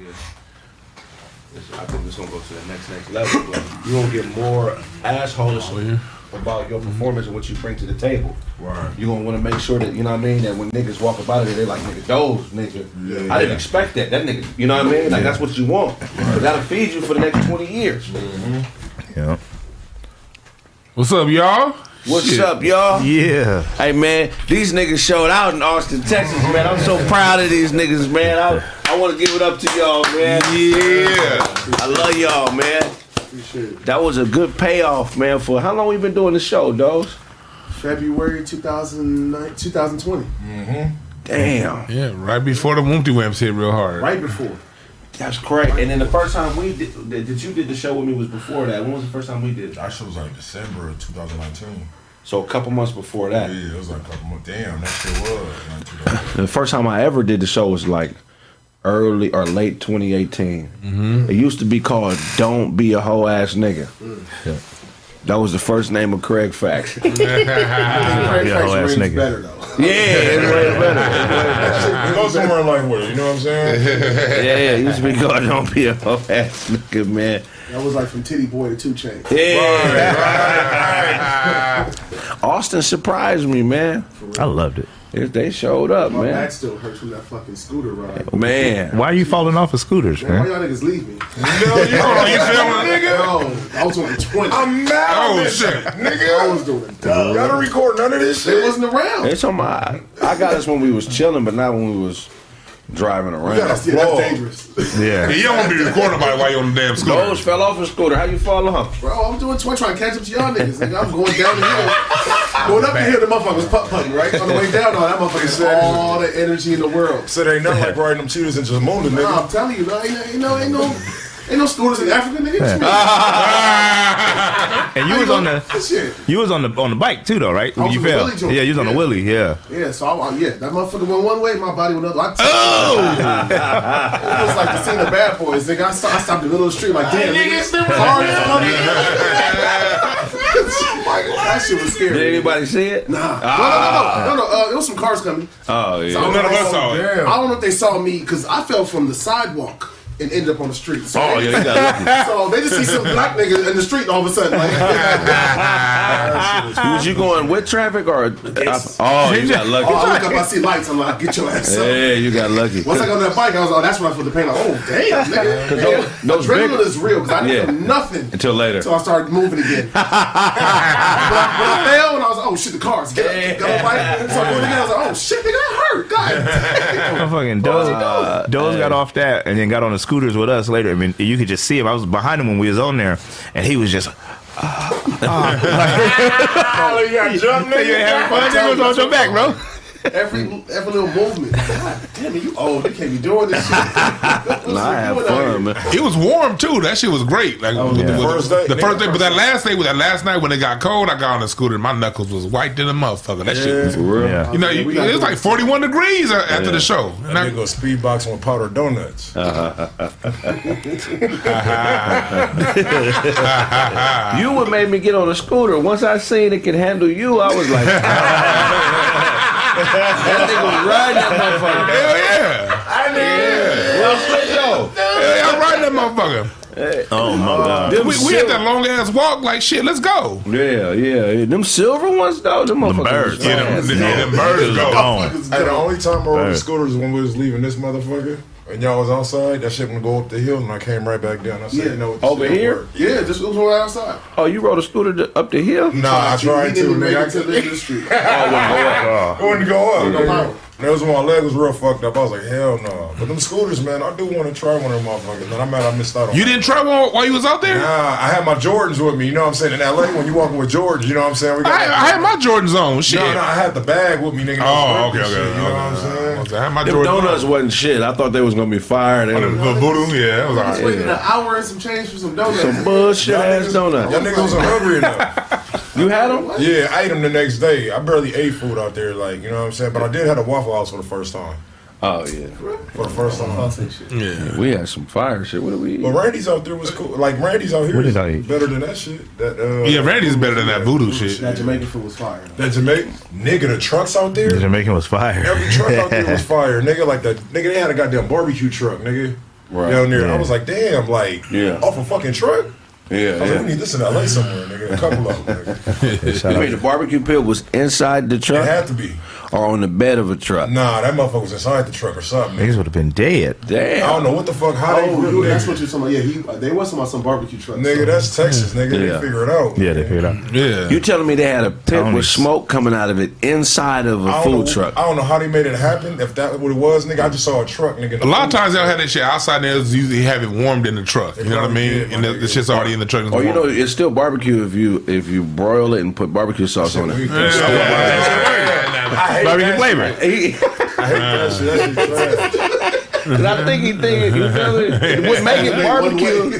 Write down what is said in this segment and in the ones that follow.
nigga. This- I think it's gonna go to the next next level. But you gonna get more assholes about your performance and what you bring to the table. Right. You gonna want to make sure that you know what I mean. That when niggas walk about it, of there, they like nigga those nigga. I didn't expect that. That nigga. You know what I mean? Like that's what you want. But that'll feed you for the next twenty years. Mm-hmm. Yeah. What's up, y'all? What's Shit. up, y'all? Yeah. Hey man, these niggas showed out in Austin, Texas, man. I'm so proud of these niggas, man. I, I want to give it up to y'all, man. Yeah. I love y'all, man. Appreciate it. That was a good payoff, man. For how long we been doing the show, Doze? February 2009, 2020. Mm-hmm. Damn, Yeah, right before the Wompty Wamps hit real hard. Right before. that's great. And then the first time we did, that that you did the show with me was before that. When was the first time we did? it? That shit was like December of 2019. So a couple months before that. Yeah, it was like a couple months. Damn, that shit was. The first time I ever did the show was like early or late 2018. It used to be called "Don't Be a Hoe Ass Nigga." That was the first name of Craig Fax. yeah, Craig Yeah, Facts hoe rings nigga. better though. it's way better. It goes somewhere like with it, you know what I'm saying? Yeah, yeah, it used to be called "Don't Be a Hoe Ass Nigga," man. That was like from Tity Boi to 2 Chainz. Yeah, Austin surprised me, man. I loved it. It- They showed up, My man. back still hurts from that fucking scooter ride. Man, Why are you falling off of scooters, Man, why man? y'all niggas leave me? Hold on, you feeling it? Yo, I was on 20. I'm mad Oh, at this shit. shit, I was doing dumb. Y'all don't record none of this They shit. wasn't around. it's on my. I got us when we was chilling, but not when we was driving around. That's, yeah, that's dangerous. Yeah. You don't want to be recording by while you're on the damn scooter. Doze fell off a scooter. How you fall off? Bro, I'm doing 20 trying to catch up to y'all niggas. Nigga, I'm going down the hill. Going up the hill, the motherfuckers putt putting, right? On the way down, all that motherfucker said all the energy in the world. So they ain't nothing like riding them cheaters in Jamunda, Nah, nigga. I'm telling you, bro, ain't, no- ain't no, ain't no, ain't no scooters in Africa, nigga. And you was on the Shit. you was on the on the bike too though, right? I was you fell. Yeah, you was on the Yeah. Willie, yeah. Yeah, so I, I, yeah, that motherfucker went one way, my body went another. I oh! it was like the scene of Bad Boys, nigga. I, stopped, I stopped in the middle of the street, like, damn, nigga, cars coming. Like, that shit was scary. Did anybody see it? Nah. No, no, no, no, no. Uh, there was some cars coming. Oh yeah. So I don't None of know if us they saw it. I don't know if they saw me because I fell from the sidewalk and ended up on the street. So, Oh they, yeah, you got lucky. so they just see some black niggas in the street all of a sudden. Like, Was you going with traffic or? Uh, oh, you got oh, lucky. I look up, I see lights. I'm like, get your ass up. Yeah, you got lucky. Once I got on that bike, I was, like, oh, that's when I felt the pain. Like, oh, damn, nigga. those- those Adrenaline big- is real because I didn't Yeah. feel nothing Until later. until I started moving again. but, I, but I fell and I was like, oh shit, the cars. Get up, get on bike. So I moved again. I was like, oh shit, nigga, that hurt. God damn. Motherfucking Doze, uh, Doze got off that and then got on the scooters with us later. I mean, you could just see him. I was behind him when we was on there, and he was just. Ah. Oh, you got jumped, You ain't having fun? He was on your back, bro. Every every little movement. God damn it, you old. You can't be doing this shit. Nah, I you have doing out here? fun, man. It was warm too. That shit was great. Like oh, with yeah. the, with First day. the first day, Yeah, but that last day, with that last night when it got cold, I got on the scooter and my knuckles was white than a motherfucker. That shit was. Real. Yeah. You know, Yeah, we it was like 41 degrees a- after the show. And That I- nigga go speedboxing with powdered donuts. Uh-huh. You would make me get on a scooter. Once I seen it can handle you, I was like, that nigga was riding that motherfucker. Hell yeah. I did. Well, shit, though. Hell yeah, I'm riding that motherfucker. Oh my uh, god. Them We, we had that long ass walk. Like shit, let's go. Yeah, yeah, yeah. Them silver ones though, them motherfuckers. birds. Yeah, them, fast. yeah, them birds go. Gone. Hey, the only time I rode the Right. scooters when we was leaving this motherfucker, and y'all was outside, that shit gonna go up the hill, and I came right back down. I said, Yeah. you know what? Over shit here? work. Yeah, just it was right outside. Oh, you rode a scooter to, up the hill? Nah, I tried He to, didn't make it to the end of the street. I wouldn't go up. No That was when my leg was real fucked up. I was like, hell no. But them scooters, man, I do want to try one of them motherfuckers. Man, I'm mad I missed out on You didn't try one while you was out there? Nah, I had my Jordans with me. You know what I'm saying? In LA, when you walking with Jordans, you know what I'm saying? We I, I had my Jordans on. Shit. No, no, I had the bag with me, nigga. Oh, okay, Shit, okay. You know what I'm saying? Okay, I had my Them Jordans donuts on. wasn't shit. I thought they was gonna be fire. They oh, The, was the voodoo, yeah, it was I was waiting an hour and some change for some donuts. some bullshit ass donuts. Y'all niggas wasn't hungry enough. You had them? Yeah, I ate them the next day. I barely ate food out there, like, you know what I'm saying? But I did have a Waffle House for the first time. Oh yeah. For the first time. Yeah. We had some fire shit. What did we eat? But Randy's out there was cool. Like, Randy's out here What is did I eat? better than that shit. That, uh, Yeah, Randy's better than that voodoo shit. That Jamaican food was fire. That Jamaican nigga, the trucks out there. The Jamaican was fire. Every truck out there was fire, nigga. Like that, nigga. They had a goddamn barbecue truck, nigga. Right. down there. Yeah. I was like, damn, like Yeah. off a fucking truck. I Yeah, was like, yeah. we need this in LA somewhere, nigga. A couple of them. Nigga. You mean the barbecue pit was inside the truck. It had to be. or on the bed of a truck? Nah, that motherfucker was inside the truck or something. nigga. Niggas would have been dead. Damn. I don't know what the fuck. How they Oh, grip, dude, that's nigga. what you're talking about. Yeah, he, they was talking about some barbecue truck. Nigga, that's Texas, nigga. Yeah. They figure it out. Yeah, they figured out. Yeah. You telling me they had a pit with smoke coming out of it inside of a food know, truck? I don't know how they made it happen. If that what it was, nigga, I just saw a truck, nigga. A lot of times they'll have that shit outside there. It's usually have it warmed in the truck. You know what I mean? did, And the, the shit's already in the truck. Or you know, it's still barbecue if you if you broil it and put barbecue sauce on We- it. I hate Barbecue that flavor. He- shit. I hate that shit. That shit trash. And I think he think you feel me? What make it barbecue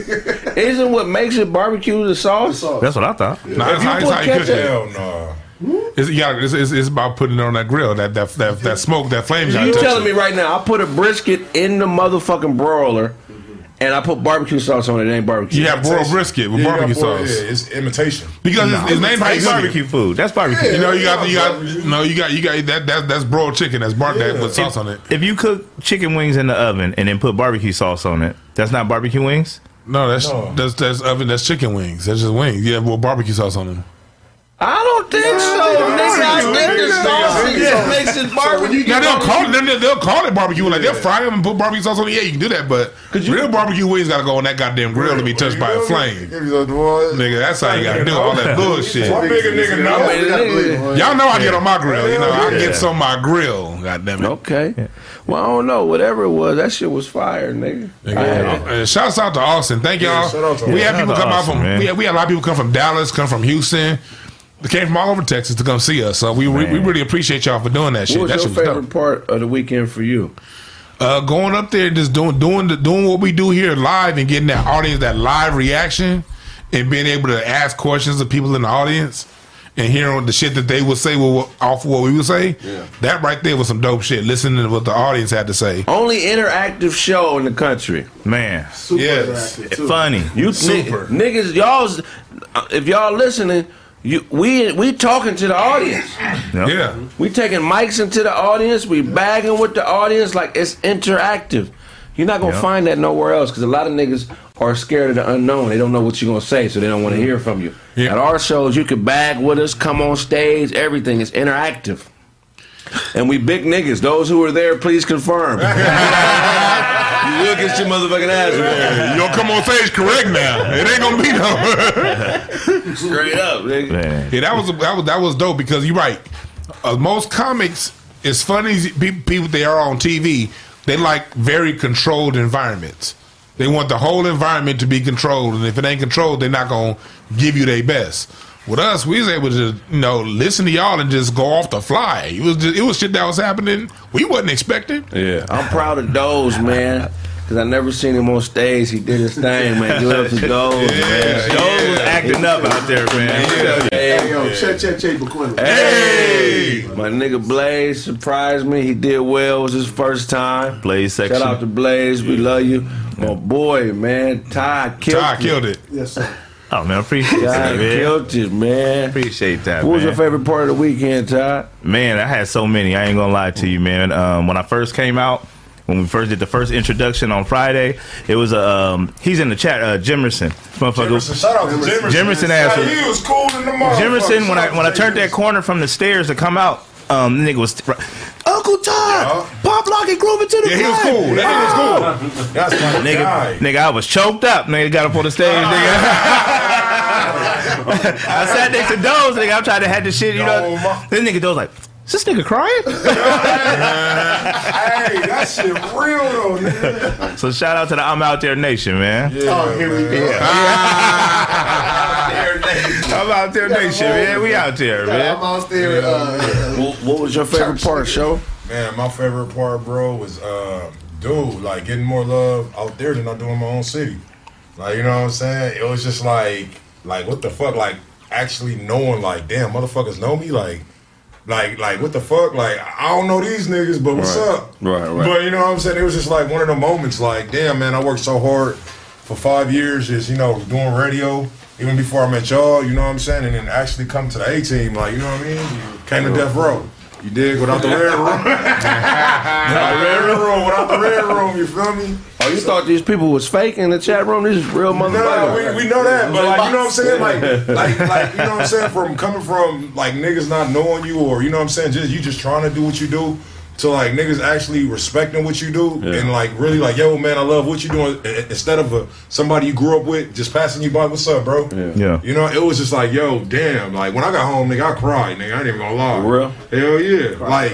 isn't what makes it barbecue the sauce. That's what I thought. Nah, that's you how, put you cook ketchup- it. Hell no. It's, yeah, it's, it's, it's about putting it on that grill. That that that, that smoke, that flame. You telling me right now? I put a brisket in the motherfucking broiler, and I put barbecue sauce on it. It ain't barbecue. You have broiled brisket with Yeah, you barbecue got sauce Yeah, it's imitation. because it's, it's named how you That's cook it. barbecue food. That's barbecue. Yeah. You know, you got you got no, you got you got that that that's broiled chicken. That's bar that with sauce on it. If you cook chicken wings in the oven and then put barbecue sauce on it, that's not barbecue wings. No, that's No. that's that's oven. That's chicken wings. That's just wings. Yeah, with barbecue sauce on them. I don't think so, nigga. I think the sauce is what makes it barbecue. Now they'll call it they'll, they'll call it barbecue. Like they'll fry them and put barbecue sauce on it. Yeah, you can do that, but real barbecue wings got to go on that goddamn grill to be touched by a flame. Give you the boy. Nigga, that's how you got to do all that bullshit. What bigger nigga know? I mean, nigga- Y'all know I get on my grill. You know, I get some on my grill. God damn it. Okay. Well, I don't know. Whatever it was, that shit was fire, nigga. I had it. Uh, shouts out to Austin. Thank y'all. Yeah, shout out to we Austin. had people come to out from we had, we had a lot of people come from Dallas, come from Houston. They came from all over Texas to come see us. So we we, we really appreciate y'all for doing that shit. What was that your shit was favorite dope. part of the weekend for you? Uh, going up there, and just doing doing the, doing what we do here live, and getting that audience that live reaction, and being able to ask questions of people in the audience, and hearing the shit that they would say well, off what we would say. Yeah. That right there was some dope shit. Listening to what the audience had to say. Only interactive show in the country. Man, Super Yes. interactive, too. funny. You Super. ni- niggas, y'all's. uh, If y'all listening, you we we talking to the audience. Yep. Yeah. We taking mics into the audience. We bagging with the audience like it's interactive. You're not gonna Yep. find that nowhere else because a lot of niggas are scared of the unknown. They don't know what you're gonna say, so they don't want to mm-hmm. hear from you. Yeah. At our shows, you can bag with us, come on stage, everything is interactive. And we big niggas. Those who are there, please confirm. you will get your motherfucking ass whooped. You don't come on stage correct now. It ain't gonna be no. straight up. Nigga. Man. Yeah, that was that was that was dope because you're right. Uh, most comics, as funny as people they are on TV, they like very controlled environments. They want the whole environment to be controlled, and if it ain't controlled, they're not gonna give you their best. With us, we was able to, you know, listen to y'all and just go off the fly. It was just, it was shit that was happening we wasn't expecting. Yeah, I'm proud of Doze, man. Cause I never seen him on stage. He did his thing, man. Give it up to Doze, man. Doze was acting up out there, man. Yeah. Hey, yo, check, check, check, McQueen. Hey, my nigga Blaze surprised me. He did well. It was his first time. Blaze section. Shout out to Blaze. We love you, my boy, man. Ty killed Ty it. killed it. Yes, sir. Oh man, appreciate Ty that, man. killed it, man. Appreciate that. What was man. your favorite part of the weekend, Ty? Man, I had so many. I ain't gonna lie to you, man. Um, when I first came out, when we first did the first introduction on Friday, it was a um, he's in the chat, uh, Jimerson. Motherfucker. Jimerson, shout out to Jimerson. Jimerson asked he was cool in the motherfucker. Jimerson, when I when I turned that corner from the stairs to come out, um, the nigga was Uncle Todd, pop lock and groove into the Yeah, he was cool. That nigga was cool. That's my Nigga, guy. nigga, I was choked up. Nigga got up on the stage. Nigga, I sat next to Doze. Nigga, I'm trying to have the shit. You know, No, ma- then nigga Doze like, is this nigga crying? Hey, that shit real though, nigga. so shout out to the I'm out there nation, man. Oh, here we go. I'm out there nation, man. We out there, man. I'm man. out there. Uh, What, what was your favorite part, show? Man, my favorite part, bro, was uh, dude, like getting more love out there than I do in my own city. Like, you know what I'm saying? It was just like, like what the fuck? Like actually knowing, like, damn, motherfuckers know me, like. Like, like, what the fuck? Like, I don't know these niggas, but what's Right. up? Right, right. But you know what I'm saying? It was just like one of the moments, like, damn, man, I worked so hard for five years, just, you know, doing radio, even before I met y'all, you know what I'm saying? And then actually come to the A team, like, you know what I mean? Came to Death Row. You dig? Without the red room. without the red room. Without the red room. You feel me? Oh, you thought these people was fake in the chat room? This is real No, motherfuckers. we, we know that, but like you know what I'm saying, like like like you know what I'm saying, from coming from like niggas not knowing you, or you know what I'm saying, just you just trying to do what you do, to like niggas actually respecting what you do, and like really like, yo man, I love what you doing. I- I- Instead of a, somebody you grew up with just passing you by, what's up, bro? Yeah. You know, it was just like, yo, damn. Like when I got home, nigga, I cried, nigga. I ain't even gonna lie. For real? Hell yeah. like,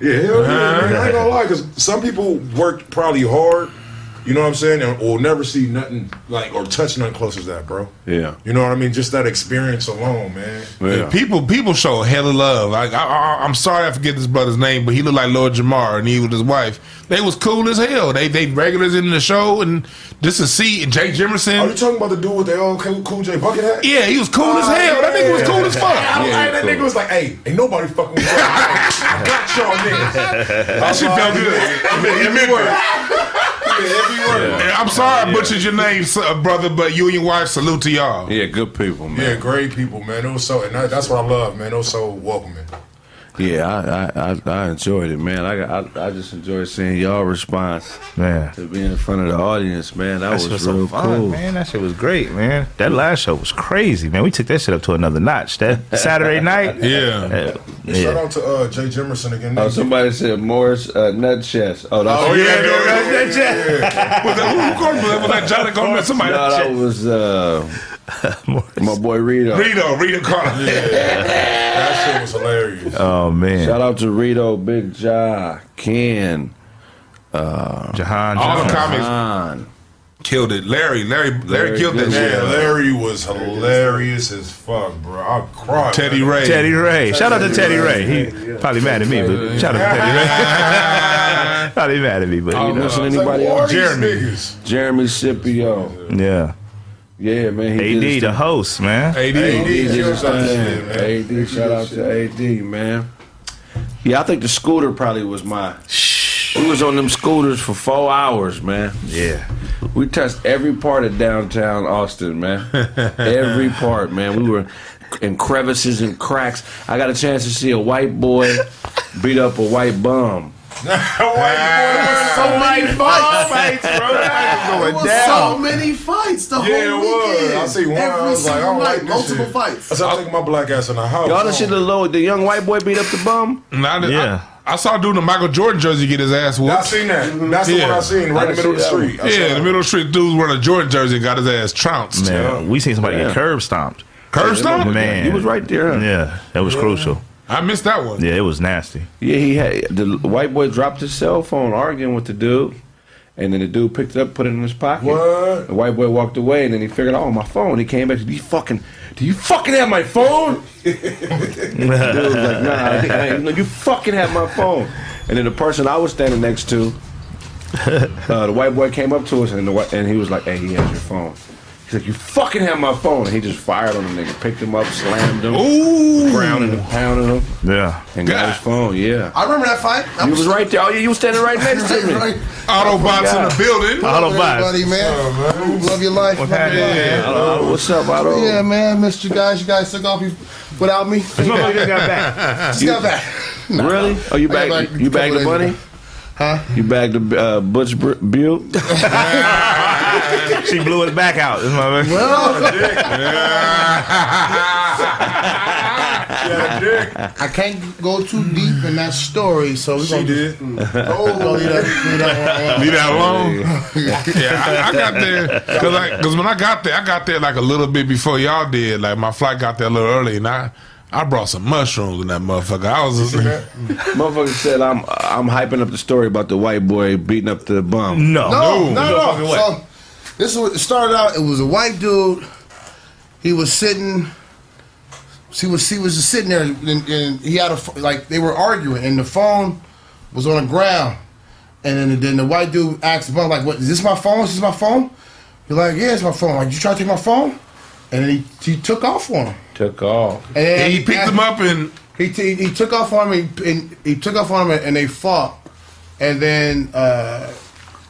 yeah, hell yeah. nigga, I ain't gonna lie, because some people work probably hard. You know what I'm saying? And will never see nothing like or touch nothing close as that, bro. Yeah. You know what I mean? Just that experience alone, man. Yeah. People people show hella love. Like I, I, I'm sorry I forget this brother's name, but he looked like Lord Jamar, and he with his wife. They was cool as hell. They they regulars in the show, and just to see and Jay Are you talking about the dude with the old cool, cool J bucket hat? Yeah, he was cool as ah, hell. That nigga was cool as fuck. was Yeah, like, that cool. nigga was like, hey, ain't nobody fucking with y'all. I got y'all niggas. That shit felt good. Every word. Every word. And I'm sorry I butchered your name, uh, brother, but you and your wife salute to y'all. Yeah, good people, man. Yeah, great people, man. It was so, and that, that's what I love, man. It was so welcoming. Yeah, I, I, I, I enjoyed it, man. I, I, I just enjoyed seeing y'all response Man. to being in front of the audience, man. That, That was, was real so fun, cool. man. That shit was great, man. That last show was crazy, man. We took that shit up to another notch. That Saturday night, Yeah. uh, Shout out to uh, Jay Jimerson again. Oh, somebody said Morris uh, Nutchest. Oh, that's Oh, yeah, yeah, yeah, yeah, yeah, yeah. Was that, who, who, was that Johnny Gomez? Somebody. No, that was uh, my boy Rito. Rito, Rito Carter. That shit was hilarious. Oh man, Shout out to Rito, Big Ja, Ken, uh, Jahan. All the Jones. comics Han. killed it. Larry, Larry, Larry Larry killed that shit. Yeah, Larry was hilarious as fuck, bro. I cried. Teddy man. Ray. Teddy Ray. Shout out to Teddy Ray. He probably mad at me, but shout out to Teddy Ray. probably mad at me, but you You know, listen to like, anybody else? these Jeremy. niggas? Jeremy Scipio. yeah. Yeah, man. He did AD, his the thing. host, man. AD. AD He did his thing. shit, man. AD, shout out to AD, man. Yeah, I think the scooter probably was my. We was on them scooters for four hours, man. Yeah. We touched every part of downtown Austin, man. every part, man. We were in crevices and cracks. I got a chance to see a white boy beat up a white bum. Ah. so many fights, There was so many fights the Yeah, it whole was. weekend. I see one, I was like, I don't night, like multiple shit. fights. I started taking my black ass in the house. Y'all done see the little the young white boy beat up the bum? Nah, Yeah. I, I saw a dude in a Michael Jordan jersey get his ass whooped. I seen that. That's the Yeah. one I seen right in the middle of the I didn't see street. I Yeah, in the middle of the street, dude wearing a Jordan jersey got his ass trounced. Man, we seen somebody Yeah. get curb stomped. Curb stomp? Man, He was right there. Yeah, that was crucial. I missed that one. Yeah, it was nasty. Yeah, he had the white boy dropped his cell phone arguing with the dude, and then the dude picked it up, put it in his pocket. What? The white boy walked away, and then he figured, "Oh, my phone." He came back. Do you fucking? Do you fucking have my phone? the dude was like, "Nah, I, I, ain't- no, you fucking have my phone." And then the person I was standing next to, uh, the white boy came up to us, and the and he was like, "Hey, he has your phone." He's like, "You fucking have my phone!" And he just fired on the nigga, picked him up, slammed him, Ooh. grounded him, pounded him, Yeah. and got his phone. Yeah. I remember that fight. I You was right there. Oh, yeah, you was standing right next to me. Right. Autobots in the building. Autobots. Everybody, man. Love your life. Love your life. Yeah. Uh, what's up, Otto? Yeah, man. Missed you guys. You guys took off you without me. Just got back. Really? Oh, you I back you a bagged the couple days bunny? Huh? You bagged a uh, Butch Br- Buick? she blew his back out. This motherfucker. Yeah, dick. I can't go too deep in that story, so we're She gonna. Oh, no, leave that, leave that one Leave that alone. yeah, I, I got there because because when I got there, I got there like a little bit before y'all did. Like my flight got there a little early, and I I brought some mushrooms in that motherfucker. I was just Motherfucker said I'm I'm hyping up the story about the white boy beating up the bum. No. No, No, no, no fucking no. way. So this is what it started out. It was a white dude. He was sitting. He was he was just sitting there, and, and he had a like they were arguing, and the phone was on the ground. And then then the white dude asked the bum like, "What is this? My phone? Is this my phone?" He's like, "Yeah, it's my phone." Like, you try to take my phone? And then he he took off on him. Took off. And then he picked him up and he, t- he took off on him. and he took off on him, and they fought. And then uh,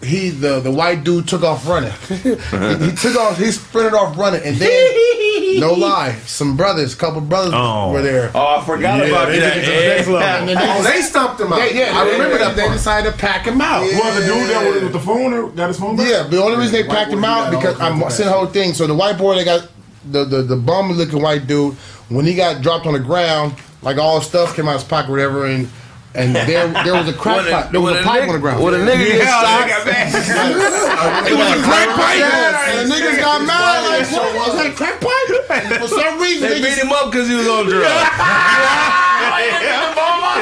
he, the the white dude, took off running. he, he took off, he sprinted off running, and then No lie, some brothers, couple brothers Oh. were there. Oh, I forgot Yeah, about they that. took it the next level. And then they, Oh, they stomped him out. they- yeah, I remember that They part. decided to pack him out. Who was the dude that was with the phone? Or got his phone back? Yeah, the only reason they White packed him out because I'm kinds of seeing the whole thing. So the white boy they got the the, the bum looking white dude when he got dropped on the ground, like all his stuff came out his pocket, whatever, and and there there was a crack pipe. There was when a pipe nigga- on the ground. when a nigga gets shot, It was a crack pipe. And the niggas got mad like, what was that a crack pipe? And for some reason, they they beat just, him up because he was on drugs.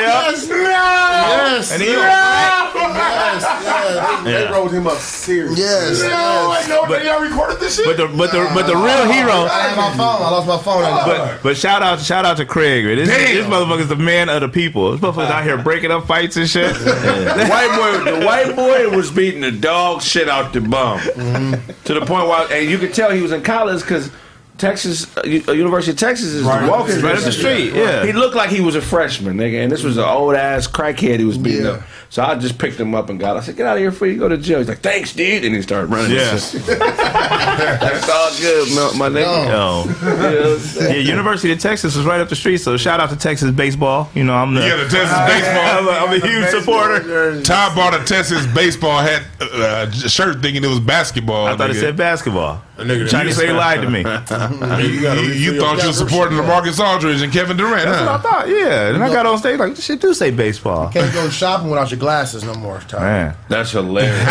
yes, yes, And he- yes, yes, They rolled him up serious. yes, No, yes. I know that y'all recorded this shit. But the but the but the real hero. I had my phone. I lost my phone. That. But but shout out shout out to Craig. man. This Damn. this motherfucker's the man of the people. This motherfucker's out here breaking up fights and shit. The white boy, the white boy was beating the dog shit out the bum mm-hmm. to the point where, and you could tell he was in college because Texas, uh, U- University of Texas is Right. walking Right up the street, yeah. He looked like he was a freshman, nigga, and this was an old ass crackhead he was beating Yeah. up. So I just picked him up and got. I said, "Get out of here before you go to jail." He's like, "Thanks, dude," and he started running. Yeah. That's all good, my, my nigga. Yo. Yeah, University of Texas is right up the street, so shout out to Texas baseball. You know, I'm the, Yeah, the Texas I'm baseball. a, I'm a huge supporter. Todd bought a Texas baseball hat uh, shirt thinking it was basketball. I thought it said basketball. nigga- Chinese lady lied to me. You, You, gotta you thought you your were supporting LaMarcus Aldridge and Kevin Durant, That's what I thought. Yeah, and I got on stage like, this shit do say baseball. Can't go shopping without your glasses no more. Ty. Man. That's hilarious.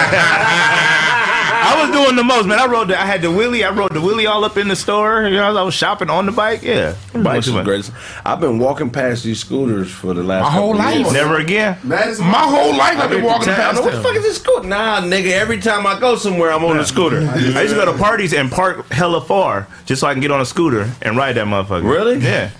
I was doing the most, man. I rode the, I had the wheelie. I rode the wheelie all up in the store. You know, I was shopping on the bike. Yeah, Bikes is great. I've been walking past these scooters for the last My whole life. years. Never again. Madison, My whole life I've been Been walking to town. past What the fuck is this scooter? Nah, nigga. Every time I go somewhere, I'm on the scooter. I used to go to parties and park hella far just so I can get on a scooter and ride that motherfucker. Really? Yeah.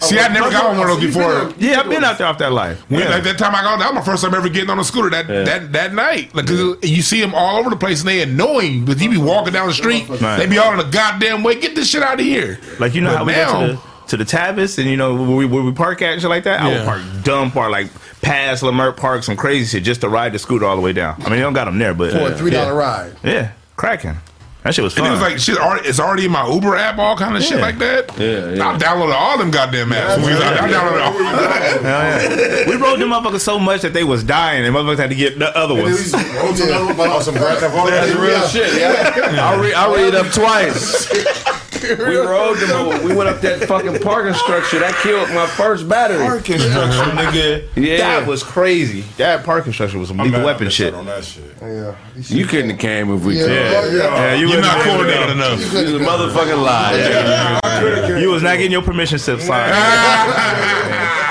Oh, see, I never got on one of those So you been before. Yeah, I've been out there off that life. When, Yeah. like, that time I got, on, that was my first time ever getting on a scooter that that that night. Like 'cause you see them all over the place and they annoying, but you be walking down the street, Right. they be all in a goddamn way. Get this shit out of here! Like you know But how we now- go to the to the Tavis and you know where we, where we park at and shit like that. I would park dumb park like past Leimert Park, some crazy shit just to ride the scooter all the way down. I mean, they don't got them there, but For a uh, three dollar yeah. ride. Yeah, cracking. That shit was And it was like shit. Already, it's already in my Uber app, all kind of shit like that. Yeah, yeah. I downloaded all them goddamn apps. I, I downloaded all. Hell yeah. we rode them motherfuckers so much that they was dying, and motherfuckers had to get the other ones. Roll to another one, on some Grand Theft Auto. That's shit. real shit. Yeah, I read. I read up twice. We rode them. We went up that fucking parking structure. That killed my first battery. Parking structure, nigga. Yeah. that was crazy. That parking structure was some lethal weapon shit. on that shit. Yeah. You couldn't have came if we Yeah. could. Yeah. Yeah, you You're was not coordinated enough. You was a motherfucking lie. I could have. You was not getting your permission slip signed.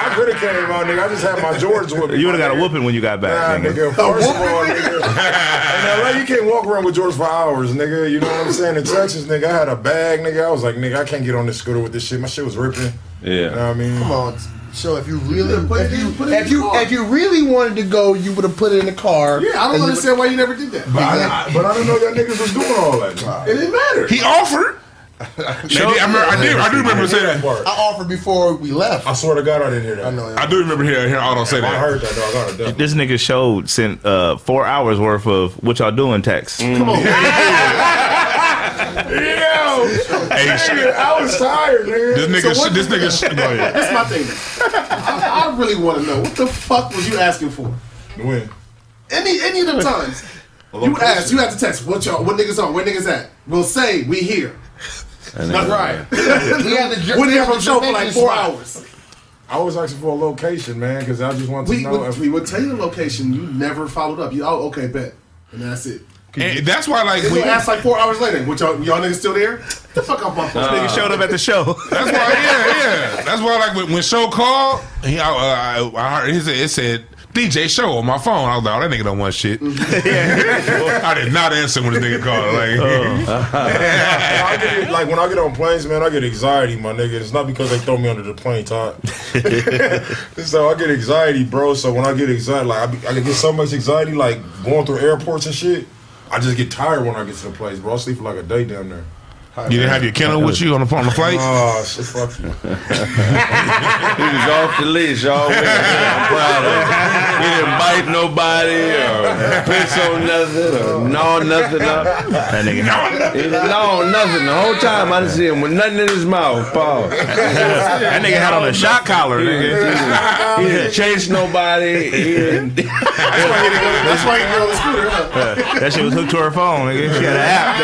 I came out, nigga. I just had my Jordans with me. You would have got a whooping when you got Nah, back. nigga. nigga. First of all, nigga. In LA, you can't walk around with Jordans for hours, nigga. You know what I'm saying? In Texas, nigga, I had a bag, nigga. I was like, nigga, I can't get on this scooter with this shit. My shit was ripping. You know what Yeah. I mean? Come on. So if you really, Yeah, if you, put it in if you, if you really wanted to go, you would have put it in the car. Yeah, I don't understand why you never did that. But I, I- but I didn't know y'all niggas was doing all that. Time. It didn't matter. He offered. Maybe, I, remember, I did. I do remember saying that. part. I offered before we left. I swear to God, I didn't hear that. I know. I do remember hearing hear Otto say that. I heard that, dog. I heard that. This nigga showed sent uh, four hours worth of what y'all doing text. Come on. Yo, Hey, shit. I was tired, nigga. This nigga, So this nigga, go ahead. That's my thing. I, I really want to know what the fuck was you asking for? When? Any any of them times. You asked, you had to text, what y'all, what niggas on, where niggas at? We'll say, we here. That's right. We had the We're here from the show for like four hours. I was asking for a location, man, because I just wanted to We, know would, if we would tell you the location, you never followed up. You, oh, okay, bet. And that's it. And that's why, like, we, asked like four hours later, what y'all, y'all niggas still there? Get the fuck off my phone. Nigga showed up at the show. That's why, yeah, yeah. That's why, like, when, when show called, he, I, uh, I, I heard he said, it said DJ show on my phone. I was like, oh, that nigga don't want shit. I did not answer when this nigga called. Like, oh. I get, like when I get on planes, man, I get anxiety, my nigga. It's not because they throw me under the plane, Todd. so I get anxiety, bro. So when I get anxiety, like I, be, I get so much anxiety, like going through airports and shit. I just get tired when I get to the place, bro. I sleep for like a day down there. You didn't have your kennel with you on the on the flight. Oh shit, fuck you. He was off the leash all week. I'm proud of him. He didn't bite nobody or piss on nothing or gnaw nothing up. That nigga, He didn't gnaw nothing the whole time. I didn't see him with nothing in his mouth. Paul. that nigga had on a shot collar, nigga. He didn't chase nobody. He didn't. That's why you get on the scooter, huh? That shit was hooked to her phone, nigga. She had an app.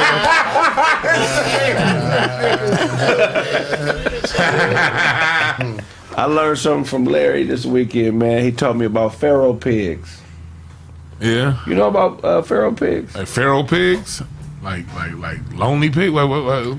I learned something from Larry this weekend, man. He taught me about feral pigs. Yeah, You know about uh, feral pigs? like feral pigs, like like like lonely pig. What, what, what?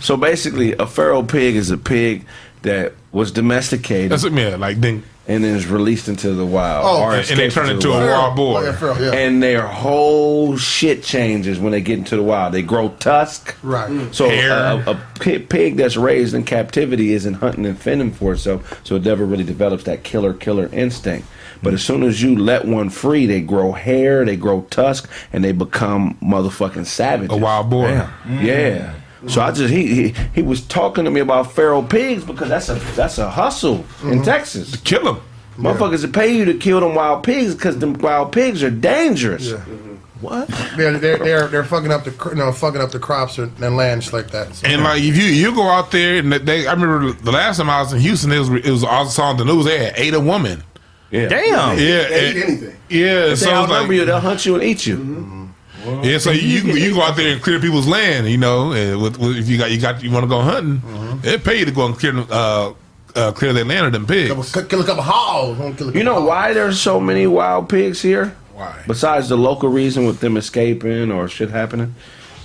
So basically, a feral pig is a pig that was domesticated That's what yeah. Like then, and then is released into the wild. Oh, or and they turn the into a wild. wild boar. Like feral, yeah. And their whole shit changes when they get into the wild. They grow tusk. right. Mm. So Hair. Uh, a, a pi- pig that's raised in captivity isn't hunting and fending for itself, so it never really develops that killer killer instinct. But as soon as you let one free, they grow hair, they grow tusk, and they become motherfucking savages. A wild boar. Yeah. Mm. So I just he, he he was talking to me about feral pigs because that's a that's a hustle in mm-hmm. Texas. To kill them. Motherfuckers that pay you to kill them wild pigs because them wild pigs are dangerous. Mm-hmm. What? They're, they're they're they're fucking up the cr- you know fucking up the crops or, and land just like that. So- And like if you you go out there and they, I remember the last time I was in Houston, it was it was I saw on the news they had ate a woman. Yeah. Damn. Yeah, They and- eat anything. yeah. If So they it's outnumber like, you, they'll hunt you and eat you. Mm-hmm. Yeah, so you you, you go out there and clear people's land, you know. And with, with, if you got you got you want to go hunting, they pay you to go and clear uh, uh, clear their land of them pigs. Couple- kill a couple hogs. kill a You know hogs. why there's so many wild pigs here? Why? Besides the local reason with them escaping or shit happening?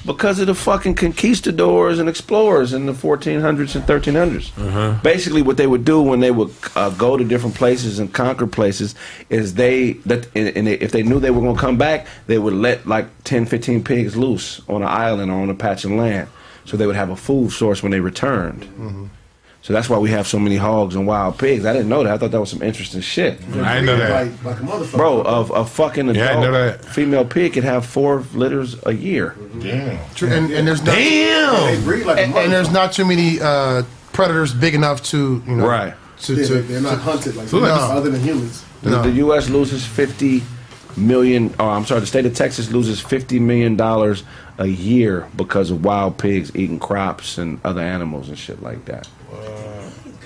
Because of the fucking conquistadors and explorers in the 1400s and 1300s. Basically, what they would do when they would uh, go to different places and conquer places is they that and if they knew they were going to come back, they would let like 10, 15 pigs loose on an island or on a patch of land, so they would have a food source when they returned. So that's why we have so many hogs and wild pigs. I didn't know that. I thought that was some interesting shit. I didn't know that. Like, like a motherfucker. Bro, a, a fucking Yeah, I adult know that. female pig can have four litters a year. Damn. True, and, and there's not They breed like a and, and there's motherfucker. not too many uh, predators big enough to you know Right. to, Yeah, to they're not hunted like No. humans, other than humans. The, No. the U.S. loses 50 million, oh, I'm sorry, the state of Texas loses $50 million a year because of wild pigs eating crops and other animals and shit like that.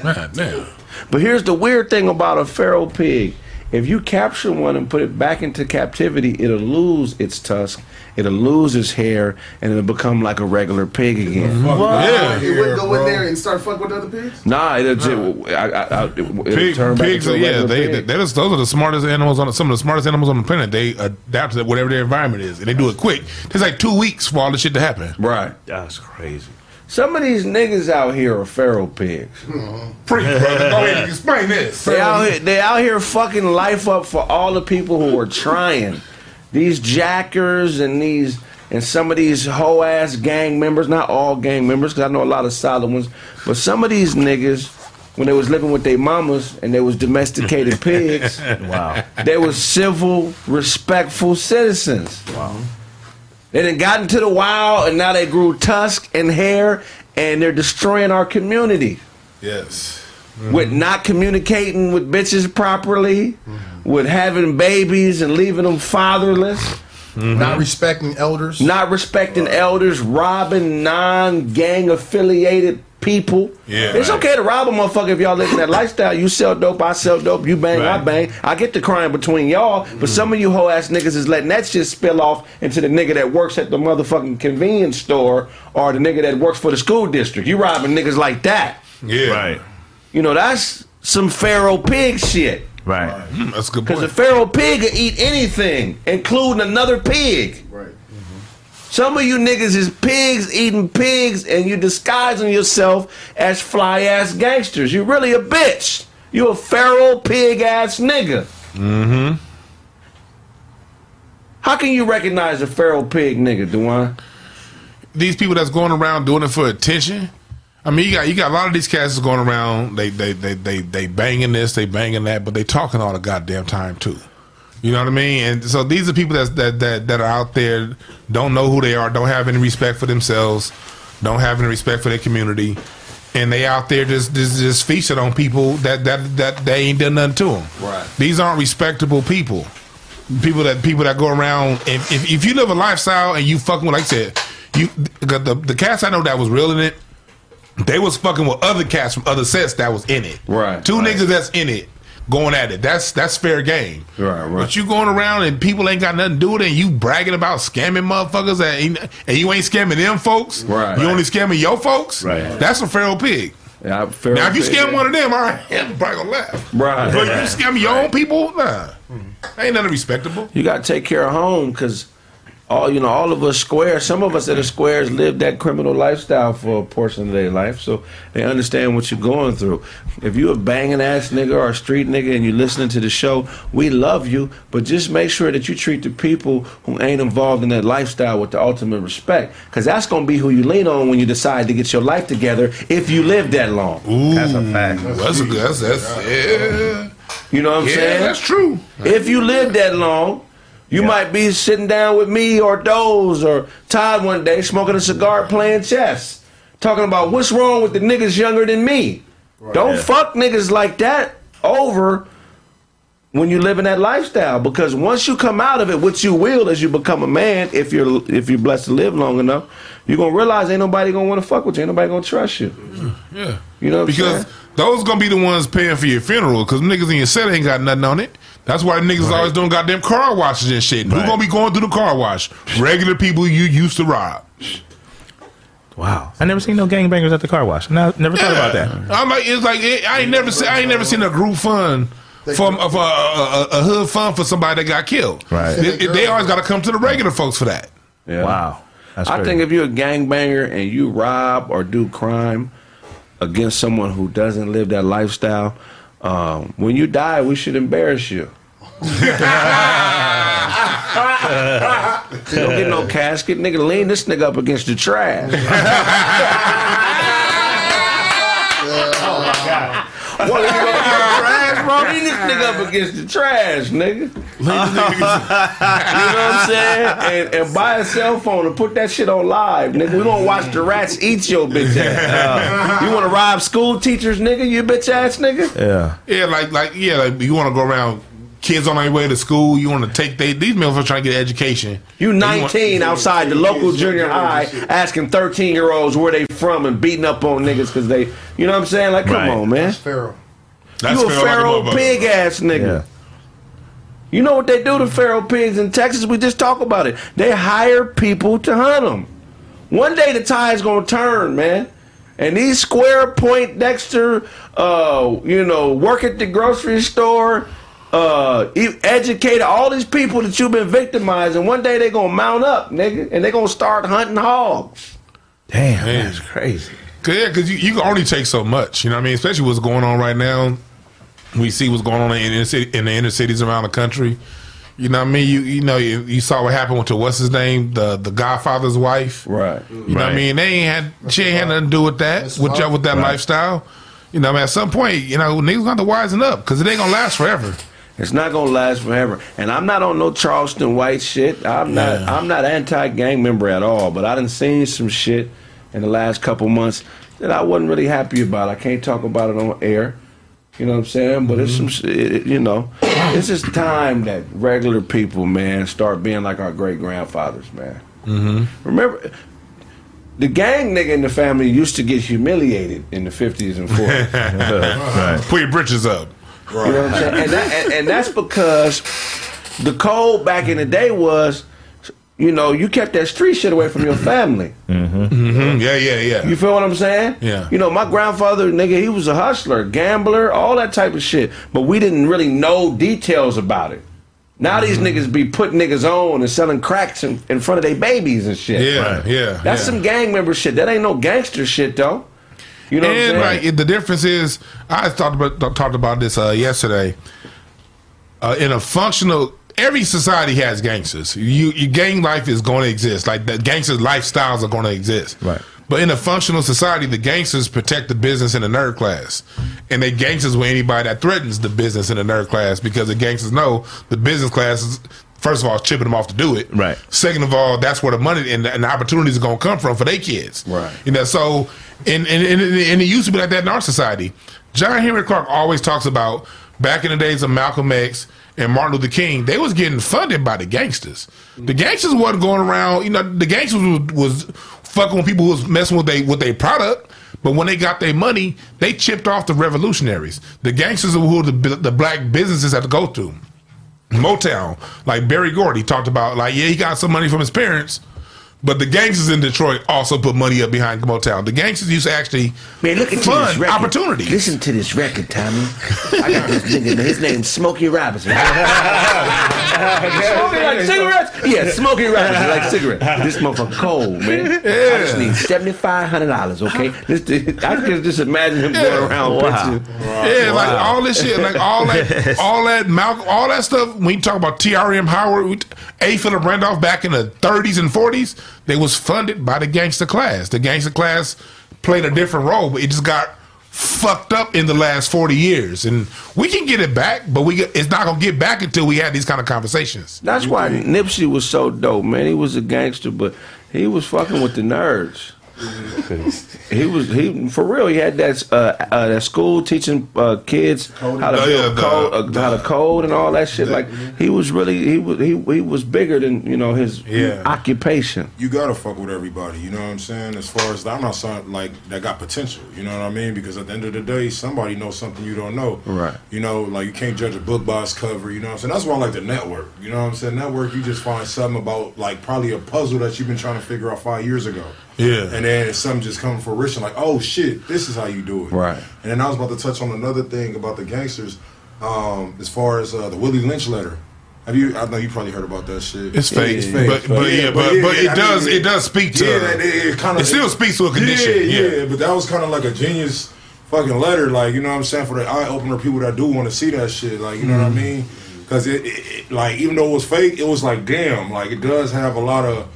Man, damn. But here's the weird thing about a feral pig. If you capture one and put it back into captivity, it'll lose its tusk, it'll lose its hair, and it'll become like a regular pig again. Yeah. You wouldn't go in there and start fucking with other pigs? Nah, it'll, just, I, I, I, it'll Pig, turn back pigs, into are, a yeah, regular they, pig. they, those are the smartest animals on some of the smartest animals on the planet. They adapt to whatever their environment is, and they do it quick. It's like two weeks for all this shit to happen. Right. That's crazy. Some of these niggas out here are feral pigs. Freak, brother. Go ahead and explain this. They out here, they out here fucking life up for all the people who are trying. These jackers and these and some of these hoe ass gang members. Not all gang members, because I know a lot of solid ones. But some of these niggas, when they was living with their mamas and they was domesticated pigs, Wow. they was civil, respectful citizens. Wow. They done got into the wild and now they grew tusk and hair and they're destroying our community. Yes. with not communicating with bitches properly, mm-hmm. with having babies and leaving them fatherless, mm-hmm. not respecting elders. not respecting elders, robbing non-gang affiliated people. Yeah, it's right. okay to rob a motherfucker if y'all living that lifestyle. You sell dope, I sell dope. You bang, I bang. I get the crime between y'all, but some of you hoe ass niggas is letting that shit spill off into the nigga that works at the motherfucking convenience store or the nigga that works for the school district. You robbing niggas like that. Yeah, Right. You know that's some feral pig shit. Right. Hmm, that's a good Because a feral pig will eat anything, including another pig. Some of you niggas is pigs eating pigs, and you disguising yourself as fly ass gangsters. You really a bitch. You a feral pig ass nigga. Mm-hmm. How can you recognize a feral pig nigga, Dewan? These people that's going around doing it for attention. I mean, you got you got a lot of these cats going around. They they they they they banging this, they banging that, but they talking all the goddamn time too. You know what I mean? And so these are people that's, that that that are out there, don't know who they are, don't have any respect for themselves. don't have any respect for their community, and they out there just just, just feasting on people that that that they ain't done nothing to them. Right. These aren't respectable people. People that people that go around. If if, if you live a lifestyle and you fucking with, like I said, you the, the the cats I know that was real in it. They was fucking with other cats from other sets that was in it. Right, Two right. niggas that's in it going at it. That's that's fair game. Right, right. But you going around and people ain't got nothing to do with it, and you bragging about scamming motherfuckers, that ain't, and you ain't scamming them folks. Right. You only scamming your folks. Right. That's a feral pig. Yeah, I- Now if you said scam that. one of them, all right, I'm probably gonna laugh. Right. But you scam your own people, nah, ain't nothing respectable. you got to take care of home because all you know, all of us squares. Some of us that are squares live that criminal lifestyle for a portion of their life, so they understand what you're going through. If you're a banging ass nigga or a street nigga and you're listening to the show, we love you, but just make sure that you treat the people who ain't involved in that lifestyle with the ultimate respect, because that's gonna be who you lean on when you decide to get your life together. If you live that long, That's a fact. That's a good. That's, that's yeah, you know what I'm yeah, saying? that's true. If you live that long, you might be sitting down with me or Doze or Todd one day smoking a cigar playing chess. Talking about what's wrong with the niggas younger than me. Don't Yeah. fuck niggas like that over when you live in that lifestyle because once you come out of it, which you will as you become a man, if you're if you're blessed to live long enough, you're gonna realize ain't nobody gonna want to fuck with you, ain't nobody gonna trust you. Yeah. You know what I'm because those gonna be the ones paying for your funeral because niggas in your set ain't got nothing on it. That's why niggas always doing goddamn car washes and shit. Who gonna be going through the car wash? Regular people you used to rob. Wow. I never seen no gangbangers at the car wash. No, never thought about that. I'm like, it's like it, I ain't never seen, I ain't never seen a group fund for of a, a, a, a hood fund for somebody that got killed. Right. It- it- they always got to come to the regular folks for that. Yeah. Wow. That's I crazy. think if you're a gangbanger and you rob or do crime against someone who doesn't live that lifestyle, um, when you die, we should embarrass you. don't get no casket, nigga. Lean this nigga up against the trash. What you gonna get trash, bro? Lean this nigga up against the trash, nigga. You know what I'm saying? And, and buy a cell phone and put that shit on live, nigga. We gonna watch the rats eat your bitch ass. you wanna rob school teachers, nigga? You bitch ass nigga? Yeah. Yeah, like like yeah, like you want to go around. Kids on their way to school, you want to take they these motherfuckers trying to get education. You And want- 19 outside the local junior high asking 13 year olds where they from and beating up on niggas because they, you know what I'm saying? Like, come Right. on, man. Pharaoh. That's you a fair like feral pig ass nigga. Yeah. You know what they do to feral pigs in Texas? We just talk about it. They hire people to hunt them. One day the tide's gonna turn, man. And these square point Dexter, uh, you know, work at the grocery store, uh, e- educate all these people that you've been victimizing. One day they're gonna mount up, nigga, and they're gonna start hunting hogs. Damn, Man. that's crazy. Cause, yeah, because you, you can only take so much. You know what I mean? Especially what's going on right now. We see what's going on in, the inner city, in the inner cities around the country. You know what I mean? You you know you, you saw what happened with the what's his name the the Godfather's wife. Right. You know what I mean? They ain't had she ain't had nothing to do with that That's with smart. with that lifestyle. You know, what I mean, at some point, you know, niggas got to wisen up because it ain't gonna last forever. It's not gonna last forever. And I'm not on no Charleston White shit. I'm not I'm not anti gang member at all, but I done seen some shit in the last couple months that I wasn't really happy about. I can't talk about it on air. You know what I'm saying? But it's some it- you know, it's just time that regular people, man, start being like our great grandfathers, man. Mm-hmm. Remember, the gang nigga in the family used to get humiliated in the 50s and 40s. Right. Put your britches up. Right. You know what I'm saying? And, that, and, and that's because the code back in the day was, you know, you kept that street shit away from your family. Mm, yeah, yeah, yeah. You feel what I'm saying? Yeah. You know, my grandfather, nigga, he was a hustler, gambler, all that type of shit. But we didn't really know details about it. Now these Mm-hmm. niggas be putting niggas on and selling cracks in, in front of their babies and shit. yeah, Right. yeah. That's yeah. some gang member shit. That ain't no gangster shit though. You know what I'm and saying? like the difference is, I talked about talked about this uh, yesterday. Uh, in a functional, every society has gangsters. You, your gang life is going to exist. Like the gangsters' lifestyles are going to exist. Right. But in a functional society, the gangsters protect the business and the nerd class, and they gangsters with anybody that threatens the business and the nerd class because the gangsters know the business class is First of all, chipping them off to do it. Right. Second of all, that's where the money and the, and the opportunities are going to come from for their kids. Right. You know, so and and, and and it used to be like that in our society. John Henrik Clarke always talks about back in the days of Malcolm X and Martin Luther King, they was getting funded by the gangsters. The gangsters wasn't going around. You know, the gangsters was, was fucking with people who was messing with they with their product. But when they got their money, they chipped off the revolutionaries. The gangsters are who the, the black businesses had to go to. Motown, like Berry Gordy talked about, like yeah, he got some money from his parents, but the gangsters in Detroit also put money up behind Motown. The gangsters used to actually Man, look at fund this record. opportunities. Listen to this record, Tommy. I got this nigga. His name's Smokey Robinson. Smoking like cigarettes? Yeah, Smokey Robinson like cigarettes. This motherfucker cold, man. Yeah. I just need seventy five hundred dollars. Okay, this, I can just imagine him going around. Wow. pitching. Yeah, like all this shit, like all that, all that Malcolm, all that stuff. When you talk about T.R.M. Howard, A. Philip Randolph back in the 30s and 40s, they was funded by the gangster class. The gangster class played a different role, but it just got fucked up in the last 40 years. And we can get it back, but we get- it's not gonna get back until we have these kind of conversations. That's why Nipsey was so dope, man. He was a gangster, but he was fucking with the nerds. he was he for real. He had that uh, uh, that school teaching uh, kids how to Oh, yeah, code, how to code and all that shit. Like he was really he was he, he was bigger than you know his Yeah. occupation. you gotta fuck with everybody. You know what I'm saying? As far as I'm not saying like that got potential. You know what I mean? Because at the end of the day, somebody knows something you don't know. Right. You know, like you can't judge a book by its cover. You know what I'm saying? That's why I like the network. You know what I'm saying? Network, you just find something about like probably a puzzle that you've been trying to figure out five years ago. Yeah. And then it's something just come to fruition, like, oh shit, this is how you do it. Right. And then I was about to touch on another thing about the gangsters, um, as far as uh, the Willie Lynch letter. Have you? I know you probably heard about that shit. It's fake, It's fake, but, but yeah, but, but it I does mean, it does speak to yeah, that- it, it kind of it still speaks to a condition. Yeah, Yeah. yeah, but that was kind of like a genius fucking letter, like you know what I'm saying for the eye opener people that do want to see that shit, like you know what I Mm-hmm. mean? Because it, it, it, like even though it was fake, it was like damn, like it does have a lot of,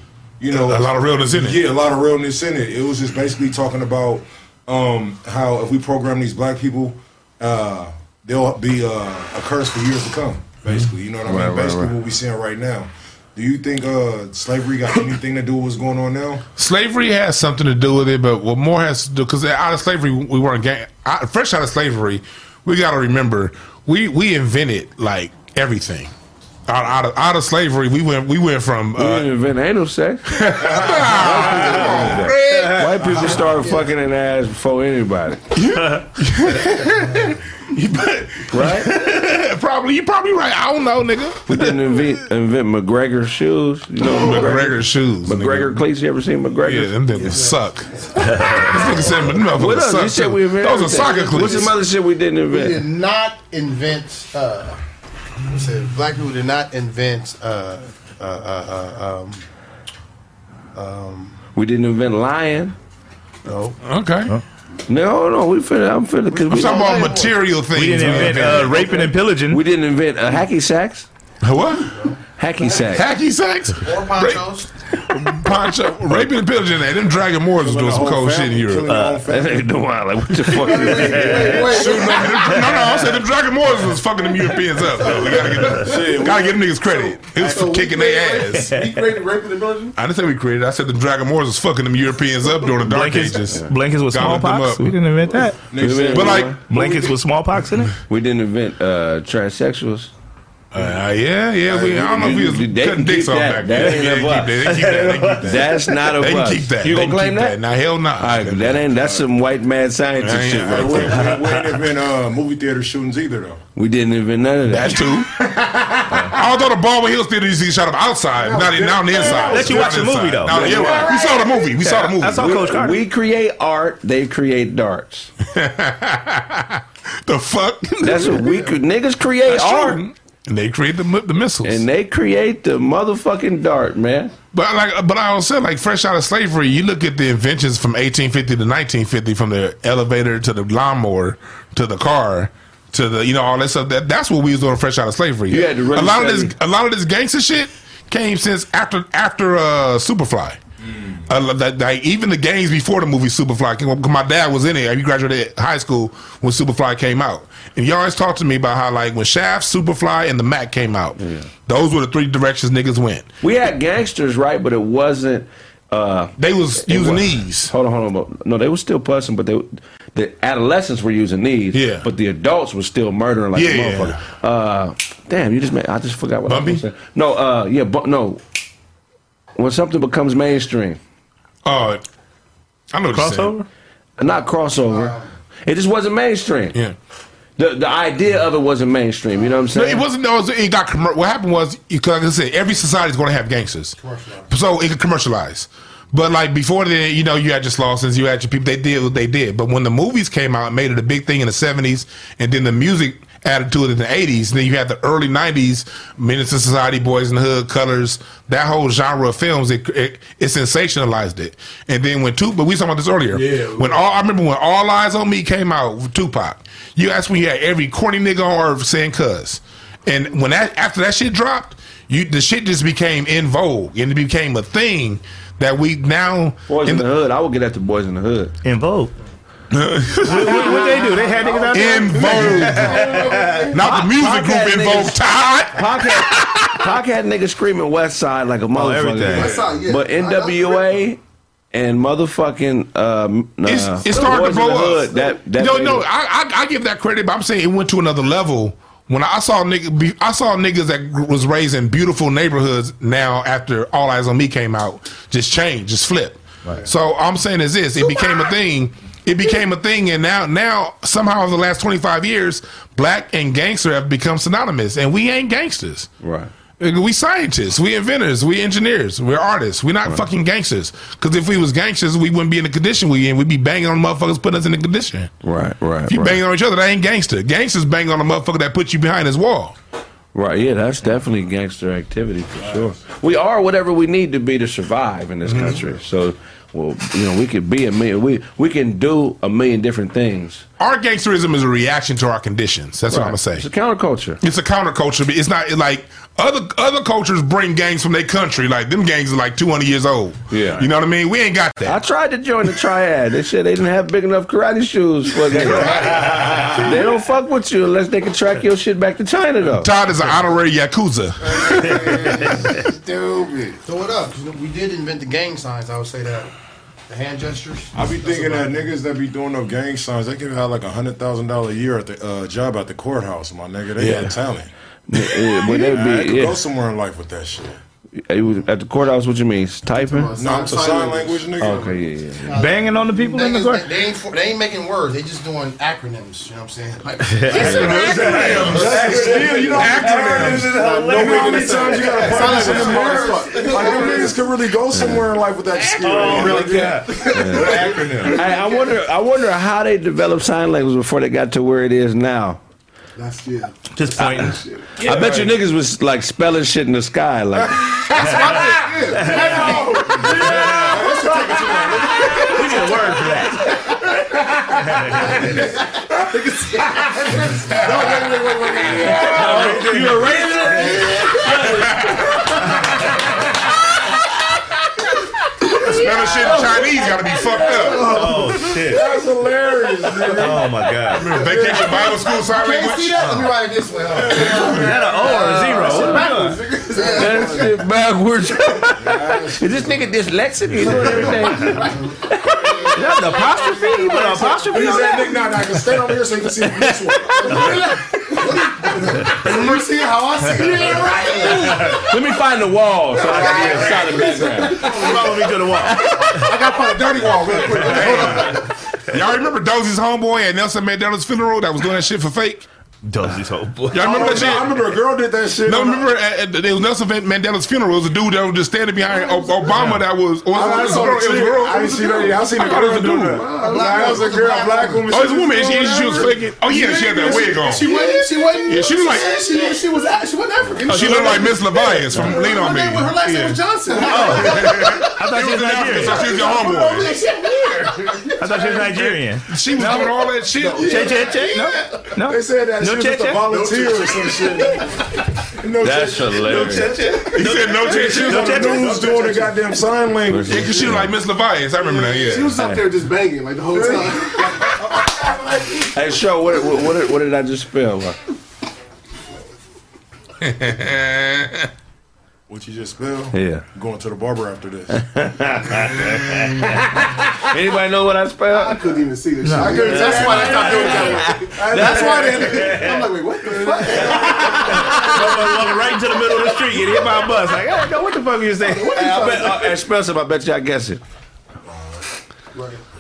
you know, A lot of realness in it. Yeah, a lot of realness in it. It was just basically talking about um, how if we program these black people, uh, they'll be uh, a curse for years to come. Basically, you know what I mean? Right, right, basically, right. what we're seeing right now. Do you think uh, slavery got anything to do with what's going on now? Slavery has something to do with it, but what more has to do because out of slavery we weren't gang, out, fresh out of slavery. We got to remember we we invented like everything. Out, out of out of slavery, we went we went from We didn't uh, invent anal sex. White people started fucking in ass before anybody. right? probably you probably right. I don't know, nigga. We didn't invent, invent McGregor shoes. You know McGregor shoes, McGregor nigga. cleats. You ever seen McGregor? Yeah, them niggas suck. this nigga said, "Them motherfuckers What else? suck You said we invented Those are everything. soccer What's cleats. some other shit we didn't invent? We did not invent. Uh, what's it? Black people did not invent. Uh, uh, uh, uh, um, We didn't invent lying. no. Okay, No, no, we finna. I'm finna. Cause I'm we, talking about material things. We didn't invent uh, raping and pillaging. we didn't invent a hacky sacks. what? Hacky sacks. Hacky sacks? Or ponchos. Poncho, raping and pillaging. That them Dragon Moors was doing some cold shit in Europe. That nigga doing like what the fuck? is Wait, that? wait, no, no, I said the Dragon Moors was fucking them Europeans up. Though. We gotta get them, gotta give them niggas credit. It was for kicking their ass. He created raping and pillaging. I didn't say we created. I said the Dragon Moors was fucking them Europeans up during the Dark Blankets, Ages. blankets with Gobbling smallpox. up. We didn't invent that. But like, Blankets with smallpox in it. We didn't invent uh, transsexuals. Uh, yeah, yeah. We, I don't know if we was They cutting dicks keep off that. back That then. ain't Yeah, a they keep that. They keep that. They keep that. That's not a They can keep that. You They gonna claim keep that? Nah, hell nah. All right, that ain't. That's some white mad scientist I ain't- shit right ain't- We there. ain't, we ain't invent uh, movie theater shootings either, though. We didn't invent none of that. That too. Although the Baldwin Hills Theater used to shot up outside, not in, now on the inside. Let you watch the movie, though. No, yeah, right. we saw the movie. We saw the movie. I saw Coach Carter. We create art. They create darts. the fuck? That's what we could. Niggas create That's art, true. And they create the the missiles. and they create the motherfucking dart, man. but like, but I also said, like, fresh out of slavery, you look at the inventions from 1850 to 1950, from the elevator to the lawnmower to the car to the, you know, all that stuff. That that's what we was doing fresh out of slavery. You had to a lot of this, a lot of this gangster shit came since after after uh, Superfly. Uh, that, like, even the games before the movie Superfly came up, my dad was in it. He graduated high school when Superfly came out. And he always talked to me about how, like, when Shaft, Superfly, and the Mac came out, those were the three directions niggas went. We had gangsters, right? But it wasn't. Uh, They was using these. Hold on, hold on. No, they were still pussing, but they the adolescents were using these. Yeah. But the adults were still murdering like Yeah. a motherfucker. Uh, damn, you just made. I just forgot what I was gonna say. No, uh, yeah, but no. When something becomes mainstream, Uh, I know what you're saying. Crossover? not crossover, it just wasn't mainstream. Yeah. The the idea of it wasn't mainstream. You know what I'm No, saying? it wasn't. No, it, was- it got commer- What happened was, because like I said, every society is going to have gangsters, so it could commercialize. But like before then, you know, you had your Slaussons, you had your people. They did what they did. But when the movies came out, it made it a big thing in the seventies, and then the music added to it in the eighties. And then you had the early nineties, Menace II Society, Boys in the Hood, Colors. That whole genre of films, it it, it sensationalized it. And then when Tupac, but we talking about this earlier. Yeah. When all I remember when All Eyez on Me came out with Tupac, you asked when you had every corny nigga on earth saying "cuz," and when that after that shit dropped, you the shit just became in vogue and it became a thing that we now Boys in in the hood. I would get at the boys in the hood. In Vogue. What, what, what they do? They had niggas out there? in vogue. Not the music Pac group had in niggas- vogue. Todd. Pac had, Pac had niggas screaming West Side like a motherfucker. everything. West Side, yeah. But NWA and motherfucking um, It's, uh, it started to blow up. That, that no, no, I, I I give that credit, but I'm saying it went to another level. When I saw nigga, be- I saw niggas that was raised in beautiful neighborhoods. Now, after All Eyez on Me came out, just change, just flip. So I'm saying is this: it became a thing. It became a thing, and now, now somehow in the last 25 years, black and gangster have become synonymous, and we ain't gangsters. Right. We scientists, we inventors, we engineers, we're artists. We're not fucking gangsters. Because if we was gangsters, we wouldn't be in the condition we in. We'd be banging on motherfuckers, putting us in the condition. Right, right, If you right. banging on each other, that ain't gangster. Gangsters bang on a motherfucker that puts you behind his wall. Right, yeah, that's definitely gangster activity for sure. We are whatever we need to be to survive in this Mm-hmm. country. So, well, you know, we could be a million. We we can do a million different things. Our gangsterism is a reaction to our conditions. That's what I'm gonna say. It's a counterculture. It's a counterculture, it's not like other other cultures bring gangs from their country. Like them gangs are like 200 years old. Yeah. you know what I mean. We ain't got that. I tried to join the triad. They said they didn't have big enough karate shoes for that. they don't fuck with you unless they can track your shit back to China, though. Todd is an honorary yakuza. Stupid. Throw it up. we did invent the gang signs. I would say that. The hand gestures. I be thinking that niggas that be doing up gang signs, they can have like a hundred thousand dollar a year at the uh, job at the courthouse, my nigga. They Yeah. got talent. Yeah, but they'd I could be go somewhere in life with that shit. You was At the courthouse, what you mean? Typing? No, it's a sign language, nigga. Okay, yeah, yeah. Banging on the people in the court? they, they ain't for, they ain't making words. They just doing acronyms. You know what I'm saying? Like, Still, you know, acronyms. Know how many times you gotta practice in the mirror? Like, them niggas could really go somewhere in life with that skill. Oh, really yeah. Acronym. I, I wonder. I wonder how they developed sign language before they got to where it is now. That's yeah. Just pointing. I bet you niggas was like spelling shit in the sky. Like, We need a word for that. You erased it? Spelling shit in Chinese gotta be fucked up. Oh, shit. That's hilarious, nigga. Oh, my God. Vacation Bible school sign can't see language. that? Let me write it this way. Huh? Oh, is that an O or a zero? What are we doing? that shit backwards. is this nigga dyslexic? He doing everything. Is that an apostrophe? You put an apostrophe He on said, that? nigga, nah, nah, just stand over here so you can see this one. You see how I see it? Let me find the wall so I can get a solid background. Follow me to the wall. I gotta find a dirty wall real quick. Hold on. Y'all remember Doze's homeboy at Nelson Mandela's funeral that was doing that shit for fake? Doze's whole boy. Y'all remember oh, that Oh, I remember a girl did that shit. No, on remember at, at, it was Nelson Mandela's funeral. It was a dude that was just standing behind oh, O- Obama. That was. Or I, I was saw girl? It was a girl. I didn't see that. I seen I the thought it was a dude. that. Was a girl, a black woman. Oh, it's a woman. She, she was faking. Oh yeah, she had that wig on. She wasn't. She wasn't. Yeah, she was like- She, she, she was. She wasn't African. Oh, she looked like Miss Levias from Lean on Me. Her last name was Johnson. I thought She she was was in so she was your homeboy. That shit weird. I thought she was Nigerian. She was doing all that shit. Che che che? No? No? They said that No she was just a volunteer or some shit. No That's shit. hilarious. He said no check She was shoes. on the news doing the goddamn sign language. Yeah, 'cause she was like Miss Levias. I remember that. Yeah. She was up there just banging like the whole time. Hey, show what, what, what, did, what did I just spell? What you just spelled? Yeah. Going to the barber after this. Anybody know what I spelled? I couldn't even see this shit. That's why I stopped doing that. That's why they. I'm like, wait, what the fuck? Walking right into the middle of the street, get hit by a bus. Like, I don't know what the fuck are you saying. Hey, I bet, uh, hey, spell. I bet you I guess it.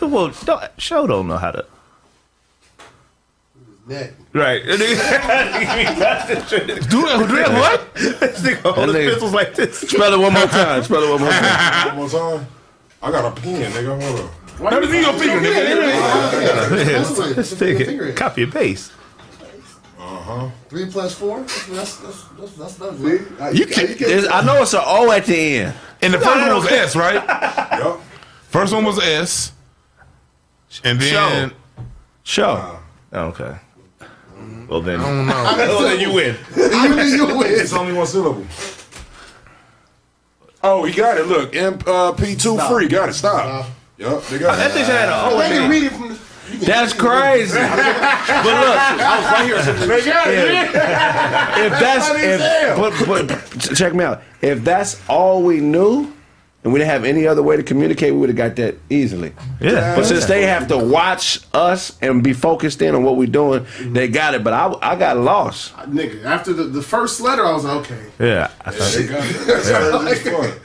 Well, don't, show don't know how to. Neck. Right. do that, do that what? This nigga hold That his pistols like this. Spell it one more time. Spell it one more time. One more time. I got a pen, nigga. Hold up. Let me see your finger, nigga. That's Let's the take finger. it. Copy and paste. Three plus four. That's that's that's that's, that's, that's See? Uh, You you can't- can't. You I know it's an O at the end. And the first one was S, right? Yup. First one was S. And then Show. Okay. Well then, I don't know. well then you win. you win. It's only one syllable. Oh, he got it. Look, MP2 uh, free. Got it. Stop. Yup, they got That it. thing had a O They at can read it from. The, That's crazy. but look, I They got it. if that's if but, but check me out. If that's all we knew, and we didn't have any other way to communicate, we would have got that easily. Yeah. But since they have to watch us and be focused in on what we're doing, mm-hmm. they got it. But I, I got lost. Uh, nigga, after the, the first letter, I was like, okay. Yeah. I thought- They got it. That's crazy as fuck.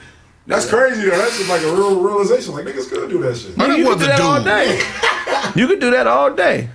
That's crazy though. That's just like a real realization. Like niggas could do that shit. But it You could do a that all day. You could do that all day.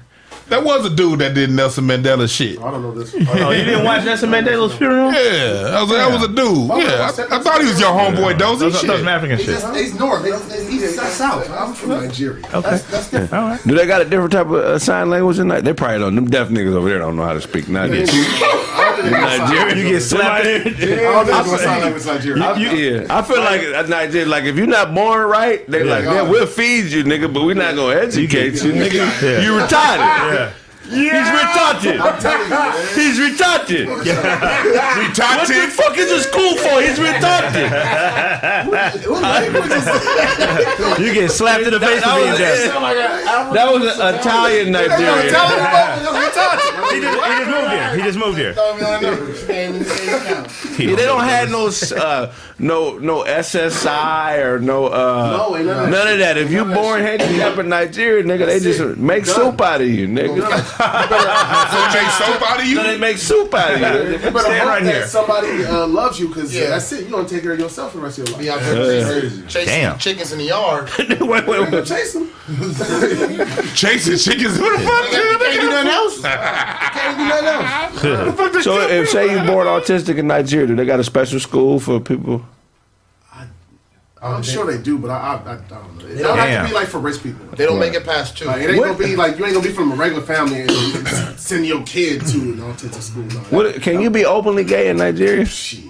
That was a dude that did Nelson Mandela shit. I don't know this. Oh, you didn't watch Nelson Mandela's funeral? Yeah, I was like, that was a dude. Yeah, I, I thought he was your homeboy, Dozy. Those, Shit. those some African he's, shit. just, he's north. He's, he's, he's south. I'm from Nigeria. Okay. That's that's different. All right. Do they got a different type of uh, sign language in that? They probably don't. Them deaf niggas over there don't know how to speak Nigerian. Nigerian. You get slapped. I don't think it's sign language Nigeria. yeah, I feel like Nigeria. Like if you're not born right, they like, yeah, we'll feed you, nigga, but we're not gonna educate you, nigga. You retarded. Yeah. He's retarded. He's retarded. retarded. What the fuck is this school for? He's retarded. You get slapped in the face for That being was, deaf. that was an Italian Nigerian. He just, he just moved here. He just moved here. Throw me on numbers. Can't even- can't even count. Yeah, they don't have no uh, no no SSI or no uh No, ain't none of that none of that. If you born handicapped in Nigeria, nigga, they just make soup out of you, nigga. So make soap out of you? No, they make soup out of you. You better Stand hope right that here. somebody uh, loves you because Yeah. that's it. You don't take care of yourself for the rest of your Be life. out there Crazy. chasing Damn. chickens in the yard. wait, wait, wait. Chase them. Chasing chickens. What the fuck? Can't do nothing else. Can't do nothing else. So if say you're born autistic in Nigeria, do they got a special school for people? I'm sure they do, but I, I, I, I don't know. It don't have to be like for rich people. They don't make it past two. Like, it ain't gonna be like you ain't gonna be from a regular family and send your kid to an autistic school. No, that- What can you be openly gay in Nigeria? Shit.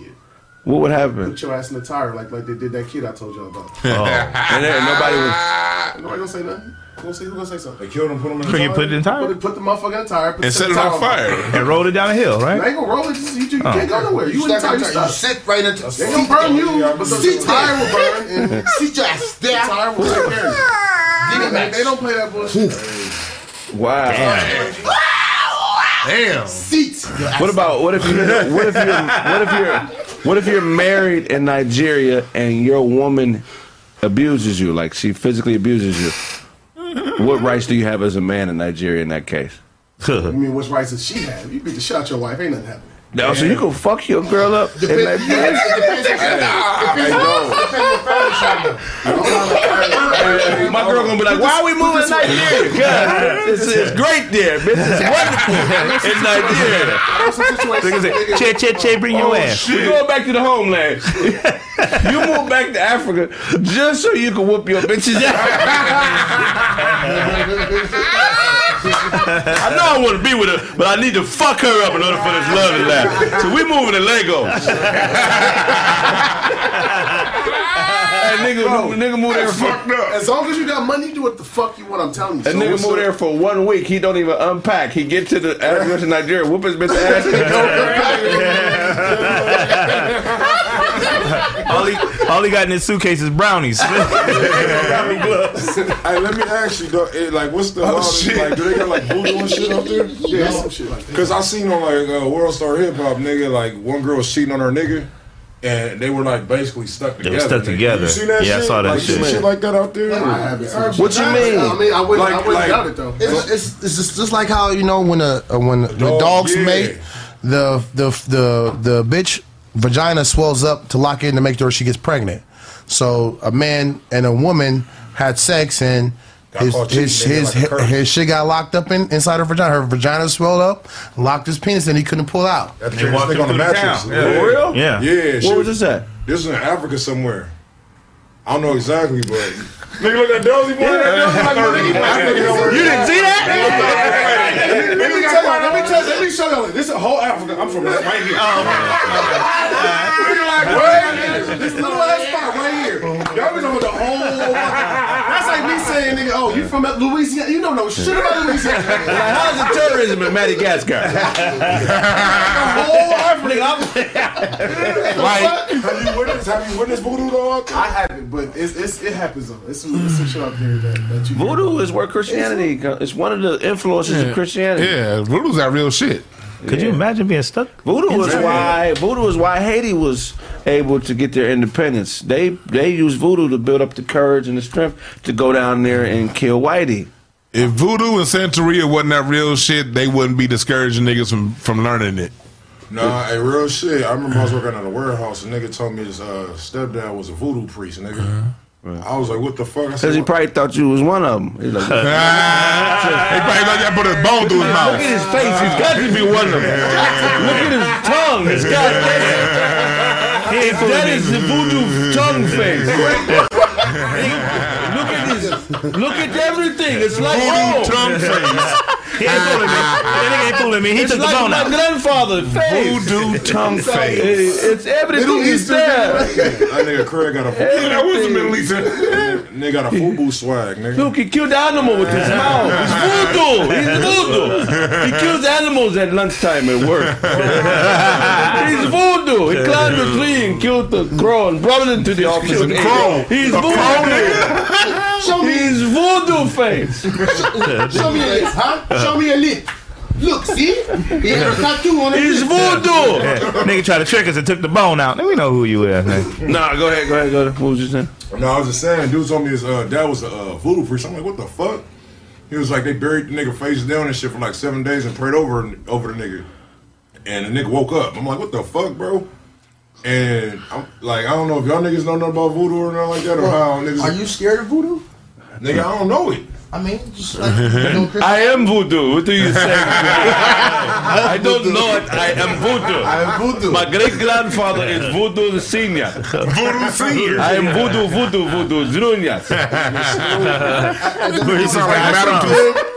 What would happen? Put your ass in the tire like like they did that kid I told y'all about. Oh. And there, nobody would. Nobody gonna say nothing. Who gonna say who gonna say something? They killed him, put him in the Can you put it in Put, put the motherfucker in the tire put And set it on fire. and roll it down the hill, You right? ain't gonna roll it. Just, you, you can't go nowhere. You in the tire. in You the tire. You sit right into They gonna burn you, but the, the tire will burn and Sit your ass the tire will take care of you. Give it They, they don't play that bullshit. Wow. Damn. Seats. What about what if you what if you're what if you're what if you're married in Nigeria and your woman abuses you, like she physically abuses you? What rights do you have as a man in Nigeria in that case? I mean, what rights does she have? You beat the shit out your wife. Ain't nothing happening. No, so you can fuck your girl up in Nigeria? My girl gonna be like, "Why are we moving to Nigeria? God, it's, it's great there, bitch. It's wonderful in Nigeria. What's? Nigga say, che, che, che, bring your oh, ass. We going back to the homeland. you move back to Africa just so you can whoop your bitches ass. I know I want to be with her, but I need to fuck her up in order for this love to last. So we moving to Lagos. That nigga, nigga moved there for As long as you got money, you do what the fuck you want. I'm telling you. that So nigga what's moved there for one week. He don't even unpack. He get to the address in Nigeria, whoop his bitch ass, and he go all he all he got in his suitcase is brownies. Hey, let me ask you though, eh, like, what's the Oh, wildest- shit. like? Do they got like voodoo and shit up there? Yeah, some shit like that. Cause I seen on like uh, World Star Hip Hop, nigga, like one girl was cheating on her nigga, and they were like basically stuck They together. were stuck together. You seen that Yeah, I saw that like, shit. some shit like that out there. I haven't seen. What you mean? I mean, I wouldn't, Like- I wouldn't like- doubt it though. It's, it's, it's just, just like how you know when a uh, when the dog, dogs yeah. mate, the the the the bitch vagina swells up to lock in to make sure she gets pregnant. So a man and a woman had sex and. His caught his his, nigga, like his, shit got locked up in inside her vagina. Her vagina swelled up, locked his penis, and he couldn't pull out. That They trans on the the mattress. town. Yeah. For real? yeah. Yeah, Where shit. was this at? This is in Africa somewhere. I don't know exactly, but nigga, look at Dozy boy. You didn't see that? Let me tell you, let me tell you, let me show y'all. This is whole Africa. I'm from right here. Oh, nigga like, wait, this little ass spot right here. Oh, y'all been over the whole. That's like me saying, nigga, oh, you from Louisiana? You don't know shit about Louisiana. How's the terrorism in Madagascar? The whole Africa. Like, have you witnessed? Have you witnessed voodoo though? Out there? I haven't, but it's, it's it happens though. It's some, it's some shit out there that, that you Voodoo is where Christianity. co- It's one of the influences of Christianity. Yeah, voodoo's that real shit. Could you imagine being stuck? Voodoo is why voodoo is why Haiti was able to get their independence. They they used voodoo to build up the courage and the strength to go down there and kill Whitey. If voodoo and Santeria wasn't that real shit, they wouldn't be discouraging niggas from, from learning it. Nah, hey, real shit. I remember I was working at a warehouse. A nigga told me his uh, stepdad was a voodoo priest, nigga. I was like, what the fuck? Because he probably thought you was one of them. He's like, he probably let that put his bone through his mouth. Look at his face. He's got to be one of them. Look at his tongue. It's got That me. the voodoo tongue face. look at this. Look at everything. It's like Voodoo oh, tongue face. He ain't fooling me. That nigga ain't fooling me. He It's took the like bone my out. grandfather's face. Voodoo tongue face. It- It's everything Middle is Eastern there. That nigga Craig got a Yeah, that was a Middle Eastern. nigga got a fubu swag, nigga. Look, he killed the animal with his mouth. He's voodoo. He's voodoo. He kills animals at lunchtime at work. He's voodoo. He climbed the tree and killed the crow and brought it into the office. and ate crow. it. He's voodoo. Show me, He's voodoo face. show me a lip, huh? Show me a lip. Look, see? He had a tattoo on He's his lip. voodoo. Nigga tried to trick us and took the bone out. Then we know who you is, man. Nah, go ahead, go ahead, go ahead. What was you saying? No, I was just saying, dude told me his uh, dad was a uh, voodoo priest. I'm like, what the fuck? He was like, they buried the nigga face down and shit for like seven days and prayed over over the nigga. And the nigga woke up. I'm like, what the fuck, bro? And I'm like, I don't know if y'all niggas know nothing about voodoo or nothing like that, or how niggas. Are you scared of voodoo? Nigga, I don't know it. I mean, just like you know, I am voodoo. What do you say? I don't know it. I am voodoo. I am voodoo. My great grandfather is voodoo senior. Voodoo senior. I am voodoo, voodoo, voodoo, junior. You sound like Madame Tussauds.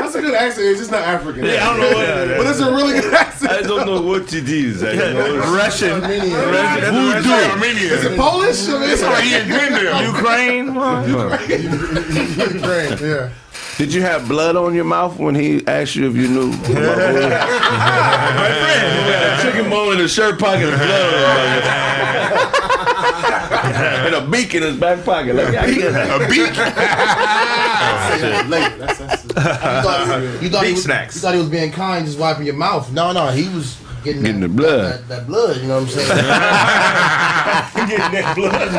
That's a good accent. It's just not African. Yeah, I don't know what it is. But it's a really good accent. I don't know what it is. I don't know. Russian. Armenian. Voodoo. Armenian. Is it Polish? I mean, it's Like in Glendale. Ukraine. Ukraine, yeah. Did you have blood on your mouth when he asked you if you knew? My friend, had a chicken bone in his shirt pocket, and blood on his and a beak in his back pocket. Like, I can't. A beak. later. That's, that's, You thought, you thought he was, snacks. You thought he was being kind, just wiping your mouth. No, no, he was getting, Getting that, the blood. That, that blood. You know what I'm saying? Getting that blood. I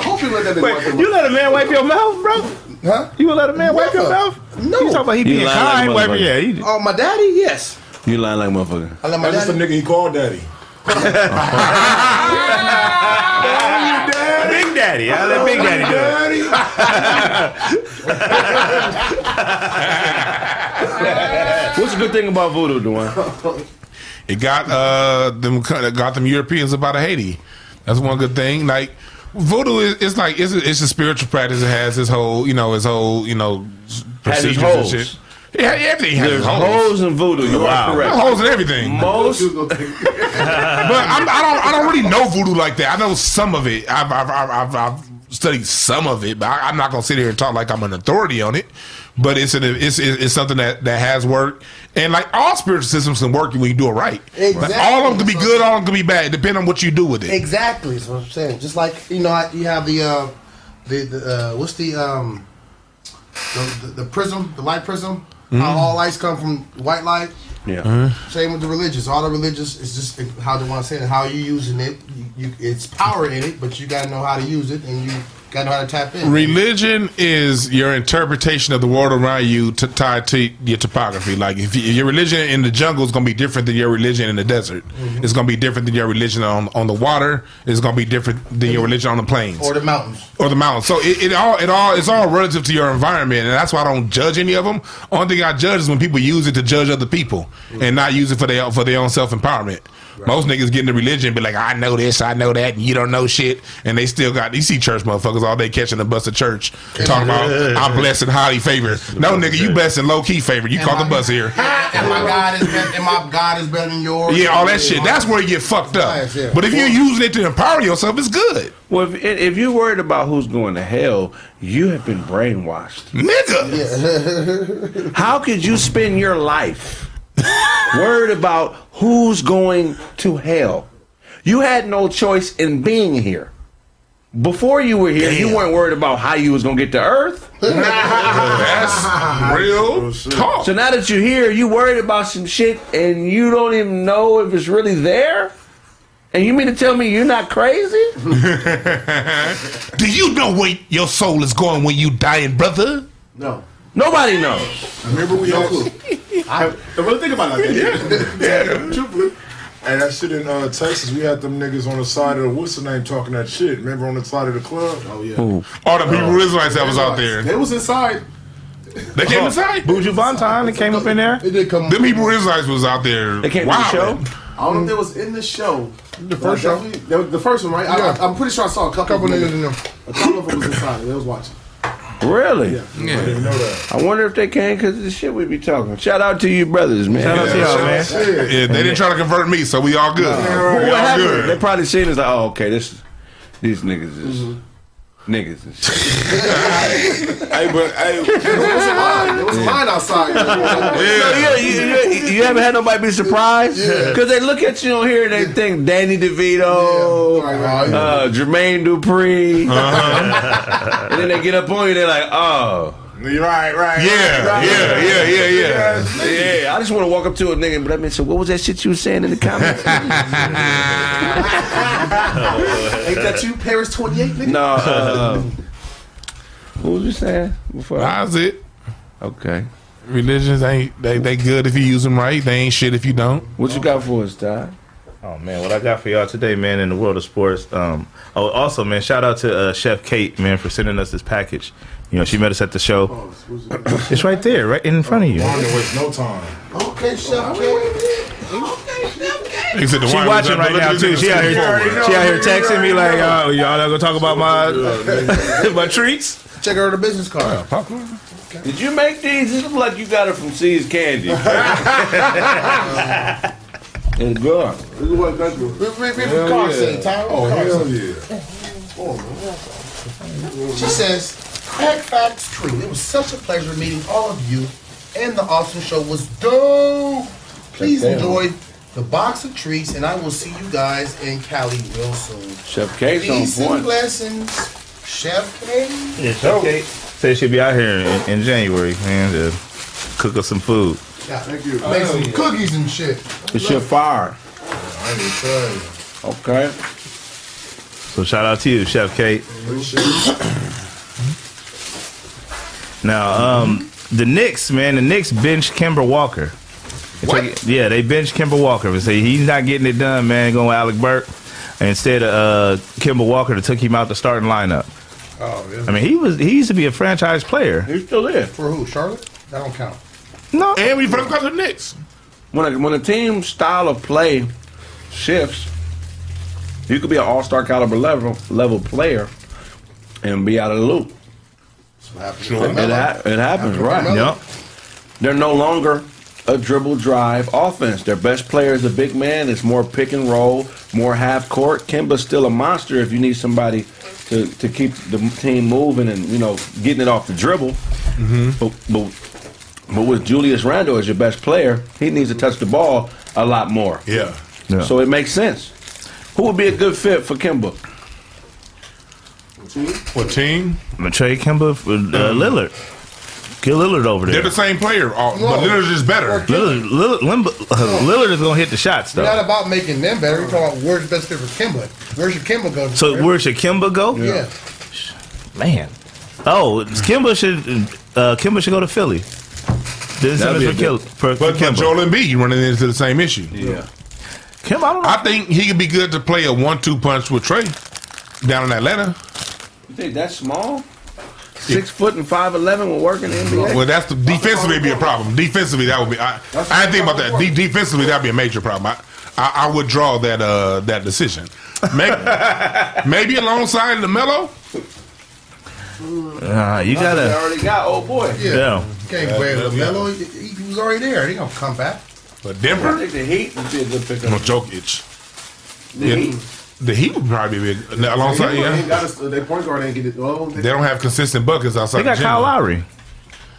hope you let that nigga wipe Wait, him you let a man wipe your mouth, bro? huh? You would let a man wipe your mouth? No. You talking about he You being lying like kind, wiping? motherfucker. Yeah, he, Oh, my daddy? Yes. You lying like a motherfucker. I let my That's just the nigga he called daddy. Big Daddy. I let Big Daddy do it. What's the good thing about voodoo, Dwayne? It got uh them got them Europeans about Haiti. That's one good thing. Like voodoo is it's like it's a, it's a spiritual practice. It has its whole you know its whole you know Has its procedures and holes. shit. Yeah, everything has There's holes. holes in voodoo. You Wow. are correct. Holes in everything. Most But I'm, I don't. I don't really know voodoo like that. I know some of it. I've I've I've, I've, I've studied some of it, but I, I'm not gonna sit here and talk like I'm an authority on it. But it's an, it's it's something that that has worked, and like all spiritual systems can work when you do it right. Like, Exactly. all of them can be good, all of them can be bad, depending on what you do with it. Exactly, that's what I'm saying. Just like you know, you have the uh, the the uh, what's the um the, the, the prism, the light prism. How all lights come from white light. Yeah. Same with the religious. All the religious is just how they want to say it. How you using it. You, you, it's power in it, but you gotta know how to use it, and you how to tap in. Religion is your interpretation of the world around you to tied to your topography. Like if, you, your religion in the jungle is going to be different than your religion in the desert. Mm-hmm. It's going to be different than your religion on on the water. It's going to be different than your religion on the plains or the mountains. or the mountains. So it, it all it all it's all relative to your environment, and that's why I don't judge any of them. Only thing I judge is when people use it to judge other people and not use it for their for their own self empowerment. Most niggas get into religion be like, I know this, I know that, and you don't know shit, and they still got. You see church motherfuckers all day catching the bus of church, talking about I'm blessed and highly favored. No nigga, you blessed and low key favored. You caught the bus here. And my God is better. And my God is better than yours. Yeah, all that shit. That's where you get fucked up. But if you're using it to empower yourself, it's good, Well, if, if you're worried about who's going to hell, you have been brainwashed. nigga. How could you spend your life worried about who's going to hell? You had no choice in being here. Before you were here, you weren't worried about how you was gonna get to Earth. That's real talk. So now that you're here, you worried about some shit and you don't even know if it's really there. And you mean to tell me you're not crazy? Do you know where your soul is going when you dying, brother? No. Nobody knows. Remember we had I don't really think about it like that. Yeah, truthfully. And that shit in uh, Texas, we had them niggas on the side of the what's the name talking that shit. Remember on the side of the club? Oh yeah. All the people Israelites that was out there. They was inside. They came inside. Buju Banton, they came up in there. It did come. Them Hebrew Israelites was out there. They came to the show. I don't know if they was in the show. The first show. They The first one, right? Yeah. I, I'm pretty sure I saw a couple, couple of niggas them. in there. A couple of them was inside. They was watching. Really? I didn't know that. I wonder if they came because of the shit we be talking. Shout out to you brothers, man. Shout out to y'all, man. Yeah, they didn't try to convert me, so we all good. Well, We what all happened? They good. probably seen us like, oh, okay, this, these niggas is mm-hmm. Niggas. And shit. Hey, but hey, There was a line. There was a line outside. So, yeah, you, you, you haven't had nobody be surprised because they look at you on here and they think Danny DeVito, Right, right. uh, Jermaine Dupri, and then they get up on you. They're like, oh. You're right, right. Yeah, right, yeah, right. yeah, yeah, yeah. Yeah, I just want to walk up to a nigga and be like, man, so what was that shit you was saying in the comments? Ain't that you, Paris 28, nigga? no, uh, what was you saying before? That's it. Okay. Religions ain't they they good if you use them right. They ain't shit if you don't. What you got for us, Ty? Oh man, what I got for y'all today, man, in the world of sports. Um, oh, also, man, shout out to uh, Chef Kate, man, for sending us this package. You know, she met us at the show. It's right there, right in front of you. I didn't waste no time. Okay, Chef They said the She wine was watching right now too. She out here, she out here texting me like, "Oh, y'all not gonna talk about my my treats?" Check out the business card. Popcorn? Did you make these? It look like you got it from See's Candy. it's good. This is what the card say, Oh Card hell yeah! She says, Crack Facts True. It was such a pleasure meeting all of you, and the Austin show was dope. Please enjoy the box of treats, and I will see you guys in Cali real soon. Chef Kate's Peace on and point. blessings, Chef K. Yeah, Chef Kate said she'll be out here in, in January, man, to cook us some food. Yeah, thank you. Make some oh, cookies and shit. It's your fire. I ain't tell you. Okay. So shout out to you, Chef Kate. Now, um, the Knicks, man, the Knicks bench Kemba Walker. They take- yeah, they bench Kemba Walker. They say he's not getting it done, man. Going with Alec Burks and instead of uh, Kemba Walker to took him out the starting lineup. Oh, yeah. I mean, he was he used to be a franchise player. He's still there. For who? Charlotte? That don't count. No, And we first got the Knicks. When a, when a team style of play shifts, you could be an all star caliber level level player and be out of the loop. That's what happened. Sure. It, ha- it happens, right? Yep. They're no longer a dribble drive offense. Their best player is a big man. It's more pick and roll, more half court. Kemba's still a monster if you need somebody to, to keep the team moving and you know getting it off the dribble. Mm-hmm. But, but but with Julius Randle as your best player, he needs to touch the ball a lot more. Yeah. Yeah. So it makes sense. Who would be a good fit for Kemba? What team? I'm gonna trade Kemba for uh, Lillard. Get Lillard over there. They're the same player, all, No. but Lillard's just better. Lillard, Lillard, Limba- uh, Lillard is gonna hit the shots It's not though. about making them better. We're talking about where's the best fit for Kemba. Where's your Kemba go? So where should Kemba go? yeah. Man. Oh, Kemba should uh, Kemba should go to Philly. Then That'd Simmons be for, a Kill, good- for, for But, but Kemba. Joel Embiid, you running into the same issue. Yeah. Kemba, I don't know. I think he could be good to play a one-two punch with Trae down in Atlanta. You think that's small? Six foot and five eleven will work in the NBA. Well, that's the defensively be a problem. Defensively, that would be. I, I didn't think about that. De- defensively, that'd be a major problem. I, I, I would draw that uh, that decision. Maybe, maybe alongside Lamelo. Uh, you They gotta. already got old boy. Yeah. Yeah. Can't wait LaMelo. He, he was already there. He gonna come back. But I think the Heat would be a good no pickup. Jokic. The Yeah, Heat. The Heat would probably be alongside. They ain't Yeah, got us- Their point guard ain't get it. Well, they don't have consistent buckets outside. They got the Kyle gym. Lowry.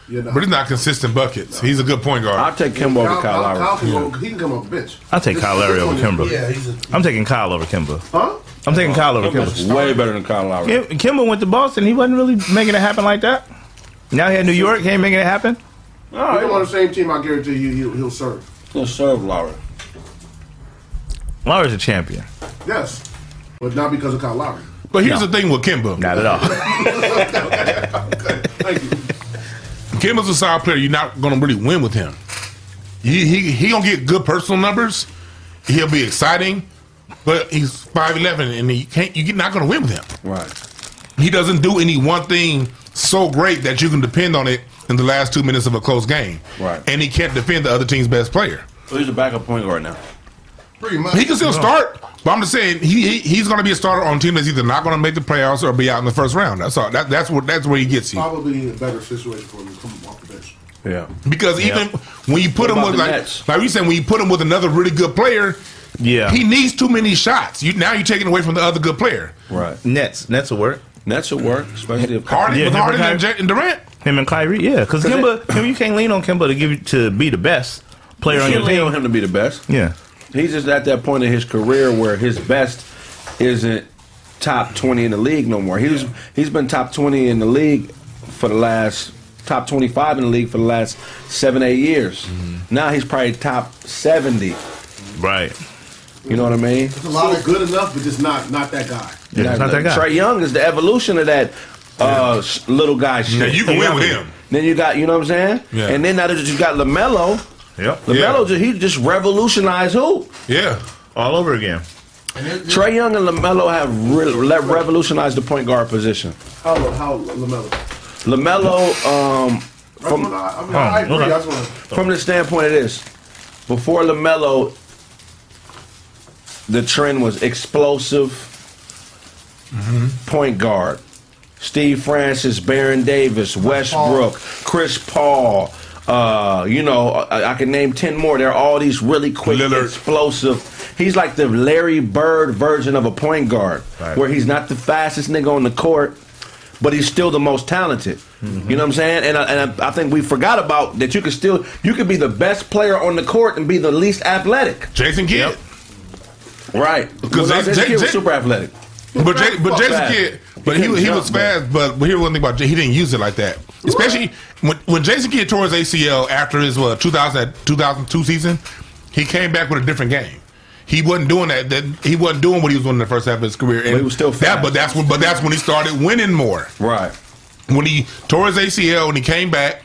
you know. but he's not consistent buckets. He's a good point guard. I'll take Kemba over Kyle, Kyle Lowry. Kyle can go, he can come off the bench. I'll take Kyle Lowry over Kemba. Yeah, he's a. I'm taking Kyle over Kemba. Huh? I'm taking Kyle over Kemba. Kemba's way better than Kyle Lowry. Kim, Kemba went to Boston. He wasn't really making it happen like that. Now he had New York. He ain't making it happen. He don't on the same team. I guarantee you, he'll, he'll serve. He'll serve Lowry. Lowry's a champion. Yes, but not because of Kyle Lowry. But here's No. the thing with Kemba. Not at all. Thank you. Kemba's a solid player. You're not going to really win with him. He he he gonna get good personal numbers. He'll be exciting, but he's five eleven and he can't. You're not going to win with him. Right. He doesn't do any one thing so great that you can depend on it in the last two minutes of a close game. Right. And he can't defend the other team's best player. So he's a backup point guard now. Pretty much. He can still start, but I'm just saying he, he he's going to be a starter on a team that's either not going to make the playoffs or be out in the first round. That's all. That, that's what that's where he gets you. Probably a better situation for him to come off the bench. Yeah. Because even when you put What him with like Nets? like you said, when you put him with another really good player, Yeah. he needs too many shots. You now you're taking away from the other good player. Right. Nets. Nets will work. Nets will work, especially if Harden, Yeah, with Harden and and, J- and Durant. Him and Kyrie. Yeah, because Kemba, Kemba, you can't lean on Kemba to give you to be the best player you on your can't lean on team. him to be the best. Yeah. He's just at that point in his career where his best isn't top twenty in the league no more. He's he's been top twenty in the league for the last top twenty five in the league for the last seven eight years. Now he's probably top seventy. Right. You know what I mean? There's a lot of good enough, but just not not that guy. Yeah, it's not that guy. Trae Young is the evolution of that uh, sh- little guy shit. Yeah, you can win with him. Then you got, you know what I'm saying? Yeah. And then now that you got Lamelo, Yep. Lamelo just, he just revolutionized who? Yeah. All over again. Trae Young and Lamelo have re- revolutionized the point guard position. How how Lamelo? Lamelo, um, From, from I, I, mean, I agree. okay. That's what. from the standpoint of this, before Lamelo, the trend was explosive point guard. Steve Francis, Baron Davis, Westbrook, Chris Paul. Uh, you know, I, I can name ten more. They're all these really quick, Lillard. explosive. He's like the Larry Bird version of a point guard, Right. where he's not the fastest nigga on the court, but he's still the most talented. Mm-hmm. You know what I'm saying? And I, and I, I think we forgot about that. You could still you could be the best player on the court and be the least athletic. Jason Kidd. Right? Because Well, this they- was super athletic. But J- but Jason. Kidd, but He he, he was fast. But but here one thing about J- he didn't use it like that. Especially when when Jason Kidd tore his ACL after his what 2000 2002 season, he came back with a different game. He wasn't doing that. That he wasn't doing what he was doing in the first half of his career. And he was still that. But that's when but that's when he started winning more. Right. when he tore his ACL and he came back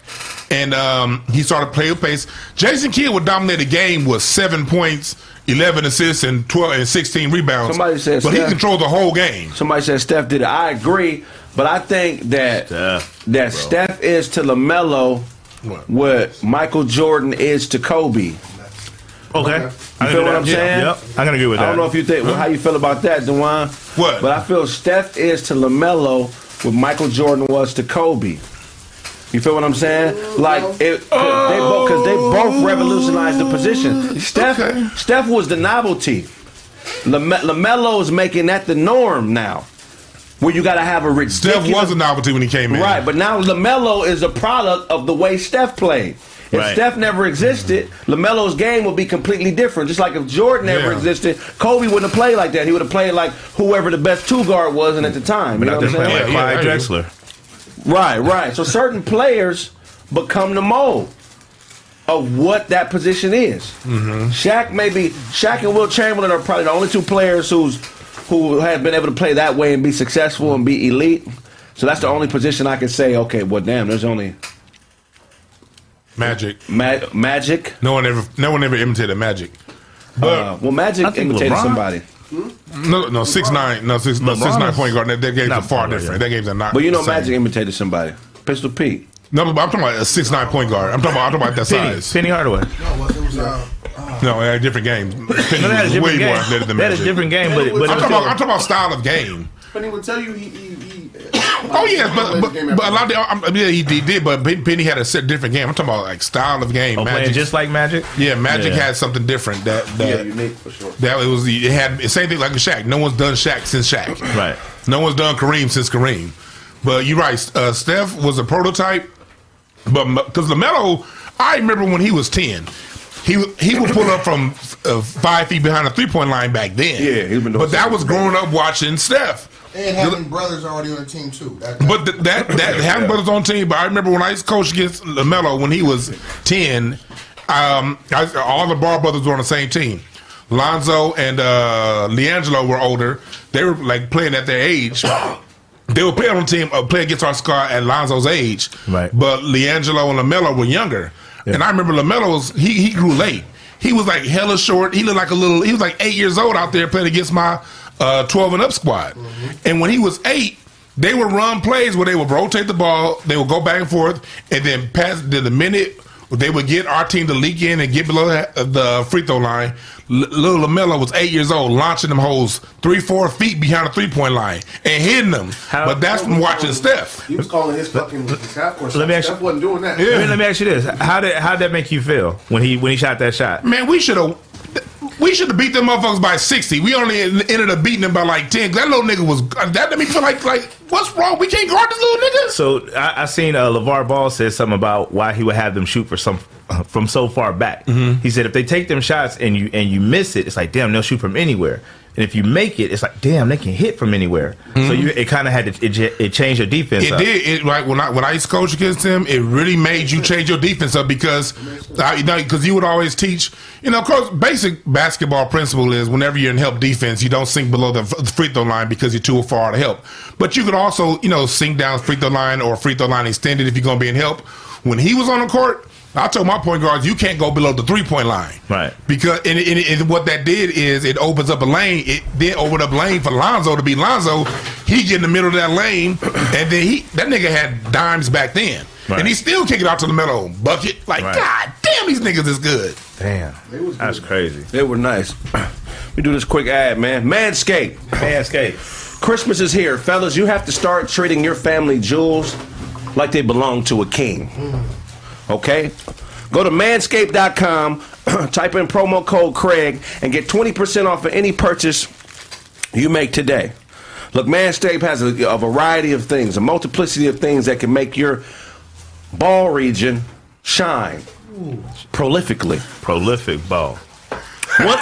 and um, he started playing pace. Jason Kidd would dominate the game with seven points, eleven assists, and twelve and sixteen rebounds. Somebody said but he controlled the whole game. Somebody said Steph did it. I agree, but I think that Steph, that bro. Steph is to Lamelo What? what Michael Jordan is to Kobe. Okay. I You can feel what that. I'm Yeah, saying? Yep. I can agree with that. I don't know if you think well, how you feel about that, Dewan. What? But I feel Steph is to Lamelo what Michael Jordan was to Kobe. You feel what I'm saying? Like it, cause they both because they both revolutionized the position. Steph, Okay. Steph was the novelty. Lame- Lamelo is making that the norm now, where you got to have a ridiculous. Steph was a novelty when he came in. Right, but now LaMelo is a product of the way Steph played. If Right. Steph never existed, LaMelo's game would be completely different. Just like if Jordan never Yeah. existed, Kobe wouldn't have played like that. He would have played like whoever the best two guard was and at the time. You know what I'm saying? like Yeah, Clyde yeah, Drexler. Right, right. So certain players become the mold of what that position is. Mm-hmm. Shaq maybe Shaq and Wilt Chamberlain are probably the only two players who's who have been able to play that way and be successful and be elite. So that's the only position I can say. Okay, well, damn, there's only Magic. Ma- Magic. No one ever, no one ever imitated Magic. But Uh, well, Magic I think imitated LeBron. somebody, no, no, six nine, no six, no, six nine is- point guard. That, that game's Not are far point different. yeah. That game's are not. but you know, the same. Magic imitated somebody. Pistol Pete. No, but I'm talking about a six nine point guard. I'm talking about, I'm talking about that Penny, size. Penny Hardaway. No, it was uh, No, they had different games. Penny No, that is a was different way game. more athletic than That is Magic. a different game, but, but I'm it talking, about, I'm talking about style of game. Penny would tell you he. he, he Oh yeah, but but, but a lot of the, I'm, yeah, he, he did, but Pen- Penny had a set different game. I'm talking about like style of game. oh, playing Magic, just like Magic. yeah, Magic Yeah. had something different that Yeah, that unique for sure. that it was. It had same thing like with Shaq. No one's done Shaq since Shaq. Right. No one's done Kareem since Kareem. But you're right. Uh, Steph was a prototype, but because Lamelo, I remember when he was ten. He, he would pull up from uh, five feet behind the three point line back then. Yeah, he's been doing But that was growing up watching Steph. and having brothers already on the team too. That, But th- that that having brothers on team. But I remember when I used to coach against Lamelo when he was ten. Um, I, all the Ball brothers were on the same team. Lonzo and uh, LiAngelo were older. They were like playing at their age. They were playing on the team, uh, play against our squad at Lonzo's age. Right. But LiAngelo and Lamelo were younger. And I remember Lamelo was he he grew late. He was like hella short. He looked like a little. He was like eight years old out there playing against my uh, twelve and up squad. And when he was eight, they would run plays where they would rotate the ball. They would go back and forth, and then pass. Then the minute they would get our team to leak in and get below the, uh, the free throw line, L- little Lamelo was eight years old, launching them holes three, four feet behind the three point line and hitting them. How- but that's from watching Steph. He was calling his fucking half court. Let me shot. ask you- Steph wasn't doing that. Yeah. Let me, let me ask you this: How did how did that make you feel when he when he shot that shot? Man, we should have. We should have beat them motherfuckers by sixty. We only ended up beating them by like ten. That little nigga was. That made me feel like like what's wrong? We can't guard this little nigga. So I, I seen uh, LaVar Ball said something about why he would have them shoot for some from so far back. Mm-hmm. He said if they take them shots and you and you miss it, it's like damn they'll shoot from anywhere. And if you make it, it's like damn they can hit from anywhere. So you it kind of had to it, it changed your defense. Mm-hmm. It up. did. It like when I when I used to coach against him, it really made you change your defense up because uh, you know because you would always teach. You know, of course, basic basketball principle is whenever you're in help defense, you don't sink below the free throw line because you're too far to help. But you could also you know sink down free throw line or free throw line extended if you're going to be in help. When he was on the court. I told my point guards, you can't go below the three point line, Right. Because and, and, and what that did is it opens up a lane. It then opened up lane for Lonzo to be Lonzo. He get in the middle of that lane, and then he that nigga had dimes back then, Right. and he still kick it out to the middle bucket. Like Right. God damn, these niggas is good. Damn, that's crazy. They were nice. We do this quick ad, man. Manscaped. Manscaped. Christmas is here, fellas. You have to start treating your family jewels like they belong to a king. Okay? Go to manscaped.com, type in promo code Craig, and get 20% off of any purchase you make today. Look, Manscaped has a, a variety of things, a multiplicity of things that can make your ball region shine prolifically. Prolific ball. One,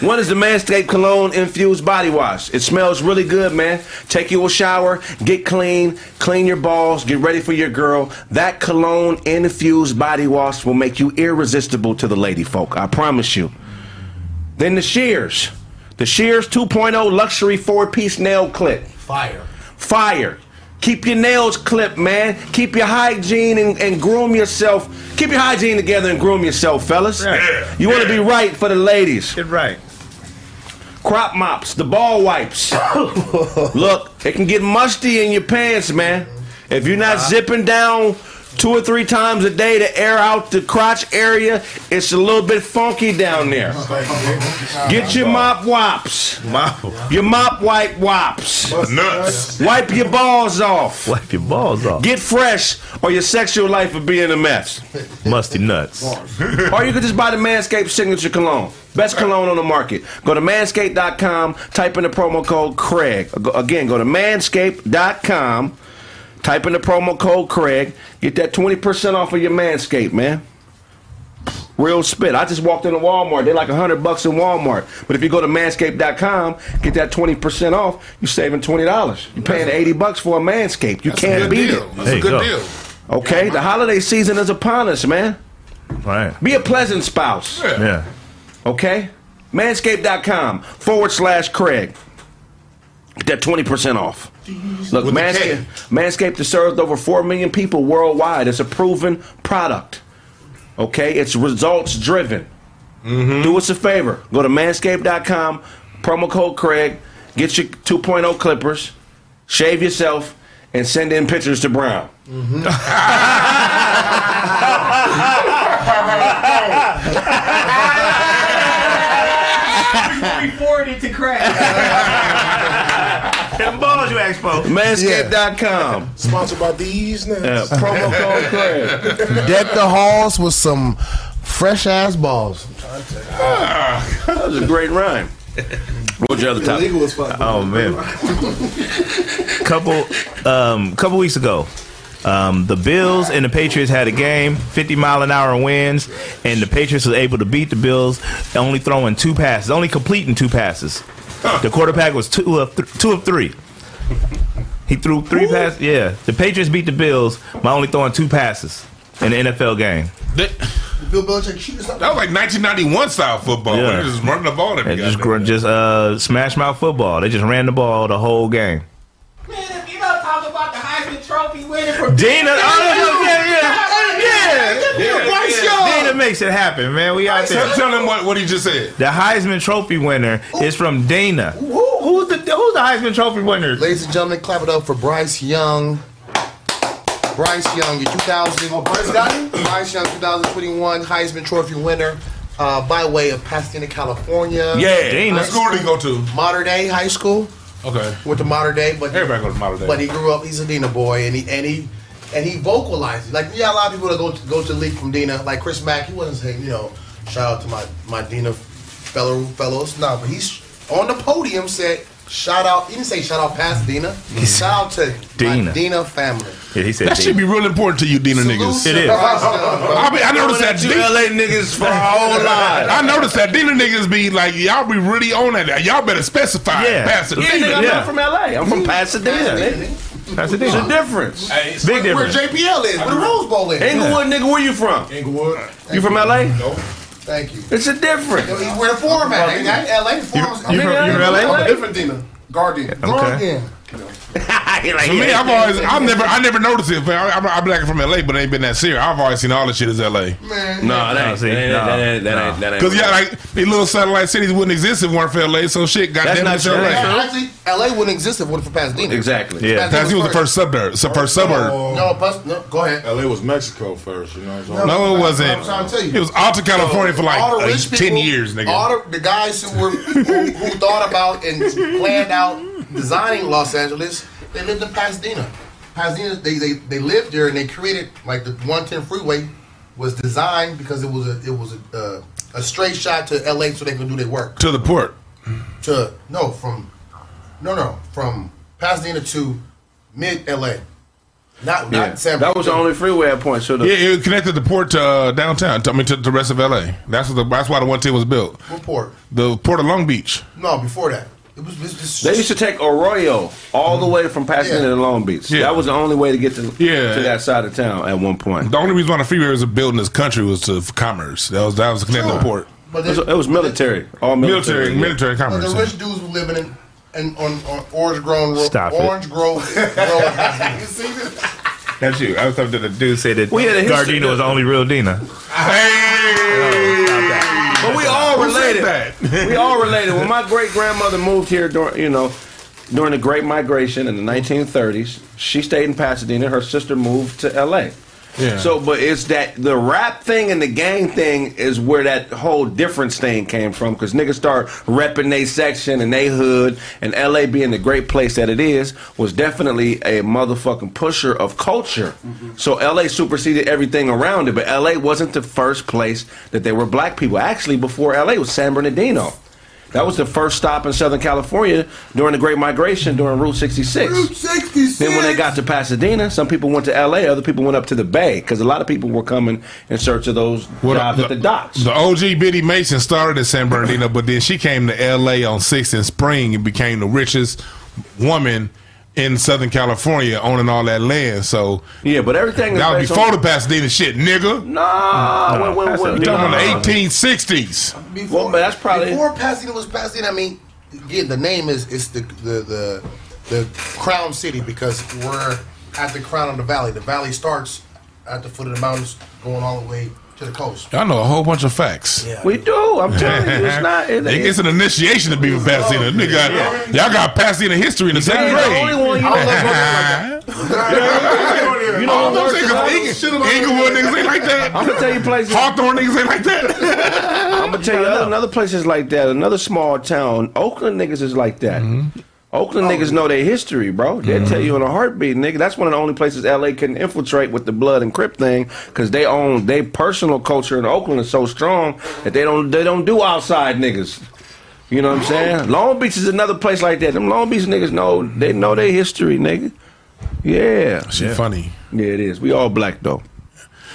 one is the Manscaped Cologne Infused Body Wash. It smells really good, man. Take you a shower, get clean, clean your balls, get ready for your girl. That Cologne Infused Body Wash will make you irresistible to the lady folk. I promise you. Then the Shears. The Shears 2.0 Luxury 4 piece nail clip. fire. Fire. Keep your nails clipped, man. Keep your hygiene and, and groom yourself. Keep your hygiene together and groom yourself, fellas. Yeah. You want to be right for the ladies. Get right. Crop mops, the ball wipes. Look, it can get musty in your pants, man. If you're not uh-huh. zipping down two or three times a day to air out the crotch area. It's a little bit funky down there. Get your mop wops. Your mop wipe wops. Nuts. Wipe your balls off. Wipe your balls off. Get fresh, or your sexual life will be in a mess. Musty nuts. or you could just buy the Manscaped signature cologne. Best cologne on the market. Go to manscaped.com, type in the promo code Craig. Again, go to manscaped.com, type in the promo code Craig. Get that 20% off of your Manscaped, man. Real spit. I just walked into Walmart. They're like 100 bucks in Walmart. But if you go to manscaped.com, get that 20% off, you're saving $20. You're paying 80 bucks for a Manscaped. You That's can't beat deal. it. That's There a good go. deal. Okay? The holiday season is upon us, man. Right. Be a pleasant spouse. Yeah. Okay? Manscaped.com forward slash Craig. Get that 20% off. Mm-hmm. Look, With a Manscaped, K. Manscaped has served over 4 million people worldwide. It's a proven product. Okay? It's results driven. Mm-hmm. Do us a favor. Go to manscaped.com, promo code Craig, get your 2.0 clippers, shave yourself, and send in pictures to Brown. Mm-hmm. Reported to Craig. Them balls you asked for. Manscaped.com. Sponsored by these now. Promo code Craig. Deck the halls with some fresh ass balls. That was a great rhyme. What's your other topic? Illegal as fuck. Oh man. couple um couple weeks ago. Um, the Bills and the Patriots had a game, 50 mile an hour winds, and the Patriots was able to beat the Bills, only throwing two passes, only completing two passes. The quarterback was two of th- two of three. He threw three passes. Yeah, the Patriots beat the Bills by only throwing two passes in the NFL game. That, Bill Belichick shoot that was like 1991 style football. Yeah. They just running the ball every They just gr- just uh, smash mouth football. They just ran the ball the whole game. Man, if you don't talk about the Heisman Trophy winner for Dina, oh, yeah, yeah, yeah, yeah. Bryce yeah. Dina makes it happen, man. We out Tell, there. tell them what, what he just said. The Heisman Trophy winner is from Dana. Who's the Who's the Heisman Trophy winner? Ladies and gentlemen, clap it up for Bryce Young. Bryce Young, your 2000. Oh, Bryce got it? Bryce Young, 2021 Heisman Trophy winner uh, by way of Pasadena, California. Yeah. Dana. What school did he go to? Mater Dei high school. Okay. Went to Mater Dei, but Everybody go to Mater Dei. but he grew up. He's a Dina boy, and he and he and he vocalized. Like yeah, a lot of people that go to, go to the league from Dina, like Chris Mack. He wasn't saying you know, shout out to my my Dina fellow fellows. No, but he's on the podium said. Shout out! He didn't say shout out past Dina. Pasadena. Mm. Shout out to Dina. my Dina family. Yeah, he said that should be real important to you, Dina niggas. It is. I, mean, I noticed that. You Dina- LA niggas for our whole lives. I noticed that Dina niggas be like, y'all be really on that. Y'all better specify. Yeah. Pasadena. Yeah, nigga, I'm Yeah. not from LA. I'm from Pasadena. nigga. That's the There's a Dina. difference. Big Where difference. JPL is, where the Rose Bowl is. Inglewood, nigga, where you from? Inglewood. You from LA? No. Thank you. It's a difference. He's where the forum at. Ain't that LA? The forum's You from, you from I'm LA? a different Dina. Gardena. Okay. For me, I've always, I've never, I never noticed it. I, I'm, I'm black from LA, but it ain't been that serious. I've always seen all the shit as LA. Man, No, that ain't, see, that ain't, no, that ain't, that ain't, that. Because yeah, like these little satellite cities wouldn't exist if it weren't for LA. So shit, goddamn not it's true. LA. That's Actually, LA wouldn't exist if it wasn't for Pasadena. Exactly. Yeah. Pasadena was the first suburb. So first suburb. Oh, No, Pas- no, go ahead. LA was Mexico first, you know. So No, it wasn't. I'm trying to tell you. It was Alta California for like all the rich ten people, years, nigga. All the, the guys who were who, who thought about and planned out designing Los Angeles, they lived in Pasadena. Pasadena, they, they, they lived there and they created like the 110 freeway was designed because it was a it was a, uh, a straight shot to LA so they could do their work. to the port. To no from no no from Pasadena to mid LA, not Yeah. not San That was the only freeway at point. So the, Yeah, it connected the port to uh, downtown. I mean, to the rest of LA. That's what the, that's why the one ten was built. What port? The port of Long Beach. No, before that. It was, it was just, They used to take Arroyo all the way from Pasadena Yeah. to Long Beach. Yeah. That was the only way to get to, Yeah. to that side of town at one point. The only reason why the freeway was built in this country was to for commerce. That was that was connected to the port. but It was, it was military. All military. Military, military But commerce. the rich dudes were living in, in on, on Orange Grove Road. Stop it. Orange Grove Road. you see this? That's you. I was talking to the dude said that We had a history- Gardena was the only real Dina. Hey, But we all related. we all related. When my great grandmother moved here during, you know, during the Great Migration in the 1930s, she stayed in Pasadena. Her sister moved to L.A. Yeah. So, but it's that the rap thing and the gang thing is where that whole difference thing came from. Because niggas start repping they section and they hood, and LA being the great place that it is was definitely a motherfucking pusher of culture. Mm-hmm. So LA superseded everything around it, but LA wasn't the first place that there were black people. Actually, before LA was San Bernardino. That was the first stop in Southern California during the Great Migration during Route 66. Route 66. Then when they got to Pasadena, some people went to L.A., other people went up to the Bay because a lot of people were coming in search of those Well, jobs at the docks. The OG Biddy Mason started in San Bernardino, but then she came to LA on 6th and Spring and became the richest woman in Southern California owning all that land. So yeah, but everything is that was based before on- the Pasadena shit, nigga. Nah, mm-hmm. when- when- when- You talking about the 1860s? Before, Well, but that's probably- before Pasadena was Pasadena. I mean, again, the name is is the the the, the crown city because we're at the crown of the valley. The valley starts at the foot of the mountains, going all the way to the coast. Y'all know a whole bunch of facts. Yeah. We do. I'm telling you, it's not. It, It- It's an initiation to be from Pasadena. Oh, Nigga, got- y'all got Pasadena history in the same ain't grade. the only one you don't know know. if I'm You know All what those works? niggas, Inglewood niggas ain't like that. I'm gonna tell you places. Hawthorne niggas ain't like that. I'm gonna tell you other, another places like that. Another small town. Oakland niggas is like that. Mm-hmm. Oakland oh, niggas know their history, bro. They'll tell mm-hmm. you in a heartbeat, nigga. That's one of the only places LA can infiltrate with the blood and crip thing, because they own their personal culture in Oakland is so strong that they don't they don't do outside niggas. You know what I'm saying? Long Beach is another place like that. Them Long Beach niggas know they know their history, nigga. Yeah, Shit funny. yeah, it is. We all black though.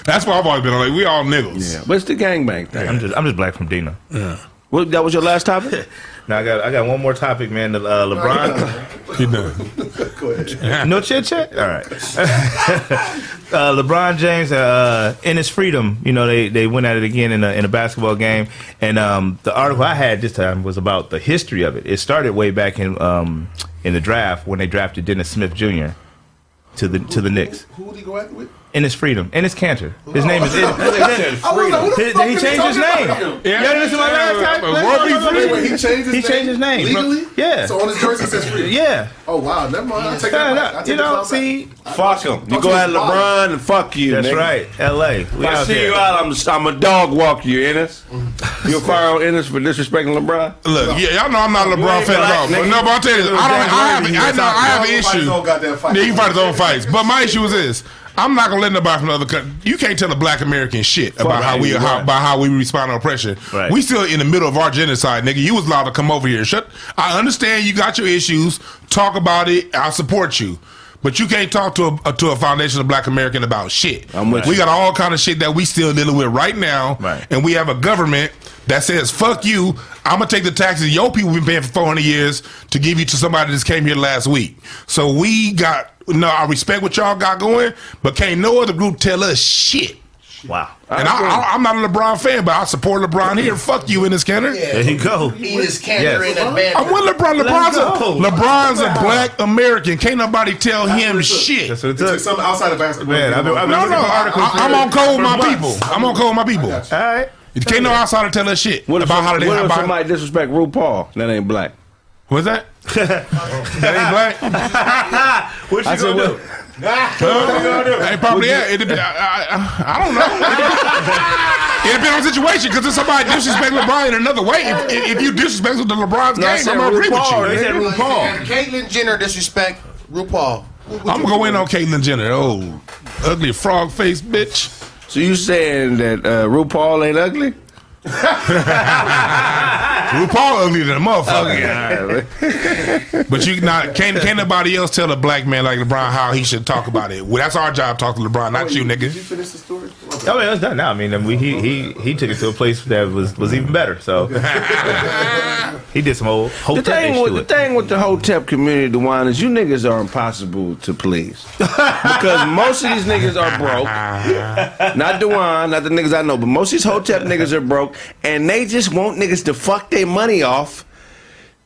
That's why I've always been like, we all niggas. Yeah, but it's the gangbang thing. I'm just I'm just black from Dina. What, that was your last topic? Now I got I got one more topic, man. The, uh, LeBron. You know. Go ahead. no chit chat. All right. uh, LeBron James, uh, Enes Freedom, you know, they, they went at it again in a, in a basketball game, and um, the article I had this time was about the history of it. It started way back in um, in the draft when they drafted Dennis Smith Jr. to the to the Knicks. Who would he go after with? Enes Freedom, in his Cantor. His name is. I was like, who the Did, fuck did he is change his name? about? Yeah, you listen my last time? Wait, he changed his He name? changed his name. legally. Yeah. So on his jersey says free. Yeah. Oh wow, never mind. I take that back. I take you know, see, Fuck him. You go at. LeBron and fuck you. that's right. L.A. If I see you out, I'm I'm a dog walk you, Enes. You'll fire on Enes for disrespecting LeBron. Look, yeah, y'all know I'm not a LeBron ain't fan at all. But no, but I'll tell you this. I don't. I have. I know. I have an issue. all goddamn fight. Yeah, he can fight his own fights. But my issue is this: I'm not gonna let nobody from another country. You can't tell a Black American shit about how we right, how, right. about how we respond to oppression. Right. We still in the middle of our genocide, nigga. You was allowed to come over here. Shut. I understand you got your issues. Talk about it. I support you. But you can't talk to a to a foundation of Black American about shit. I'm with we you. got all kind of shit that we still dealing with right now, Right. and we have a government that says "fuck you." I'm gonna take the taxes your people been paying for 400 years to give you to somebody that just came here last week. So we got no. I respect what y'all got going, but can't no other group tell us shit. Wow. And I, I, I'm not a LeBron fan, but I support LeBron here. Fuck you Enes Kanter. There you go. Eat his cancer Yes. in that band. I'm with LeBron. LeBron's Let's a. LeBron's a black American. Can't nobody tell him shit. That's what it It took took. something outside of basketball. Man, I've been- I've been- No, no, I, am on code with my people. I'm on code with my people. All right. You can't no outsider tell us shit What if, about how they what if about, somebody disrespect RuPaul? That ain't black. What's that? That ain't black. What you I gonna what, do? Hey, probably yeah. It dep- I, I, I don't know. It depends on the situation because if somebody disrespect LeBron in another way, if, if, if you disrespect the LeBron's No, I game, said I'm gonna agree with RuPaul. you. They said RuPaul. Caitlyn Jenner disrespect RuPaul. I'm gonna go in on Caitlyn Jenner. Oh, ugly frog face bitch. So you saying that uh, RuPaul ain't ugly? RuPaul ugly than a motherfucker. But you not can't can't nobody else tell a black man like LeBron how he should talk about it. Well, that's our job. Talk to LeBron, not oh, you, Did you nigga. finish the story? Oh, I mean, that's done now. I mean, we, he he he took it to a place that was was even better. So he did some old The thing, with, the it. thing with the Hotep community, Dewan, is you niggas are impossible to please. because most of these niggas are broke. Not Dewan, not the niggas I know, but most of these Hotep niggas are broke, and they just want niggas to fuck their money off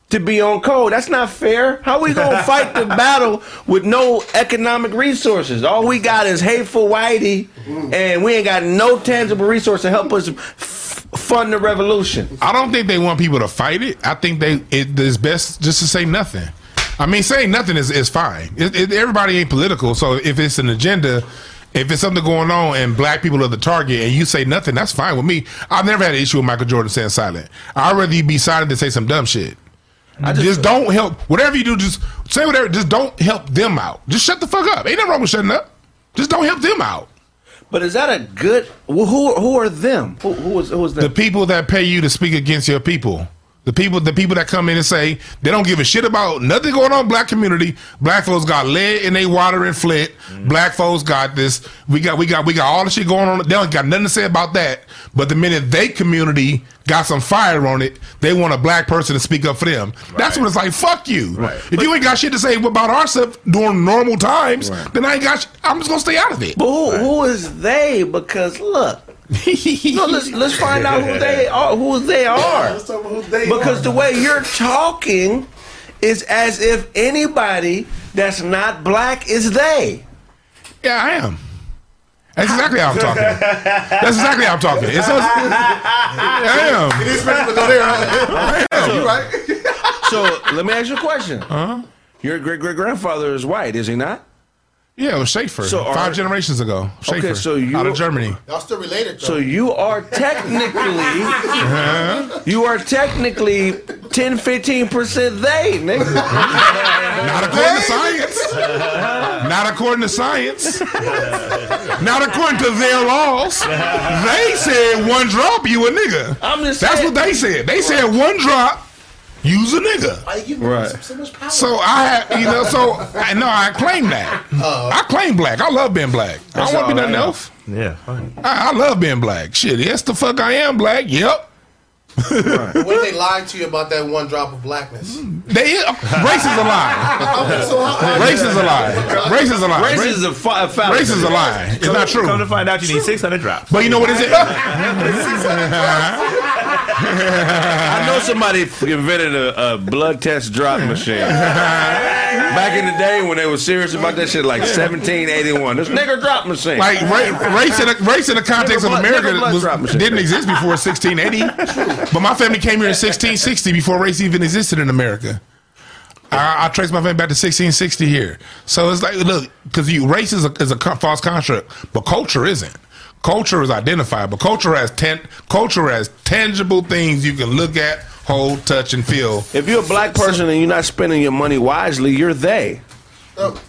to be on code. That's not fair. How we gonna fight the battle with no economic resources? All we got is hateful whitey, mm. and we ain't got no tangible resource to help us f- fund the revolution. I don't think they want people to fight it. I think they it is best just to say nothing. I mean, saying nothing is, is fine. It, it, everybody ain't political, so if it's an agenda If it's something going on and black people are the target and you say nothing, that's fine with me. I've never had an issue with Michael Jordan saying silent. I'd rather you be silent than say some dumb shit. I just, don't help. Whatever you do, just say whatever. Just don't help them out. Just shut the fuck up. Ain't nothing wrong with shutting up. Just don't help them out. But is that a good? Well, who who are them? Who who is who is The people that pay you to speak against your people. The people, the people that come in and say they don't give a shit about nothing going on in black community. Black folks got lead in their water and Flint. Mm. Black folks got this. We got, we got, we got all the shit going on. They don't got nothing to say about that. But the minute they community got some fire on it, they want a black person to speak up for them. That's when it's like, fuck you. If you ain't got shit to say about our stuff during normal times, then I ain't got. sh- I'm just gonna stay out of it. But who who is they? Because look, no, let's let's find out who they are. Who they are. Let's talk about who they Because are. the way you're talking is as if anybody that's not black is they. Yeah, I am. That's exactly how I'm talking. That's exactly how I'm talking. It's us. I am. It is special to go there. Huh? You right? So let me ask you a question. Uh-huh. Your great great grandfather is white, is he not? Yeah, it was Schaefer. So are- Five generations ago. Schaefer. so you- out of Germany. Y'all still related though. So you are technically uh-huh. you are technically 10 15% they, nigga. Not according to science. Not according to science. Not according to their laws. They said one drop, you a nigga. I'm just That's saying. what they said. They said one drop, use a nigga. Why you give Right. so, so much power? So I have, you know, so I know I claim that. Uh-huh. I claim black. I love being black. I don't want to be nothing else. Yeah, fine. I, I love being black. Shit, yes, the fuck I am black. Yep. what if they lied to you about that one drop of blackness? They uh, race is a lie. Okay, so how, Race is a lie. Race is a lie. Race is a, fa- fallacy. Race is a lie. It's not true. Come to find out, you need 600 drops. But you know what is it? I know somebody invented a, a blood test drop machine. Back in the day when they were serious about that shit, like 1781. This nigger drop machine. Like ra- race in the race in the context of Nigga blood- America blood was, didn't exist before 1680. But my family came here in 1660 before race even existed in America. I, I trace my family back to 1660 here. So it's like, look, because you race is a, is a false construct, but culture isn't. Culture is identifiable. Culture has ten, culture has tangible things you can look at, hold, touch, and feel. if you're a black person and you're not spending your money wisely, you're they. Oh.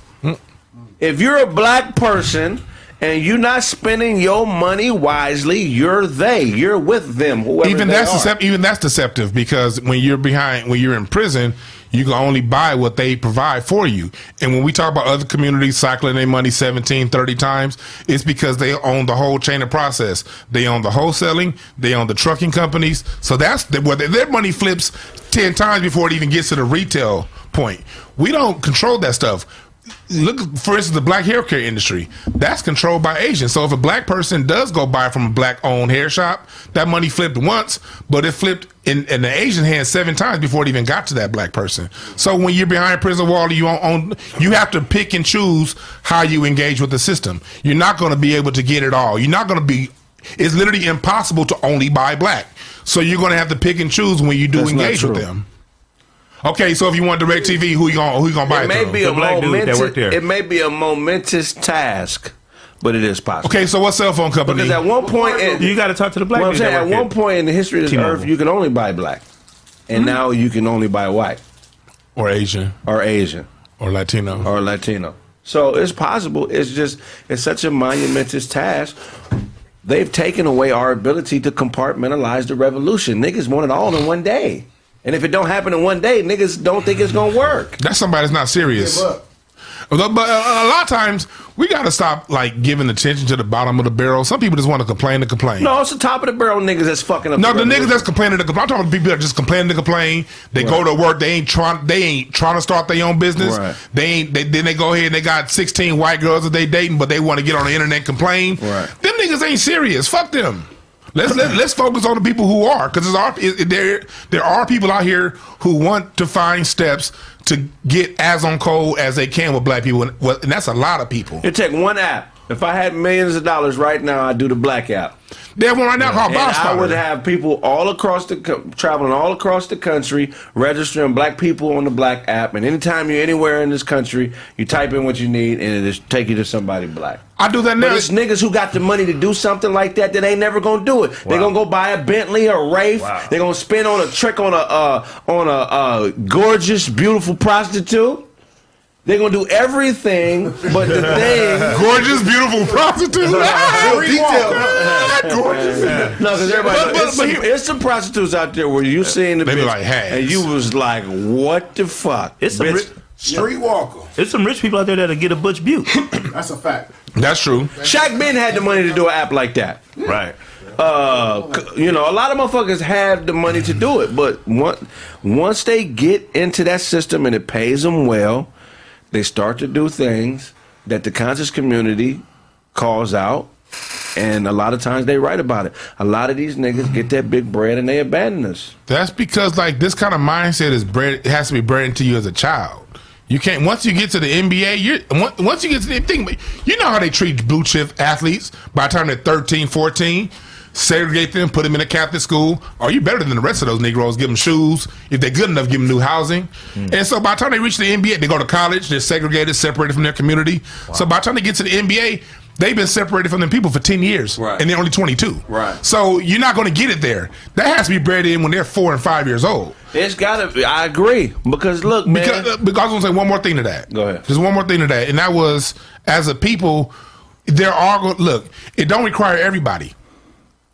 If you're a black person and you're not spending your money wisely, you're they. You're with them. Even that's even that's deceptive because when you're behind when you're in prison you can only buy what they provide for you. And when we talk about other communities cycling their money 17 30 times it's because they own the whole chain of process. They own the wholesaling they own the trucking companies. So that's the, where their money flips 10 times before it even gets to the retail point. We don't control that stuff look for instance the black hair care industry. That's controlled by asians. So if a black person does go buy from a black owned hair shop that money flipped once but it flipped in, in the asian hands seven times before it even got to that black person. So when you're behind a prison wall you own you have to pick and choose how you engage with the system. You're not going to be able to get it all. You're not going to be it's literally impossible to only buy black. So you're going to have to pick and choose when you do That's engage with them okay so if you want direct tv who you gonna who you going to buy It it may through? be The a black dude that momentous. worked there. It may be a momentous task, but it is possible. Okay, so what cell phone company? Because at one point, in, You got to talk to the black well, I'm dude that saying at one here. point in the history of the earth, you can only buy black, and mm-hmm. now you can only buy white or Asian or Asian or Latino. or Latino. So it's possible. It's just it's such a monumentous task. They've taken away our ability to compartmentalize the revolution. Niggas want it all in one day. And if it don't happen in one day, niggas don't think it's gonna work. That's somebody that's not serious. But but, uh, a lot of times we got to stop like giving attention to the bottom of the barrel. Some people just want to complain to complain. No, it's the top of the barrel niggas that's fucking up. No, the niggas that's complaining to complain. I'm talking about people that just complaining to complain. They go to work. They ain't trying. They ain't trying to start their own business. Right. They ain't. They, then they go ahead and they got 16 white girls that they dating, but they want to get on the internet and complain. Right. Them niggas ain't serious. Fuck them. Let's let, let's focus on the people who are because there there are people out here who want to find steps to get as on code as they can with black people, and, and that's a lot of people. You take one app, If I had millions of dollars right now, I'd do the black app. They one right now called And Boss I would have people all across the co- traveling all across the country, registering black people on the black app. And anytime you're anywhere in this country, you type in what you need, and it just take you to somebody black. I do that But now. it's niggas who got the money to do something like that that ain't never gonna do it. They're gonna go buy a Bentley or a Wraith. They're gonna spend on a trick on a uh, on a uh, gorgeous, beautiful prostitute. They're gonna do everything, but the thing. Gorgeous, beautiful prostitute. Real detail. Gorgeous. No, because everybody. But- but- it's, but some, here- it's some prostitutes out there where you seeing the They be bitch like, "Hey." and you was like, "What the fuck?" It's some Bitch, rich, Streetwalker. there's some rich people out there that'll get a Butch Butte. That's a fact. That's true. Shaq Ben had the money to do an app like that. right. Uh, you know, a lot of motherfuckers have the money to do it, but once once they get into that system and it pays them well, they start to do things that the conscious community calls out, and a lot of times they write about it. A lot of these niggas get that big bread and they abandon us. That's because like this kind of mindset is bred. It has to be bred into you as a child. You can't once you get to the NBA. You once once you get to the thing. You know how they treat blue chip athletes by the time they're 13, 14. Segregate them, put them in a Catholic school. Are you better than the rest of those Negroes? Give them shoes. If they're good enough, give them new housing. And so by the time they reach the NBA, they go to college. They're segregated, separated from their community. So by the time they get to the NBA, they've been separated from them people for ten years, Right. and they're only twenty two. Right. So you're not going to get it there. That has to be bred in when they're four and five years old. It's gotta. Be, I agree because look, man. Because, uh, because I was going to say one more thing to that. Go ahead. Just one more thing to that, and that was as a people, there are look. It don't require everybody.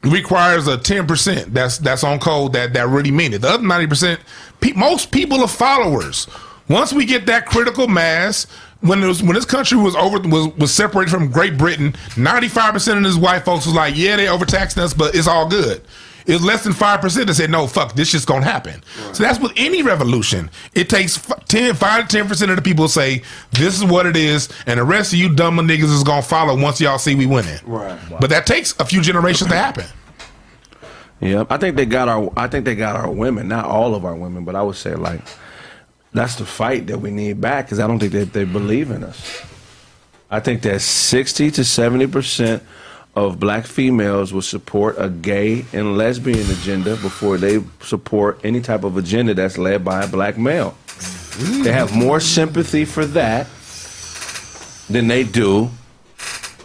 Requires a ten percent. That's that's on code that that really mean it. The other ninety percent, pe- most people are followers. Once we get that critical mass, when it was, when this country was over was was separated from Great Britain, ninety five percent of his white folks was like, yeah, they overtaxed us, but it's all good. It was less than five percent that said, no, fuck, this shit's gonna happen. So that's with any revolution. It takes f- 10, 5 to ten percent of the people say this is what it is, and the rest of you dumb niggas is gonna follow once y'all see we winning. Right. But that takes a few generations to happen. Yeah, I think they got our. I think they got our women, not all of our women, but I would say like that's the fight that we need back because I don't think that they believe in us. I think that sixty to seventy percent of black females will support a gay and lesbian agenda before they support any type of agenda that's led by a black male. They have more sympathy for that than they do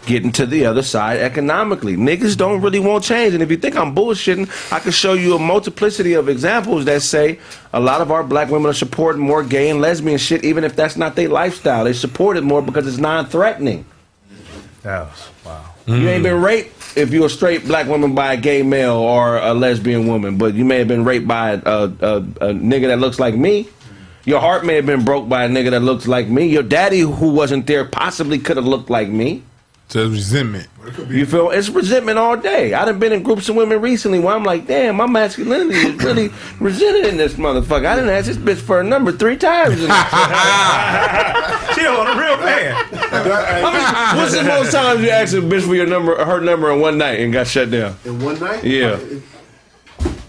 getting to the other side economically. Niggas don't really want change. And if you think I'm bullshitting, I can show you a multiplicity of examples that say a lot of our black women are supporting more gay and lesbian shit, even if that's not their lifestyle. They support it more because it's non threatening. Wow. You ain't been mm. raped if you're a straight black woman by a gay male or a lesbian woman, but you may have been raped by a, a, a nigga that looks like me. Your heart may have been broke by a nigga that looks like me. Your daddy, who wasn't there, possibly could have looked like me. So it's resentment. You feel it's resentment all day. I done been in groups of women recently where I'm like, damn, my masculinity is really resented in this motherfucker. I didn't ask this bitch for a number three times. in this shit. Chill on a real man. How many- What's the most times you asked a bitch for your number, her number in one night and got shut down? In one night? Yeah.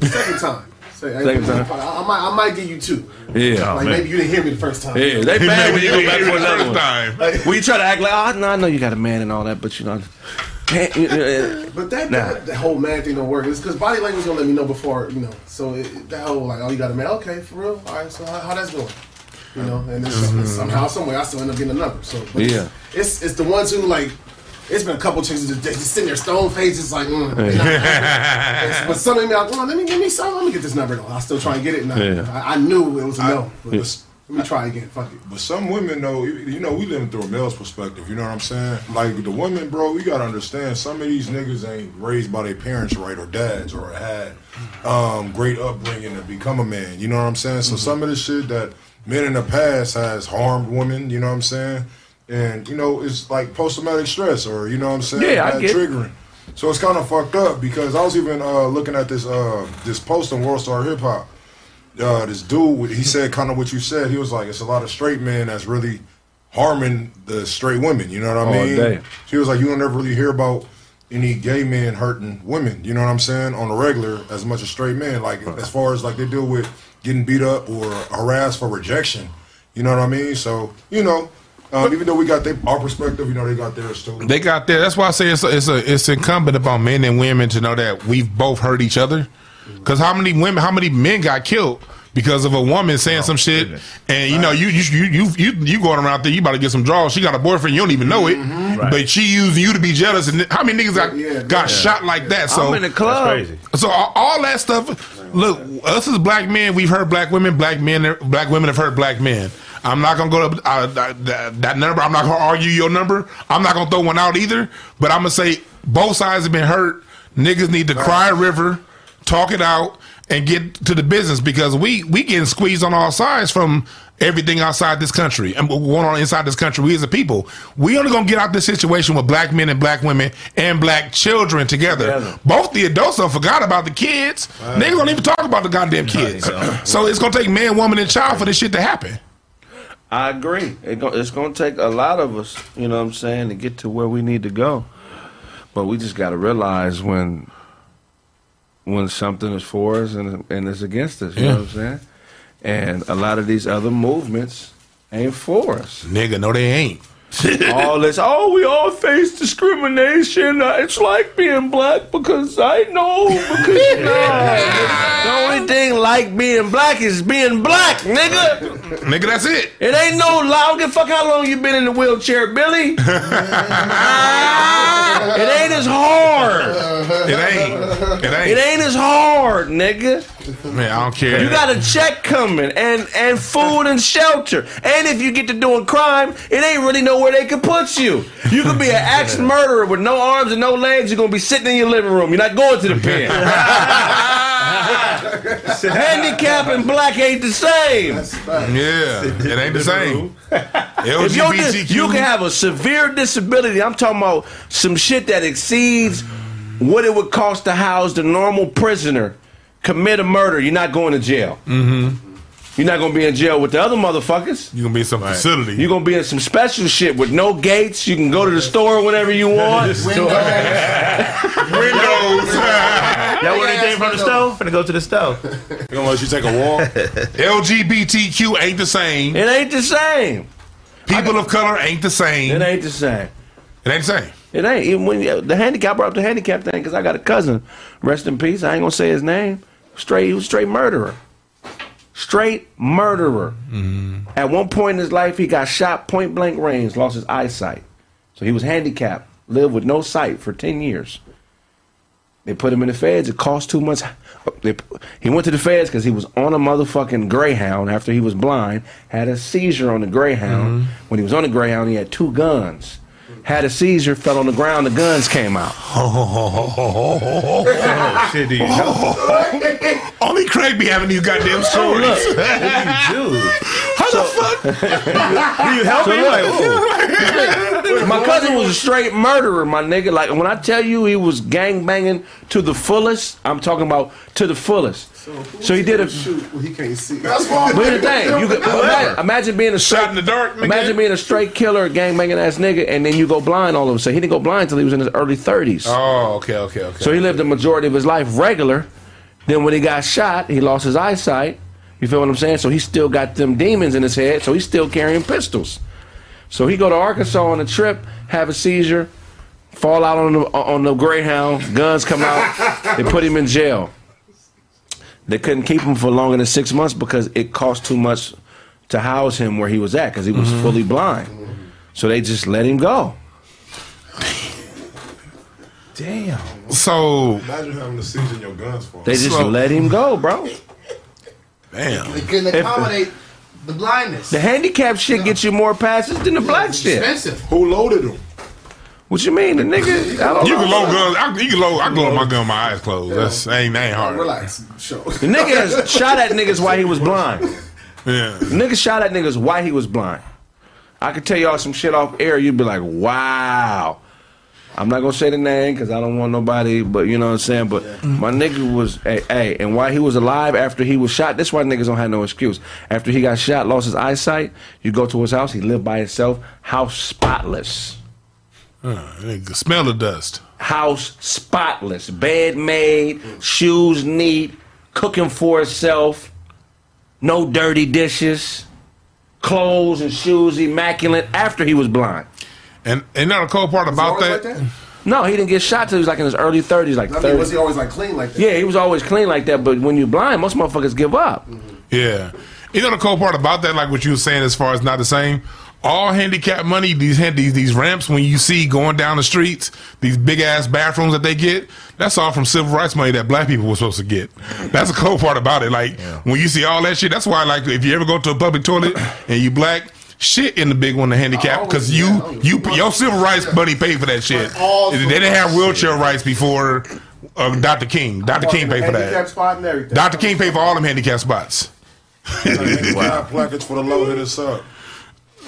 Second time. Say, I- time. I, I might, I might give you two. Yeah, like maybe you didn't hear me the first time. yeah. They mad when you go back for another one. time. When you try to act like, oh, no, I know you got a man and all that, but you know, can't. Uh, But that, Nah. that, that whole man thing don't work. It's because body language gonna let me know before, you know. So it, that whole like, oh, you got a man? Okay, for real. All right. So how, how that's going? You know, and it's, it's somehow, somewhere, I still end up getting a number. So but Yeah. it's it's the ones who like. It's been a couple chicks that just, just sitting there stone faced, just like. Mm, you but some of them be like, well, let me give me some. Let me get this number. though. I still try and get it. And I, Yeah. I, I knew it was a no. But But, let me try again. Fuck it. but some women though, you you know, we living through a male's perspective. You know what I'm saying? Like the women, bro, we gotta understand. Some of these niggas ain't raised by their parents right or dads or had um, great upbringing to become a man. You know what I'm saying? So some of the shit that men in the past has harmed women. You know what I'm saying? And you know, it's like post traumatic stress or you know what I'm saying? Yeah, I get it. triggering. So it's kind of fucked up because I was even uh, looking at this uh, this post on World Star Hip Hop. Uh, this dude, he said kind of what you said. He was like, it's a lot of straight men that's really harming the straight women. You know what I All mean? day. He was like, you don't ever really hear about any gay men hurting women. You know what I'm saying? On the regular, as much as straight men. Like as far as like they deal with getting beat up or harassed for rejection. You know what I mean? So you know, Um, even though we got their, our perspective, you know, they got theirs too. They got there. That's why I say it's a, it's a, it's incumbent upon men and women to know that we've both hurt each other. Because how many women, how many men got killed because of a woman saying some shit, and you know you you you you you, you going around there, you about to get some draws. She got a boyfriend, you don't even know it, but she using you to be jealous. And how many niggas got Yeah, got shot like that? So I'm in the club. crazy. so all, all that stuff. Look, us as black men, we've hurt black women. Black men, black women have hurt black men. I'm not gonna go to uh, that, that, that number. I'm not gonna argue your number. I'm not gonna throw one out either. But I'm gonna say both sides have been hurt. Niggas need to cry a river, talk it out, and get to the business because we we getting squeezed on all sides from everything outside this country and what going on inside this country. We as a people, we only gonna get out this situation with black men and black women and black children together. Together. Both the adults don't forgot about the kids. Niggas don't even talk about the goddamn kids. so it's gonna take man, woman, and child for this shit to happen. I agree. It's going to take a lot of us, you know what I'm saying, to get to where we need to go. But we just got to realize when when something is for us and, and it's against us, you know what I'm saying? And a lot of these other movements ain't for us. Nigga, no, they ain't. all this, oh, we all face discrimination. Uh, It's like being black because I know, because no. the only thing like being black is being black, nigga. Nigga, that's it. It ain't no don't give fuck how long you been in the wheelchair, Billy. It ain't as hard. It ain't. It ain't. It ain't as hard, nigga. Man, I don't care. You got a check coming and and food and shelter. And if you get to doing crime, it ain't really nowhere they can put you. You could be an axe murderer with no arms and no legs. You're gonna be sitting in your living room. You're not going to the pen. Handicap and black ain't the same. yeah, it ain't the same. If you're dis- LGBTQ. you can have a severe disability. I'm talking about some shit that exceeds what it would cost to house the normal prisoner. Commit a murder, you're not going to jail. Mm-hmm. You're not going to be in jail with the other motherfuckers. You're gonna be in some facility. You're going to be in some special shit with no gates. You can go to the store whenever you want. windows. Y'all want anything from the stove? Finna go to the stove. You gonna let you take a walk? LGBTQ ain't the same. It ain't the same. People of color ain't the same. It ain't the same. It ain't the same. It ain't even when you, the handicap brought up the handicap thing because I got a cousin, rest in peace. I ain't gonna say his name. Straight, he was a straight murderer. Straight murderer. Mm-hmm. At one point in his life, he got shot point blank range, lost his eyesight, so he was handicapped, lived with no sight for ten years. They put him in the feds. It cost too much. They, he went to the feds because he was on a motherfucking Greyhound after he was blind. Had a seizure on the Greyhound. Mm-hmm. When he was on the Greyhound, he had two guns. Had a seizure, fell on the ground. The guns came out. Oh, shit, do you know? Only Craig be having these goddamn stories. Dude, How the fuck? do you help me? Like, ooh. My cousin was a straight murderer, my nigga. Like when I tell you he was gang banging to the fullest, I'm talking about to the fullest. So he did a. shoot when he can't see. That's why. But here's the thing, you could, imagine, imagine being a straight, Shot in the dark, nigga. imagine being a straight killer, gang banging ass nigga, and then you go blind all of a sudden. He didn't go blind until he was in his early 30s. Oh, okay, okay, okay. So he lived the majority of his life regular. Then when he got shot, he lost his eyesight. You feel what I'm saying? So he still got them demons in his head. So he's still carrying pistols. So he go to Arkansas on a trip, have a seizure, fall out on the on the Greyhound. Guns come out. They put him in jail. They couldn't keep him for longer than six months because it cost too much to house him where he was at because he was mm-hmm. fully blind. So they just let him go. Damn. so Imagine having to seizure in your guns for. They just So- let him go, bro. damn. They couldn't accommodate the blindness. The handicap shit gets you more passes than the black shit. expensive. Who loaded them? What you mean, the nigga? I don't You know. can load guns. I, you can load. I can load my gun my eyes closed. That's ain't ain't hard. Relax. Show. The nigga has shot at niggas while he was blind. Yeah. The nigga shot at niggas why he was blind. I could tell y'all some shit off air. You'd be like, wow. I'm not gonna say the name because I don't want nobody, but you know what I'm saying. But my nigga was, hey, hey, and why he was alive after he was shot, that's why niggas don't have no excuse. After he got shot, lost his eyesight, you go to his house, he lived by himself, house spotless. Uh, smell the dust. house spotless, bed made, shoes neat, cooking for herself, no dirty dishes. clothes and shoes immaculate after he was blind. And and not a cold part about that. like that? No, he didn't get shot till he was like in his early thirties, like I mean, thirty. was he always like clean like that? yeah, he was always clean like that. But when you're blind, most motherfuckers give up. Yeah. You know the cool part about that, like what you were saying as far as not the same? All handicap money, these hand- these these ramps when you see going down the streets, these big ass bathrooms that they get, that's all from civil rights money that black people were supposed to get. That's the cool part about it. Like when you see all that shit, that's why like if you ever go to a public toilet and you black, shit in the big one, the handicap, because you you your civil rights money paid for that shit. They didn't have wheelchair rights before uh, Dr. King. Dr. King paid for that. spot and everything. Dr. King paid for all them handicap spots. Wow. Plackets for the low hit us up.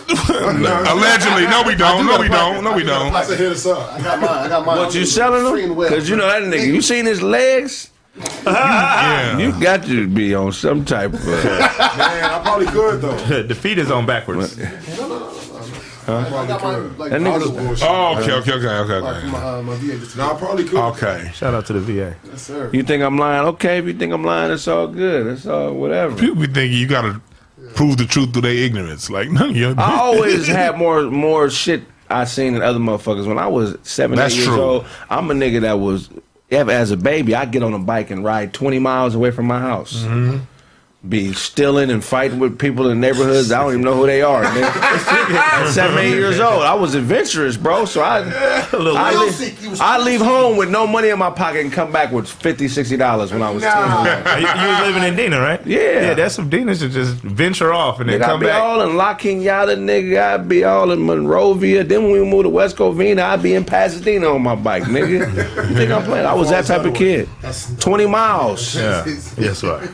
Allegedly, no, we don't. No, we don't. No, we don't. I said hit us up. I got mine. I got mine. What you selling them? Because you know that nigga. You seen his legs? Yeah. You got to be on some type of. Man, I probably could though. the feet is on backwards. I got mine. Like, That I was nigga. Oh, okay, okay, okay, okay, like, okay. my, uh, my VA just No, I probably could. Okay. Shout out to the VA. Yes, sir. you think I'm lying? Okay, if you think I'm lying, it's all good. It's all whatever. People be thinking you gotta prove the truth through their ignorance. Like, no, you I always had more more shit I seen than other motherfuckers. When I was seven, That's eight years true. old, I'm a nigga that was ever as a baby. I get on a bike and ride 20 miles away from my house. Mm-hmm. Be stealing and fighting with people in neighborhoods. I don't even know who they are. Man. At seven, eight years old, I was adventurous, bro. So I, I, real leave, sick. He was I leave home with no money in my pocket and come back with 50 60 dollars when I was 10. you, you was living in Dina, right? Yeah. Yeah, that's some Dinas to just venture off and then Nigga, I'd come be back. all in La Yada, nigga. I'd be all in Monrovia. Then when we moved to West Covina, I'd be in Pasadena on my bike, nigga. you think I'm playing? I was that type of kid. 20 miles. yeah. yes, right.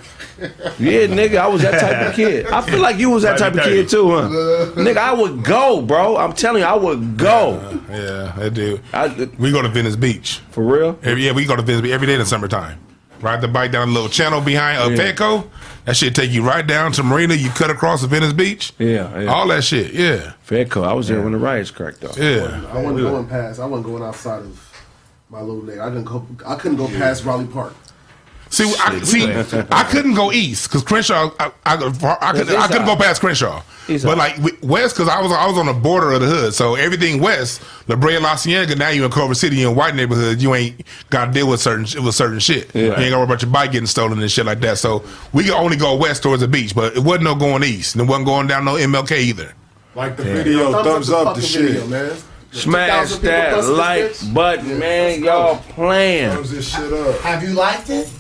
Yeah, nigga, I was that type of kid. I feel like you was that type of kid too, huh? Nigga, I would go, bro. I'm telling you, I would go. Yeah, I do. I, We go to Venice Beach. for real? Every, yeah, we go to Venice Beach every day in the summertime. Ride the bike down a little channel behind uh, Yeah. Petco. That shit take you right down to Marina. You cut across the Venice Beach. Yeah, yeah. All that shit. Yeah, Fairco. I was there when the riots cracked off. yeah. I wasn't going past. I wasn't going outside of my little neighborhood. I couldn't go. I couldn't go past Raleigh Park. See, I, see, I couldn't go east because Crenshaw. I, I, I, could, I couldn't go past Crenshaw. But like west, because I was I was on the border of the hood, so everything west, La Brea, La Cienega. Now you in Culver City, you in white neighborhood. You ain't got to deal with certain with certain shit. Yeah. You ain't got to worry about your bike getting stolen and shit like that. So we could only go west towards the beach, but it wasn't no going east, and it wasn't going down no MLK either. Like the video, thumbs, up the fucking shit. video, man. Smash 2,000 that like bitch. button, man. Y'all playing. Thumbs this shit up. Have you liked it?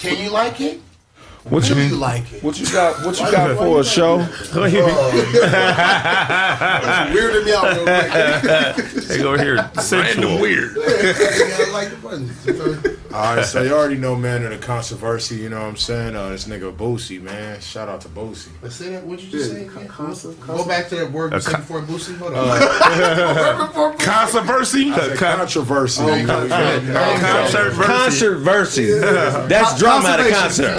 Can you like it? What you you like it? what you got? What you got for a show? Weirded me out real quick. They go here sensual. weird. I like the buttons. All right, so you already know, man, of the controversy. You know what I'm saying? Uh, this nigga Boosie, man. Shout out to Boosie. Let's say that. What'd you just say? again? Concert- Go back to that word you said before Boosie. Hold on. Controversy. Controversy. Oh, versus- Concert versus. That's drama at a concert.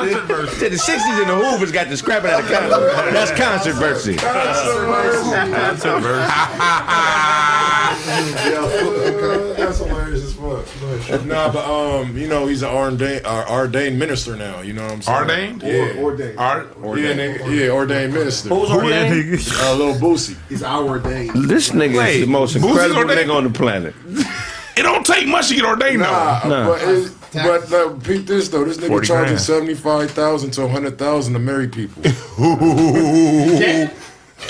The 60s and the Hoovers got the scrapping at a concert. That's concert versus. Concert versus. That's hilarious as fuck. Nah, but um, you know, he's an ordained, uh, ordained minister now. You know what I'm saying? Ordained? Yeah. Ordained. Art. Yeah, nigga, yeah, ordained minister. Who's ordained? Uh, little Boosie. He's our ordained. This nigga is the most Boosie's incredible ordained? nigga on the planet. It don't take much to get ordained Nah, No. but it, but uh, peep this though. This nigga charging grand. seventy five thousand to hundred thousand to marry people. though.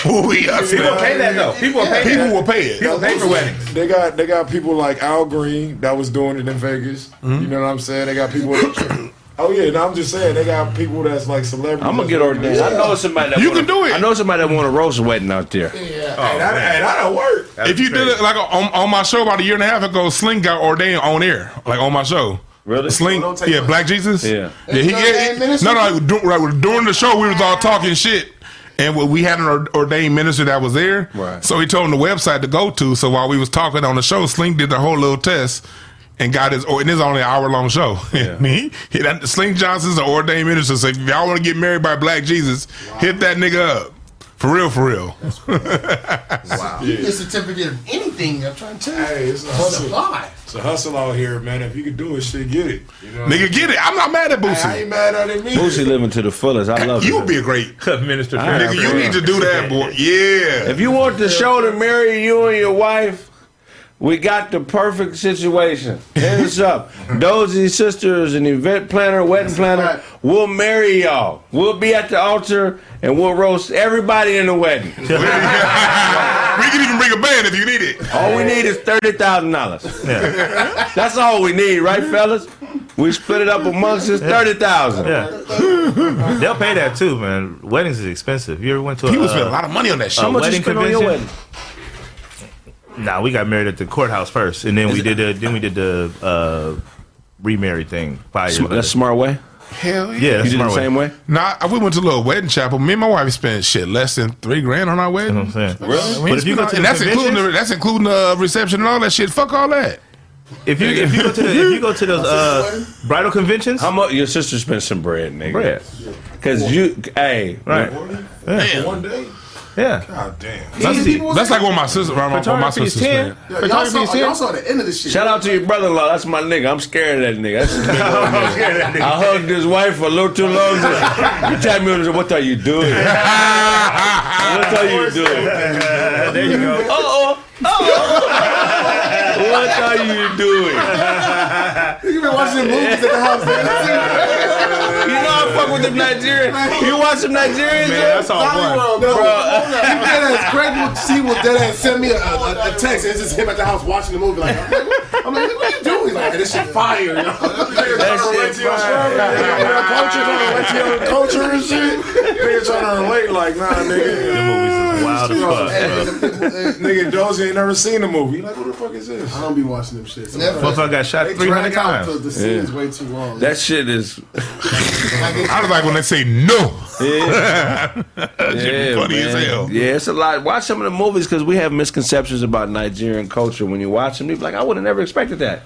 Ooh, yeah, I see People pay that. that though. People pay People that. will pay it. People pay for weddings. They got they got people like Al Green that was doing it in Vegas. Mm-hmm. You know what I'm saying? They got people. Oh yeah, no, I'm just saying they got people that's like celebrities. I'm gonna get ordained. I know somebody that You wanna- can do it. I know somebody that want a roast wedding out there. Oh, hey, that, hey, that'll work. If you did it like on, on my show about a year and a half ago, Sling got ordained on air, like on my show. Really? Sling, Don't yeah, much. Black Jesus. Yeah. yeah. He, ordained yeah minister? no, no, like, dur- like, during the show we was all talking shit, and we- we had an ordained minister that was there. Right. So he told him the website to go to. So while we was talking on the show, Sling did the whole little test. And got his, or oh, and it's only an hour long show. he, he, that, Sling Johnson's an ordained minister. So if y'all want to get married by Black Jesus, hit that nigga up. For real, for real. wow. You get a certificate of anything. I'm trying to tell you. Hey, it's a It's hustle. a. It's a hustle out here, man. If you can do it, shit, get it. You know? Nigga, get it. I'm not mad at I, I ain't mad at it, me. Boosie living to the fullest. I love You it. would be a great Minister. Nigga. You need to do that, boy. Yeah. If you want the show to marry you and your wife, we got the perfect situation. Hit us up. Dozy Sisters, an event planner, wedding planner. We'll marry y'all. We'll be at the altar and we'll roast everybody in the wedding. we can even bring a band if you need it. All we need is thirty thousand dollars. That's all we need, right, fellas? We split it up amongst us thirty thousand. Yeah. They'll pay that too, man. Weddings is expensive. You ever went to a, People uh, spend a lot of money on that shit. How much you wedding spend on your convention? wedding? Nah, we got married at the courthouse first, and then we did the then we did the uh, remarried thing. Five years Sm- That's a smart way. Hell yeah. yeah, that's You did smart the same way. Nah, we went to a little wedding chapel. Me and my wife spent shit less than three grand on our wedding. You know what I'm saying? Really? But if you go to and the that's including the, conventions- that's including the reception and all that shit. Fuck all that. If you if you go to the, if you go to those uh, bridal conventions, How much? Your sister spent some bread, nigga. bread, Cause you, hey, right? Damn. One day? Yeah. God damn. That's, that's like what my sister, what my, what my Photography 10. spent. Yeah, y'all, saw, y'all saw the end of this shit. Shout out to your brother-in-law. That's my nigga. I'm scared of that nigga. That's I hugged his wife for a little too long. You tell me what are you doing? What are you doing? there you go. Oh, oh, What are you doing? You've been watching movies at the house, man. You know fuck with them Nigerians. You watch some Nigerians? Man, that's all one. No, he dead ass. Craig will see will dead ass send me a, a, a text. It's just him at the house watching the movie. Like, I'm like, I'm like what are you doing? He's like, this shit fire. You know? That shit fire. Culture, trying to relate to your culture and shit. Nigga trying to relate like, nah, nigga. The nigga. movies is wild as fuck. bro. Nigga Dozy ain't never seen the movie. He Like, what the fuck is this? I don't be watching them shit. Never. Motherfucker got shot They three hundred drag out the, times. the scenes way too long. That shit is I was like when they say no. yeah, funny as hell. Yeah, it's a lot. Watch some of the movies because we have misconceptions about Nigerian culture. When you watch them, you be like, I would have never expected that.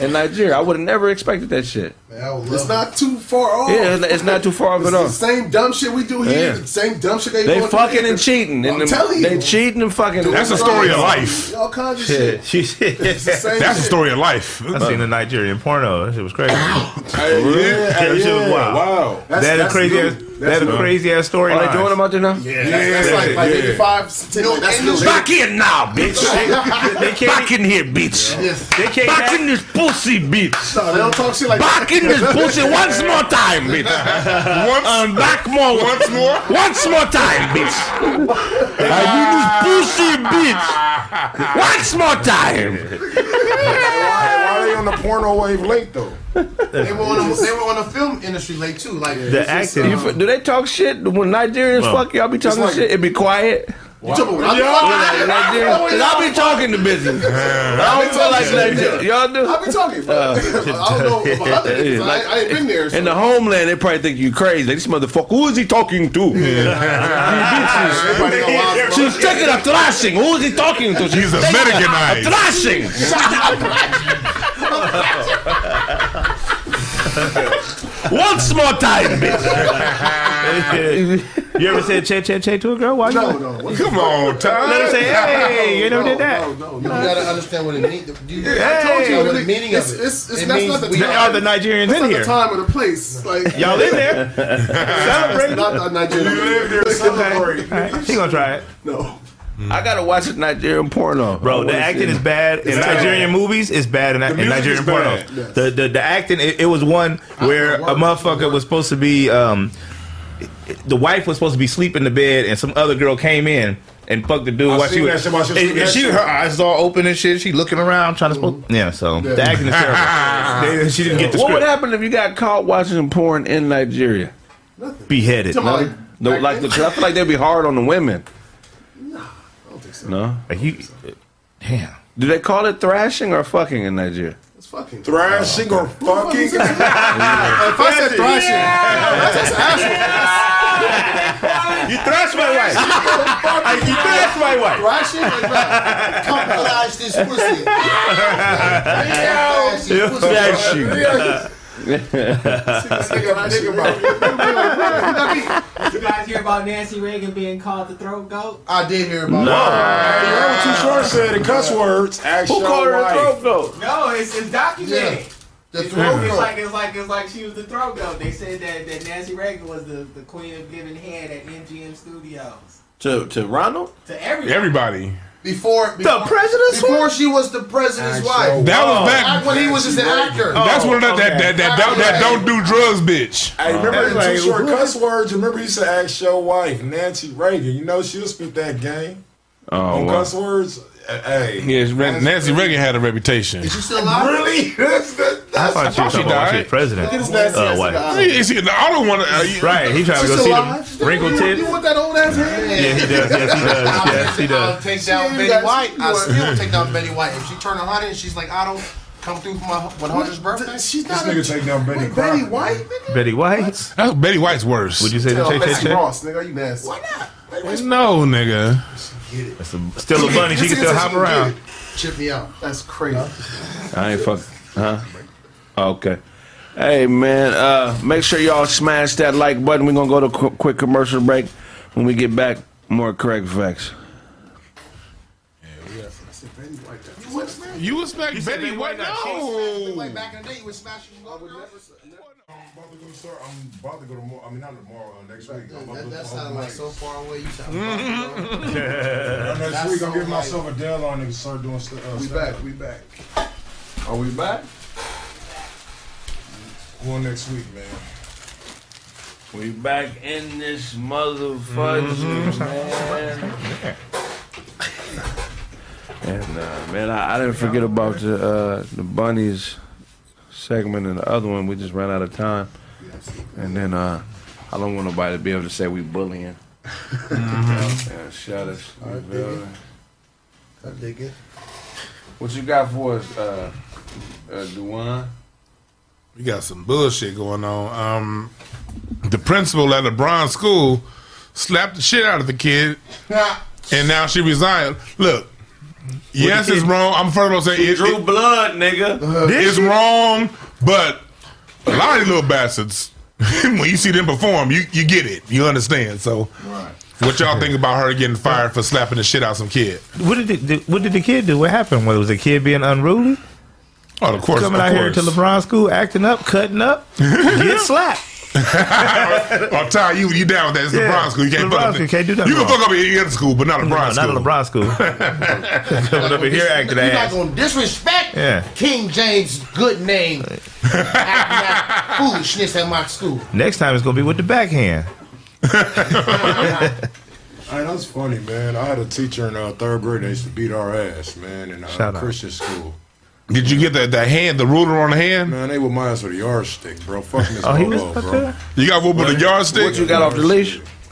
In Nigeria, I would have never expected that shit. Man, It's love not too far off. Yeah, it's- it's not too far off It's at all. the same dumb shit we do here. Yeah. Same dumb shit they They doing fucking here. and cheating. I'm And them- telling you. They cheating and fucking. That's a story of life. All kinds of Shit, shit. she It's the That's a story of life. I seen a Nigerian porno. That shit was crazy. Hey, yeah, That shit was wild. Wow. That's, That that's crazy new. ass. That's That a crazy ass story. Are they doing them out there now? Yeah, that's, that's like, like yeah. maybe five, ten. That's new. Back in now, bitch. They can't. Back in here, bitch. Yes. They can't. Back have- in this pussy, bitch. No, they don't talk shit like Back in this pussy once more time, bitch. Once, And back more. once more. Once more time, bitch. I need this pussy, bitch. Once more time. Why, why they on the porno wave late though? They were on the, they were on the film industry late too. Like The acting. Uh, you f- do they talk shit when Nigerians Well, fuck? Y'all be talking like- shit. It be quiet. You talking about- Yeah, Nigerians. Cause I be talking to business. I don't feel like Nigerians. Y'all do. I be talking, but uh, I don't know about other niggas. I, I ain't been there. So. In the homeland, they probably think you crazy. Like, this motherfucker, who is he talking to? Everybody know why, bro. She's taking a thrashing. Who is he talking to? She's He's taking Americanized. A thrashing. Once more time, bitch. you ever said che che che to a girl? Why you? No, no. Come on, Let her Ty. say, hey, you never did that. No, no, you gotta understand what it means. You, I told you what what the meaning it's, of it. It's, it's, It that's means not the we time. They are the Nigerians That's in not the time or the place. Like Y'all in there? Celebrate. not the Nigerian. Alright, He gonna try it. No. I gotta watch a Nigerian porno, Bro, the acting is bad in bad. Nigerian movies. Is bad in, in Nigerian is bad. pornos. The, the the acting. It, it was one where a motherfucker was supposed to be. Um, the wife was supposed to be sleeping in the bed, and some other girl came in and fucked the dude I while she was. that shit while she was and, and she, her eyes all open and shit. She looking around trying to. Supposed, yeah, so the acting is terrible. They- she didn't get the What would happen if you got caught watching porn in Nigeria? Nothing. Beheaded. Come on. No, like the, 'cause I feel like they'd be hard on the women. No, Like you, damn. do they call it thrashing or fucking in Nigeria? It's fucking. Thrashing or fucking? If I said thrashing, that's asshole. You thrash my wife. you thrash my wife. Thrashing? Like that. Come flash this pussy. Flash this pussy. Thrashing. You guys hear about Nancy Reagan being called the throat goat? I did hear about Hey, you heard Too Short said? The cuss words. Ask Who called her a wife. throat goat? No, it's, it's documented. Yeah. The It's, throat it's goat. like it's like it's like she was the throat goat. They said that, that Nancy Reagan was the, the queen of giving head at MGM Studios To to Ronald? to everybody. Everybody. Before, before president's before she was the president's wife. That was Back back. when he was just an actor. Oh, That's one of that that okay. that, that, don't- that don't do drugs, bitch. Hey, remember the Like, Short cuss words? Remember he said, ask your wife, Nancy Reagan. You know she'll spit that game Oh, on wow. cuss words. Uh, Hey. Yes, Nancy Reagan had a reputation. Is she still alive? Really? That's, that, I thought she was she died. shit president. This nasty Uh, ass wife. nigga. You see, I don't want to. Right, he trying to go see alive. them wrinkled You, tits. you want that old ass head? Yeah, he does. Yes, he does. Yes, he I'll does. take down She Betty got- White. I you still will take down Betty White. If she turned 100 and she's like, I don't come through for my 100th birthday. She's this not nigga take down Betty Wait, Betty White, nigga. Betty White. That's Betty White's worse. Would you say Tell the Tay Betsy Tay Ross, nigga, you nasty. Why not? No, nigga. That's a, still a bunny. She can still hop around. Chip me out. That's crazy. I ain't fuck. Huh? Okay. Hey man, uh, make sure y'all smash that like button. We're gonna go to qu- quick commercial break. When we get back, more correct facts. You expect Betty White? No. Like back in the day, you was smashing. I'm about to go to start. I'm about to go tomorrow. I mean, not tomorrow. Next week. I'm about That, to that go sounded like so far away. You sound. Uh, Next That's week, I'm so giving like- myself a deadline to start doing stuff. uh, We stand-up. back, we back. Are we back? Going next week, man. We back in this motherfucker, man. And uh, man, I, I didn't forget about the uh, the bunnies segment and the other one. We just ran out of time. And then uh, I don't want nobody to be able to say we bullying. yeah, shut us. You feel me? I dig it. What you got for us, uh, uh, Duane? We got some bullshit going on. Um, the principal at LeBron school slapped the shit out of the kid, and now she resigned. Look, yes, it's wrong. I'm first of all saying it, Drew it- blood, nigga. it's wrong, but a lot of these little bastards, when you see them perform, you you get it, you understand. So, what y'all think about her getting fired for slapping the shit out some kid? What did the, what did the kid do? What happened? Was the kid being unruly? Oh, of course, Coming of out here to LeBron school, acting up, cutting up, get slapped. oh, Ty, you you down with that? It's Yeah. LeBron school. You can't LeBron fuck up. school, can't do that. You can fuck up at any other school, but not LeBron No, school. not a LeBron school. Coming up in here acting You're not gonna disrespect Yeah. King James' good name, that foolishness at my school. Next time it's gonna be with the backhand. Hey, that's funny, man. I had a teacher in uh, third grade that used to beat our ass, man, in uh, Shout out. Christian school. Did you get the, the hand, the ruler on the hand? Man, they were my ass with a yardstick, bro. Fuck Miss Oh, he was Bobo, bro. there. You got whooped with a yardstick? What you got off the leash?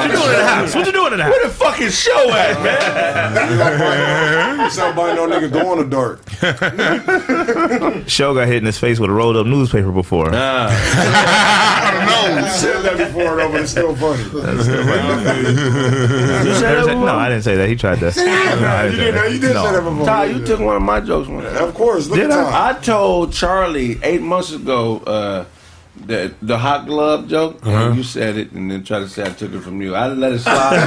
What you doing in the house? What you doing in the house? Where the fucking show at, man? It's not by no nigga go in the dark. Show got hit in his face with a rolled up newspaper before. I don't know. You said that before, though, but it's still funny. You Never said said- that no, I didn't say that. He tried to. No, You didn't say did, that. you did No. say that before. Ty, you took one of my jokes one Of course. Look Did at I? Ty. I told Charlie eight months ago uh, the the hot glove joke, and you said it, and then try to say I took it from you. I didn't let it slide.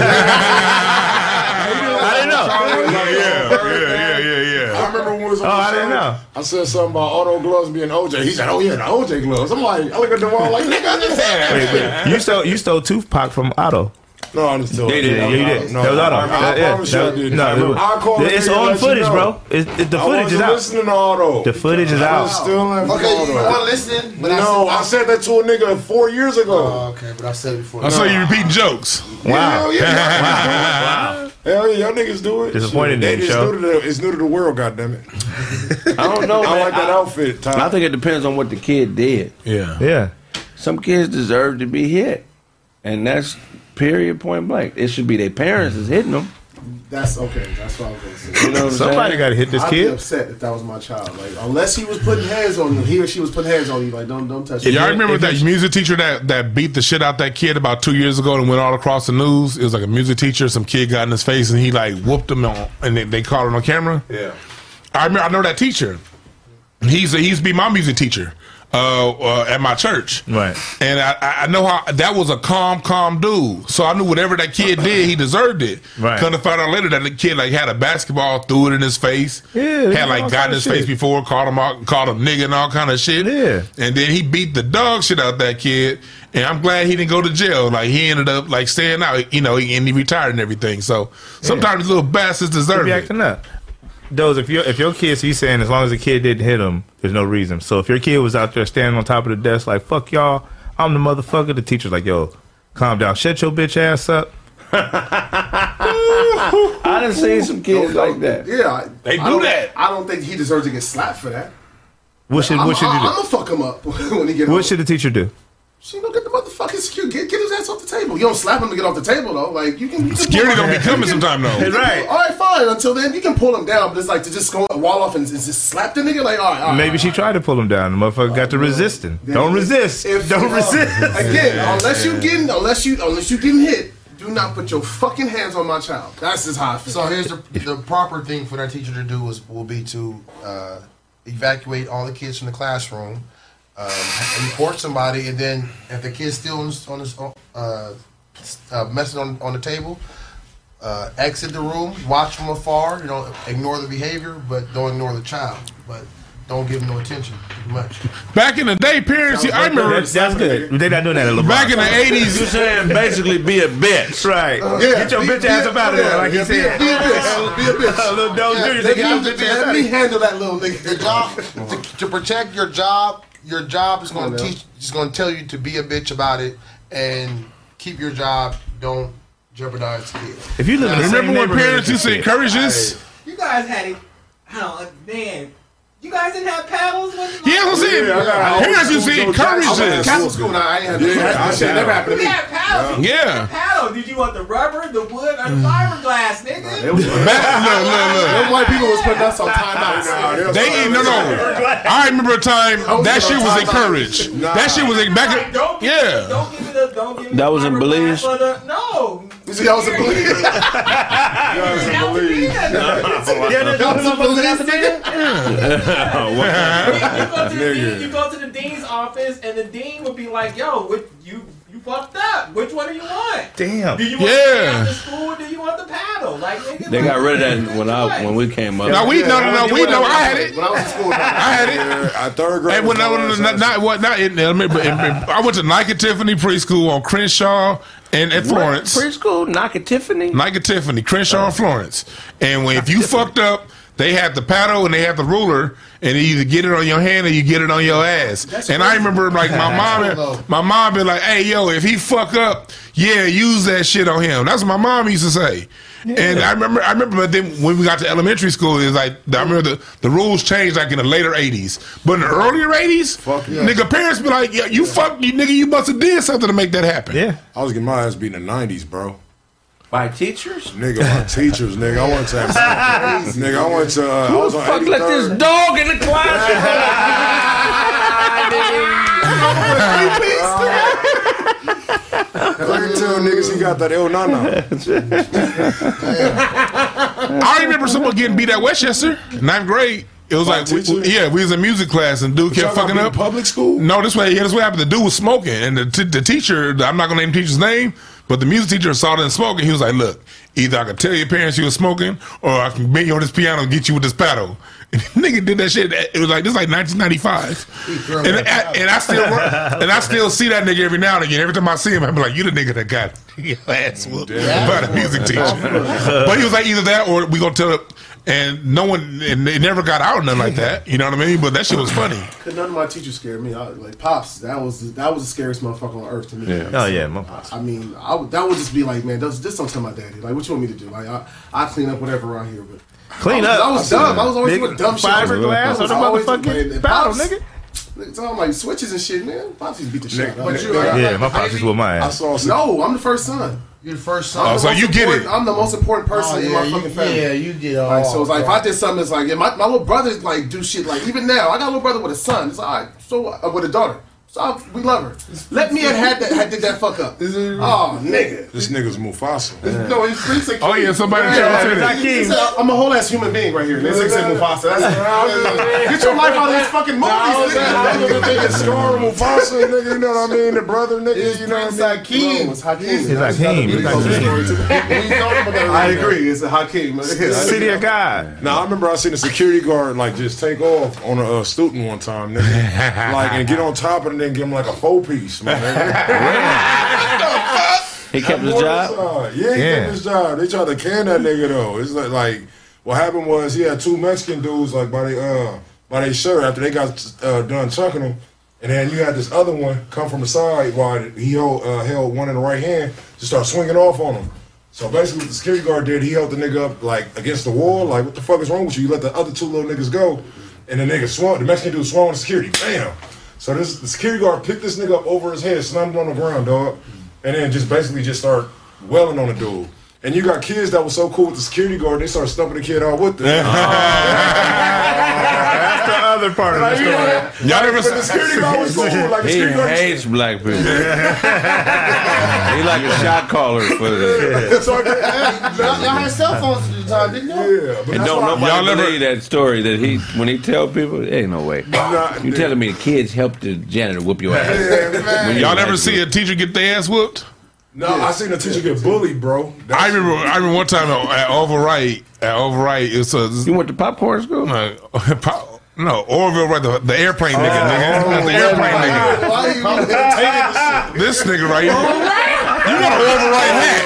I didn't know. Oh, yeah, yeah, yeah, yeah, I remember when we was on Oh, I didn't know. I said something about auto gloves being OJ. He said, "Oh yeah, the OJ gloves." I'm like, I look at the wall like, nigga, I just said. Wait, wait. You stole you stole Tupac from Otto. No, I'm just telling They did. Yeah, you did. No, that was Otto. I, I, Yeah, yeah. promise you I did. No, it I called it's nigga on let you footage, know. bro. It, it, the I footage is wasn't out. listening to Auto. The footage is I out. was still in Okay, you Auto. weren't listening, but no, I I said that to a nigga four years ago. Oh, okay, but I said it before. I saw you repeating jokes. Wow. Hell yeah. Hell yeah, y'all niggas do it. Disappointed Shit, in they just Show. new to the, It's new to the world, goddammit. I don't know, I like that I, outfit, Ty. I think it depends on what the kid did. Yeah. Yeah. Some kids deserve to be hit, and that's period point blank. It should be their parents is hitting them. That's okay. That's what I was gonna say. You know what Somebody got to hit this kid. I'd be upset if that was my child. Like unless he was putting hands on you, he or she was putting hands on you. Like don't don't touch. me. Y'all remember if that you- music teacher that, that beat the shit out that kid about two years ago and went all across the news? It was like a music teacher. Some kid got in his face and he like whooped him on, and they, they caught it on camera. yeah. I remember. I know that teacher. He's he used to be my music teacher uh, uh, at my church. Right. And I, I know how that was a calm, calm dude. So I knew whatever that kid did, he deserved it. Right. Come to find out later that the kid like had a basketball, threw it in his face. Yeah, Had like got kind in of his face before, called him out, called him nigga and all kind of shit. Yeah. And then he beat the dog shit out that kid. And I'm glad he didn't go to jail. Like he ended up like staying out, you know, and he retired and everything. So sometimes little bastards deserve it. acting up. Those, if your if your kid, so you saying as long as the kid didn't hit him, there's no reason. So if your kid was out there standing on top of the desk like "fuck y'all," I'm the motherfucker. The teacher's like, "Yo, calm down, shut your bitch ass up." I done seen some kids like that. Yeah, They do don't- that. I don't think he deserves to get slapped for that. What should I'm, what should you do? I'm, gonna fuck him up when he get home. What should the teacher do? She gonna get the motherfucking security. Get, get his ass off the table. You don't slap him to get off the table though. Like you can. You can Security pull gonna be coming sometime though. you can Right. All right, fine. Until then, you can pull him down. But it's like to just go wall off and just just slap the nigga. Like all right, all right, Maybe all she right. tried to pull him down. The motherfucker got to resisting. Then Don't resist. if- Don't uh, resist. Again, unless you getting unless you unless you getting hit, do not put your fucking hands on my child. That's just how I feel. So here's the the proper thing for that teacher to do is will be to uh, evacuate all the kids from the classroom, um, report somebody, and then if the kid's still on this, on this uh, uh, messing on on the table, uh, exit the room, watch from afar. You know, ignore the behavior, but don't ignore the child. But don't give them no attention too much. Back in the day, parents, I remember That's, that's good. They're not doing that at LeBron. back in the 80s. You 80s. saying basically be a bitch. right. Yeah, Get your be- bitch be ass up out of there, yeah, like he yeah, be a- said. Be a bitch. Be a bitch. Little Doe Yeah, Jr. "Get your bitch ass Let out me of here." handle that little The nigga. job to, to protect your job. Your job is going to teach. Is going to tell you to be a bitch about it and keep your job. Don't jeopardize the kid. If you live in the same Remember when parents as used to encourage this? You guys had it. I don't man. You guys didn't have paddles when you Yeah, I'm saying. Yeah, I got- Parents used to encourage I went to this. Catholic school now. I ain't had Yeah, that. I That shit had never that. happened to We me. had paddles. Yeah. Paddle. Did you want the rubber, the wood, or the mm. fiberglass, nigga? It was- Back, look, look, Them white people was putting us on timeouts. Nah, look. They no no. I remember a time that shit was encouraged. That shit was back. Like, don't give me yeah. don't give me the, don't give me That was in fiberglass Belize? the- No. You see, I was a believer. That was in nigga. I was a believer. you, go to the you go to the dean's office, and the dean would be like, "Yo, what you you fucked up? Which one do you want? Damn. Do you want Yeah. the after school? Or do you want the paddle? Like, nigga, They like, got rid of that when I when we came up. No, we no no no. We know. I had it. When I was in school, I had it. Yeah, at third grade. And when I my was not, not what not in elementary, but in, in- I went to Nike Tiffany preschool on Crenshaw and at Florence. Preschool, Nike it, Tiffany. Nike Tiffany, Crenshaw and oh. Florence. And when if you fucked up, they had the paddle and they had the ruler, and you either get it on your hand or you get it on your ass. and I remember like my mom, my mom be like, "Hey yo, if he fuck up, yeah, use that shit on him." That's what my mom used to say. And I remember, I remember, but then when we got to elementary school, it was like I remember the, the rules changed like in the later '80s, but in the earlier '80s, Fuck yeah. nigga, parents be like, "Yeah, you fuck, you nigga, you must have did something to make that happen." Yeah. I was getting my ass beat in the nineties, bro. By teachers? Nigga, my teachers, nigga. I went to, nigga. I went to. Uh, I was on Fuck, let this dog in the classroom. Thirty-two niggas. He got that El Nana. I remember someone getting beat at Westchester, ninth grade. It was By like, we, we- yeah, we was in music class and dude Y'all kept fucking up. public school. No, this way, yeah, this what happened. The dude was smoking, and the, t- the teacher, I'm not gonna name the teacher's name, but the music teacher saw them smoking. He was like, "Look, either I can tell your parents you were smoking, or I can bring you on this piano and get you with this paddle." And the nigga did that shit. It was like this, is like 1995, and I, and I still and I still see that nigga every now and again. Every time I see him, I'm like, "You the nigga that got your ass whooped by the music teacher." but he was like, either that or we gonna tell. And no one, and it never got out nothing like that. You know what I mean? But that shit was funny. Cause none of my teachers scared me. I, like pops, that was that was the scariest motherfucker on earth to me. Yeah. Oh yeah, my pops. I mean, I would, that would just be like, man, just, just don't tell my daddy. Like, what you want me to do? Like, I, I clean up whatever around here, but Clean I was, up. I was dumb. I was always doing dumb shit. Fiberglass I or was the always- motherfucking and paddle, Pops- nigga. Nigga, talking like switches and shit, man. Pops used to beat the shit out of But me. you like- Yeah, my pops just with my I saw some. No, I'm the first son. You're the first son. Oh, so you get it. I'm the most important person Oh, in my you- fucking family. yeah, you get all. Like, so it's like if I did something, it's like yeah, my, my little brothers like do shit like even now I got a little brother with a son. It's like all right, so uh, with a daughter. So we love her. Let me have had that, had did that fuck up. Oh, nigga. This nigga's Mufasa. No, he's he's a Oh, yeah, somebody in the Yeah, chat said it. I'm a whole ass human being right here. This nigga said Mufasa. That's, get your life out of these fucking movies, I was nigga. thinking Scar Mufasa, nigga. You know what I mean? The brother, nigga. You know what I mean? Hakeem. It's Hakeem. It's Hakeem. It's Hakeem. I agree. It's a Hakeem. City of God. Now I remember I seen a security guard like just take off on a uh, student one time, nigga. like and get on top of it and then give him like a four piece, man. He kept his job. Uh, yeah, he Yeah. kept his job. They tried to can that nigga though. It's like, like what happened was he had two Mexican dudes like by the uh by their shirt after they got uh, done chucking him, and then you had this other one come from the side while he held uh, held one in the right hand to start swinging off on him. So basically, what the security guard did, he held the nigga up like against the wall, like what the fuck is wrong with you? You let the other two little niggas go, and the nigga swung. The Mexican dude swung on the security, bam. So this the security guard picked this nigga up over his head, slammed him on the ground, dog, and then just basically just start welling on the dude. And you got kids that were so cool with the security guard, they started stumping the kid out with them. That's the other part of the story. Y'all never But the security guard was cool. Like He security guard hates black people. he like a shot caller for the. So get- Y'all y'all had cell phones at the time, didn't you? yeah, but And don't nobody Y'all ever- believe that story that he when he tell people, ain't no way. Nah, You telling me the kids helped the janitor whoop your ass? Yeah, man. You Y'all was ever see a teacher get their ass whooped? No, I seen a teacher get bullied, bro. I remember. I remember one time at Orville Wright. At Orville Wright, it's a You went to popcorn school? uh, pop- no Orville, right? The, the airplane nigga, nigga. That's the airplane nigga. Why you entertaining this shit? This nigga right here. You got an Orville Wright hat.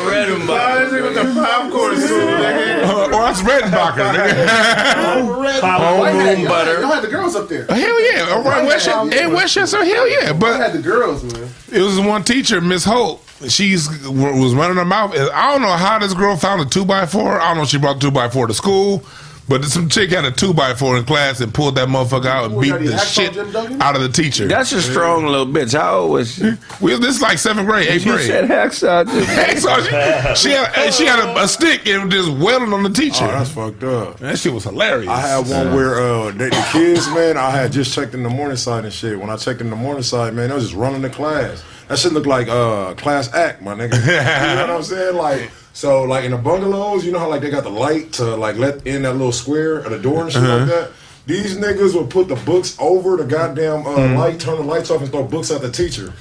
popcorn school, Uh, or that's Redenbacher, nigga. Homeroom butter. Y'all had the girls up there. Hell yeah. All right, Westchester, in Westchester, hell yeah. I But had the girls, man. it was one teacher, Miss Holt. She's was running her mouth. I don't know how this girl found a two by four. I don't know if she brought the two by four to school, but some chick had a two by four in class and pulled that motherfucker out and What, beat the the shit out of the teacher. That's a strong little bitch. How old was she? We, this is like seventh grade, eighth You grade. said hacksaw. Jim. Hey, so she, she had, she had a, a stick and just wailing on the teacher. Oh, that's fucked up. that shit was hilarious. I had one where uh, they, the kids, man, I had just checked in the Morningside and shit. When I checked in the Morningside, man, I was just running the class. That shit looked like uh, class act, my nigga. you know what I'm saying? Like, so like in the bungalows, you know how like they got the light to like let in that little square of the door and shit like that. These niggas would put the books over the goddamn uh, light, turn the lights off, and throw books at the teacher.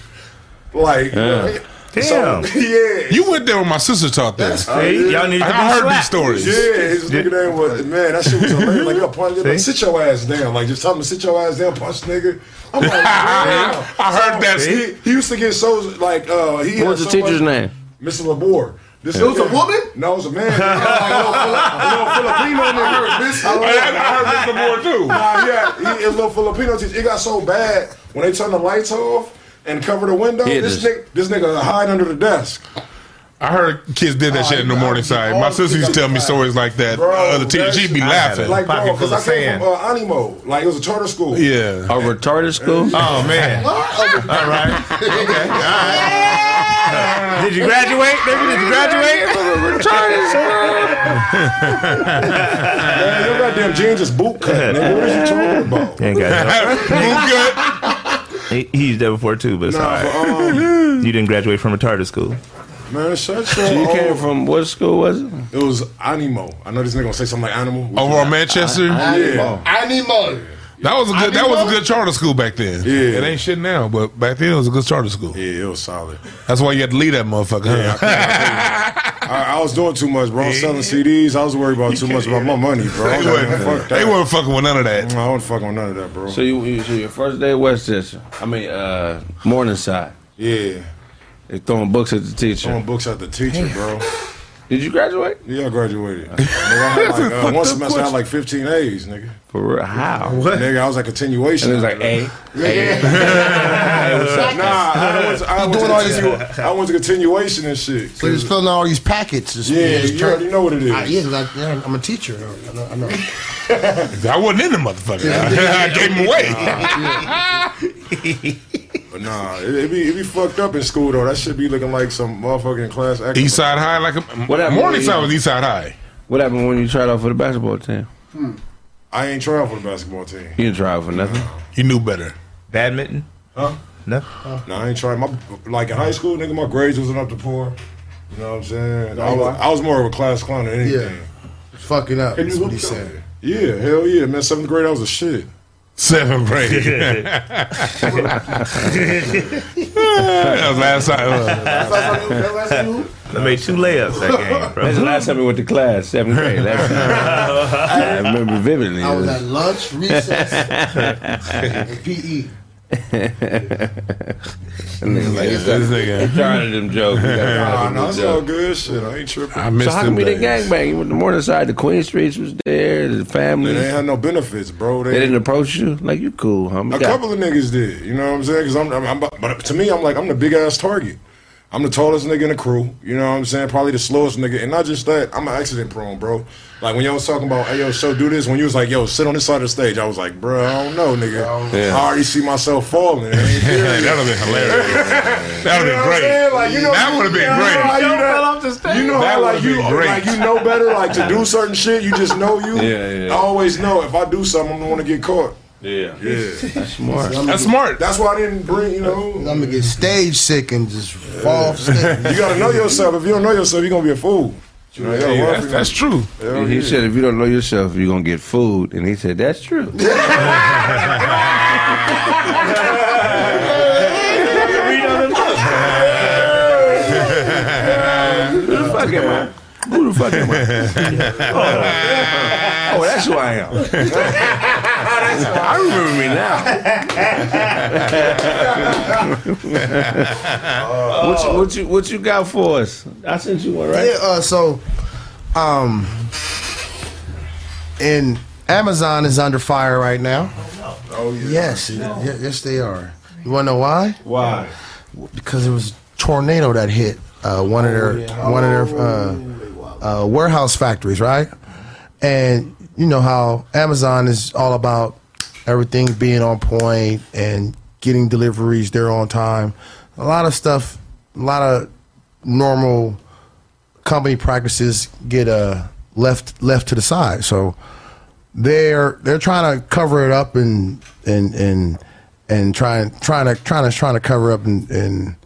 Like, Yeah. so, Damn. yeah. you went there when my sister taught that. See, y'all need to I be heard slapped. these stories. Yeah, his nigga name was man. That shit was hilarious. Like, yo, punch, like, See? sit your ass down. Like, just tell him to sit your ass down, punch nigga. I'm like. I heard that. He, he used to get so like uh he What was the so teacher's much- name? Mr. Labor. This It was a woman? No, it was a man. Like, a little, Fili- a Filipino nigga. This, I heard, I heard Mr. Moore too. Nah, yeah, he, it was a little Filipino teacher. It got so bad when they turned the lights off and cover the window. Yeah, this this- nigga, this nigga hide under the desk. I heard kids did that shit in the Morningside. My the sister used to tell me got- stories like that. Bro, uh, the teacher, she'd be laughing. Like, bro, because I came sand. from uh, Animo. Like, it was a charter school. yeah. A retarded school? Oh man! All right. Okay. All right. Did you graduate, nigga? Did you graduate? retarded school. Man, your goddamn jeans is boot cut, nigga. What is you talking about? You ain't got Boot no. He, he used that before too, but it's Nah, all right. um, You didn't graduate from retarded school. man, shut your So you came old- from what school was it? It was Animo. I know this nigga gonna say something like animal. Over on Manchester, Yeah. Animal. That was a good. That was a good charter school back then. Yeah. it ain't shit now, but back then it was a good charter school. Yeah, it was solid. That's why you had to leave that motherfucker. huh? I, I was doing too much, bro. I was selling CDs. I was worried about too much about my money, bro. I They was like, wasn't, fuck they wasn't fucking with none of that. I wasn't fucking with none of that, bro. So you, you so your first day at Westchester. I mean, uh, Morningside. yeah, They throwing books at the teacher. throwing books at the teacher, bro. Did you graduate? Yeah, I graduated. Nigga, I had like, uh, one semester I had like 15 A's, nigga. For real? How? Nigga, I was like continuation. And it was like A. Nah, I went to, I went doing to, continu- I went to continuation and shit. So he was filling out all these packets. Just, Yeah, just you already know what it is. I, yeah, 'cause I, yeah, I'm a teacher. I know. I know. I wasn't in the motherfucker. I gave him away. But nah, it, it be it be fucked up in school though. That should be looking like some motherfucking class act. East Side High, like a What happened Morningside when you- was East Side High. What happened when you tried out for the basketball team? Hmm. I ain't trying for the basketball team. You didn't try out for nothing. You knew better. Badminton. Huh? No. No, I ain't trying. My like in high school, nigga, my grades wasn't up to par. You know what I'm saying? I was, I was more of a class clown than anything. Fucking up. Can you That's what he said. Yeah, hell yeah, man. Seventh grade, I was a shit. Seventh grade. that was last time. uh, last time you- that you- I made two layups that game, bro. That's the last time we went to class, seventh grade. That's, I remember vividly. I was at lunch, recess, and PE. Nigga, like, this nigga. tired of them jokes. We gotta Nah, nah, it's all good shit. I ain't tripping. I missed So how them come we didn't days. gangbang? You went to Morningside, the Queen Streets was there, the family. They They, ain't had no benefits, bro. They, didn't approach you? Like, you cool, homie. A couple of niggas did, you know what I'm saying? Because I'm, I'm, I'm, but to me, I'm like, I'm the big ass target. I'm the tallest nigga in the crew, you know what I'm saying? Probably the slowest nigga, and not just that, I'm an accident prone, bro. Like when y'all was talking about, hey yo, so do this. When you was like, yo, sit on this side of the stage, I was like, bro, I don't know, nigga. Yeah. I already see myself falling. It ain't there yet. That'd have been hilarious. That'd You have been great. Like, you know, That would've been you know great. how you, know- fell off the stage. You know That how like would've you great. like you know better like to do certain shit. You just know you. Yeah, yeah. I always know if I do something, I'm gonna want to get caught. Yeah. Yeah, That's smart. That's smart. that's why I didn't bring. You know, I'm gonna get stage sick and just fall off stage. you gotta know yourself. If you don't know yourself, you're gonna be a fool. You know, Hey, that's, that's true. Hell He yeah. said, if you don't know yourself, you're going to get food. And he said, that's true. Who the fuck am I? Who the fuck am I? Oh, oh, that's who I am. I remember me now. what, you, what you what you got for us? I sent you one, right? Yeah, uh, so, um, and Amazon is under fire right now. Oh yeah. Yes, ye- yes, they are. You want to know why? Why? Because there was a tornado that hit uh, one of their one of their uh, uh, warehouse factories, right? And you know how Amazon is all about everything being on point and getting deliveries there on time. A lot of stuff, a lot of normal company practices get uh, left left to the side. So they're they're trying to cover it up and and and and trying trying to trying to trying to cover up and and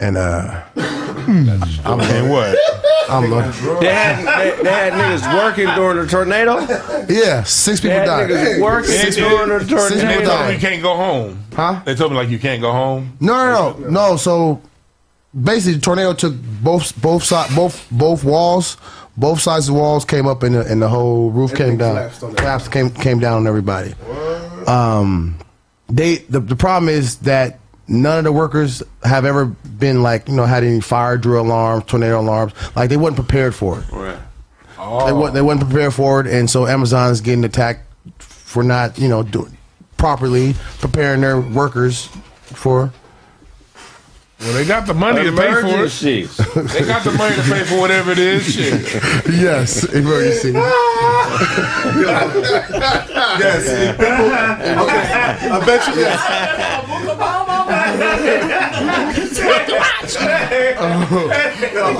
and uh I'm And what? I'm uh, They had, they, they had niggas working during the tornado. yeah six They people had died. niggas working Six during the people And they tornado. told me you can't go home. Huh? They told me like you can't go home. No, no, no, no. So basically, the tornado took both both side both both walls. Both sides of the walls came up, and the, and the whole roof came Everything down. collapsed on Collapsed came came down on everybody. Um, they the, the problem is that none of the workers have ever been like you know had any fire drill alarms, tornado alarms. Like they wasn't prepared for it. Right. They wasn't they wasn't prepared for it, and so Amazon's getting attacked for not you know doing properly preparing their workers for Well, they got the money to pay for it. Emergencies. They got the money to pay for whatever it is. Shit. yes emergency. Yes. Okay. I bet you. Yes.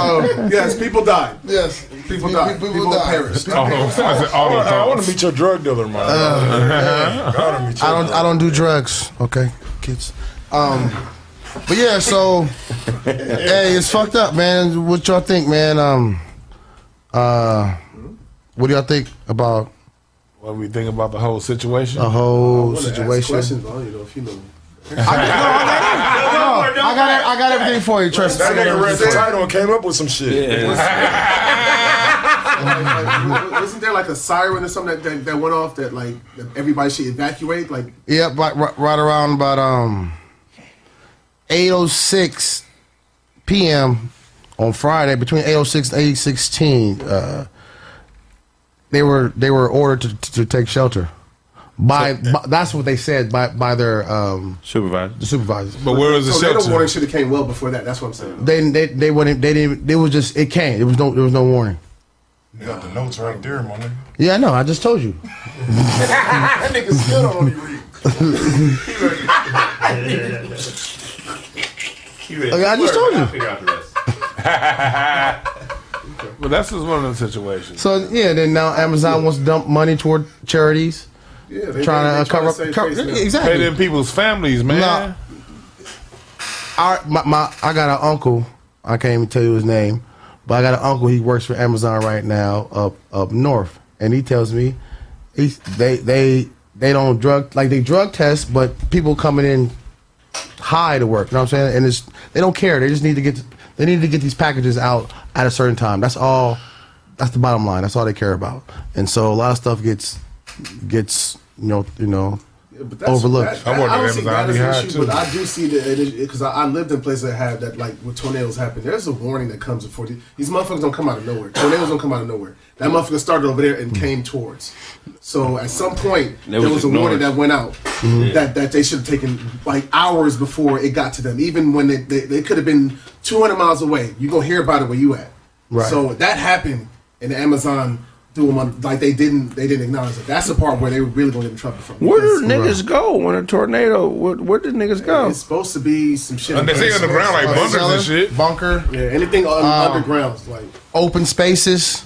Oh, yes. People died. Yes, People died. People, perished. Auto, I said auto I want to meet your drug dealer, man. Gotta I don't I don't do drugs. Okay, kids. Um, but yeah, so hey, it's fucked up, man. What y'all think, man? Um, uh, what do y'all think about What we think about the whole situation? the whole I wanna ask situation? Questions, I don't know if you know. I got I got everything for you. Trust me. That nigga read the title and came up with some shit. Like, like, wasn't there like a siren or something that, that, that went off that like that everybody should evacuate? Like Yep, right, right, right around about um eight oh six p.m. on Friday, between eight oh six and eight sixteen, uh, they were they were ordered to, to, to take shelter. By, by that's what they said by by their um Supervisor. the supervisors. But where was the tornado shelter? warning should have came well before that. That's what I'm saying. They they they wouldn't they didn't they was just it came. There was no there was no warning. You got the notes right there, my nigga. Yeah, I know. I just told you. That nigga still don't only read. Okay, I just told you. But that's just one of the situations. So yeah, then now Amazon wants to dump money toward charities, Yeah, they, trying they, to they cover save up. Cover, face now. Pay them people's families, man. Nah. our, my, my I got an uncle. I can't even tell you his name, but I got an uncle. He works for Amazon right now up up north, and he tells me he's they they they don't drug like they drug test, but people coming in high to work. You know what I'm saying? And it's they don't care. They just need to get they need to get these packages out at a certain time. That's all. That's the bottom line. That's all they care about. And so a lot of stuff gets gets you know you know But that's, overlooked. That, I work I at don't see Amazon, that as an issue, to. but I do see that because I, I lived in places that have that, like when tornadoes happen. There's a warning that comes before these, these motherfuckers don't come out of nowhere. Tornadoes don't come out of nowhere. That motherfucker started over there and mm. came towards. So at some point They there was was a warning that went out mm-hmm. that that they should have taken like hours before it got to them. Even when they they, they could have been 200 miles away. You gonna hear about it where you at. Right. So that happened, in the Amazon threw them on like they didn't they didn't acknowledge it. That's the part where they were really gonna get in trouble from. Where do Because- niggas go when a tornado? Where, where did niggas go? It's supposed to be some shit. And they say underground like bunkers Cellar, and shit. bunker, yeah, anything un- Um, underground like open spaces.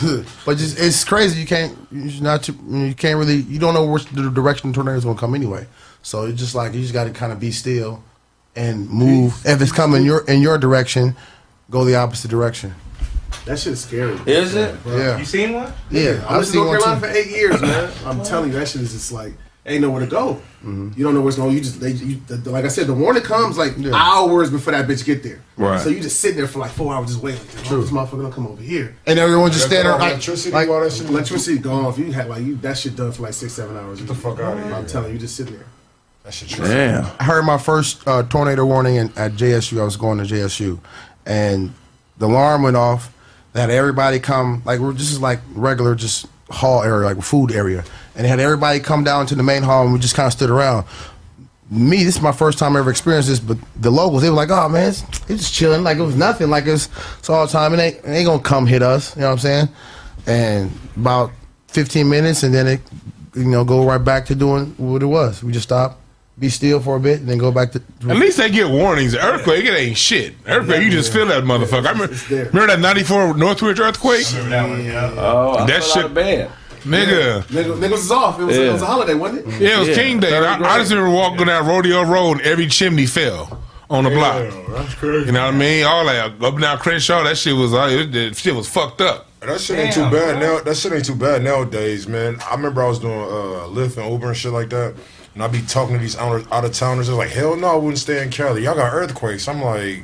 but just it's crazy. You can't. You just not. Too, you can't really. You don't know which the direction the tornado's gonna come anyway. So it's just like you just got to kind of be still and move. If it's coming your in your direction, go the opposite direction. That shit is scary. Is it? Yeah, You seen one? yeah. I I've was in North Carolina for eight years, man. I'm telling you, that shit is just like ain't nowhere to go. You don't know where it's going. You just they, you, the, the- like I said, the warning comes like Yeah. hours before that bitch get there. Right. So you just sitting there for like four hours just waiting. Like, oh, this motherfucker gonna come over here. And everyone just standing there like, electricity like while that shit. Electricity gone. If you had like you that shit done for like six seven hours. Get the fuck outta here. I'm telling you, you just sitting there. That shit true. Damn. I heard my first uh, tornado warning in, at JSU. I was going to JSU, and the alarm went off. They had everybody come like we're just like regular just hall area, like food area, and they had everybody come down to the main hall, and we just kind of stood around. Me, this is my first time ever experienced this, but the locals they were like, "Oh man, it's, it's just chilling, like it was nothing, like it's, it's all the time, and they, they ain't gonna come hit us." You know what I'm saying? And about 15 minutes, and then it, you know, go right back to doing what it was. We just stop, be still for a bit, and then go back to. At least they get warnings. Earthquake, it ain't shit. Earthquake, you just feel that motherfucker. I remember, it's there. remember that '94 Northridge earthquake, That one, yeah. Oh, I That shit- out of bed. nigga. Niggas, niggas was off. It was, it was a holiday, wasn't it? Yeah, it was Yeah, King Day. I, I just remember walking down Rodeo Road, and every chimney fell on the block. that's crazy. You know what I mean? All that up and down Crenshaw, that shit was uh, it, that shit was fucked up. That shit ain't too bad now. That shit ain't too bad nowadays, man. I remember I was doing uh, Lyft and Uber and shit like that, and I be talking to these out out of towners. They're like, "Hell no, I wouldn't stay in Cali. Y'all got earthquakes." I'm like,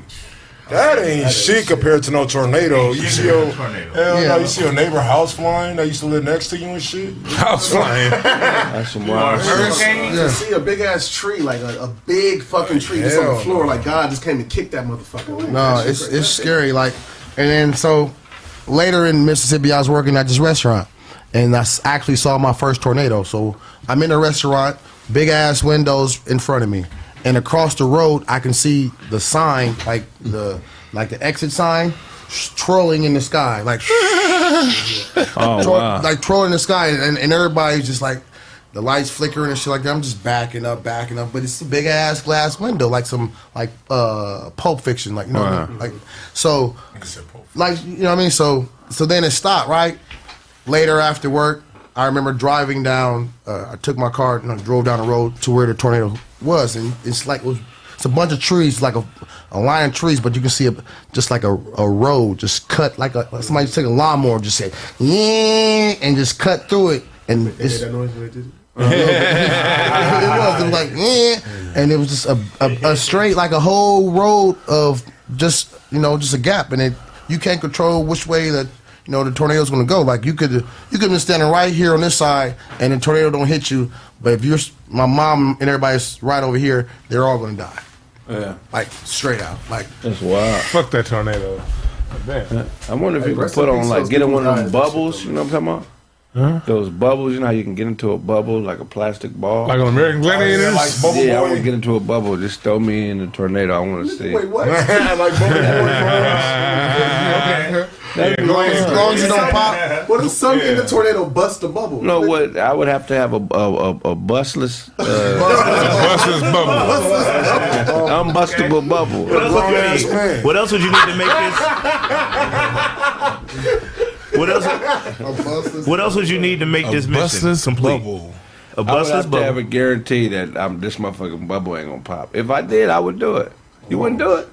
"That ain't shit compared to no tornado." You see your Tornado. hell Yeah. no, you see your neighbor house flying that used to live next to you and shit. House flying. That's some wild shit. Hurricane? To see a big ass tree, like a, a big fucking tree, just on the floor, no. like God just came and kicked that motherfucker. Like, No, that it's crazy. it's scary. Like, and then so later in Mississippi, I was working at this restaurant, and I actually saw my first tornado. So I'm in a restaurant, big ass windows in front of me, and across the road I can see the sign, like the like the exit sign, sh- trolling in the sky, like Oh tro- wow. like trolling in the sky, and, and everybody's just like. The lights flickering and shit like that. I'm just backing up, backing up, but it's a big ass glass window, like some like uh Pulp Fiction, like you know, Wow. like so like you know what I mean. So so then it stopped. Right later after work, I remember driving down. Uh, I took my car and I drove down the road to where the tornado was, and it's like it was, it's a bunch of trees, like a, a line of trees, but you can see a, just like a, a road just cut like a somebody took a lawnmower, and just said yeah, and just cut through it, and it's, made that noise when they did it. was. It was like, yeah, and it was just a, a, a straight, like a whole road of just, you know, just a gap, and it you can't control which way that you know the tornado's going to go. Like you could, you could have been standing right here on this side, and the tornado don't hit you, but if you're my mom and everybody's right over here, they're all going to die, Yeah, like straight out, like. that's wild. Fuck that tornado. Man. I wonder if Hey, you could put on like those get in one of them died. That shit bubbles. You know what I'm talking about? Huh? Those bubbles. You know how you can get into a bubble like a plastic ball. Like on American oh, Gladiators. like Bubble yeah, I Boy. want to get into a bubble. Just throw me in a tornado. I want to see. Wait, what? like Bubble That'd be As long as, as, long as you don't pop, What if some in the tornado bust the bubble? You know what? I would have to have a a, a, a bustless, uh, Buster's bubble. unbustable bubble. What else, would you need? what else would you need to make this? What else? What else would you need to make this mission complete? bubble. A I would bustless have to have a guarantee that I'm this motherfucking bubble ain't gonna pop. If I did, I would do it. You wouldn't do it.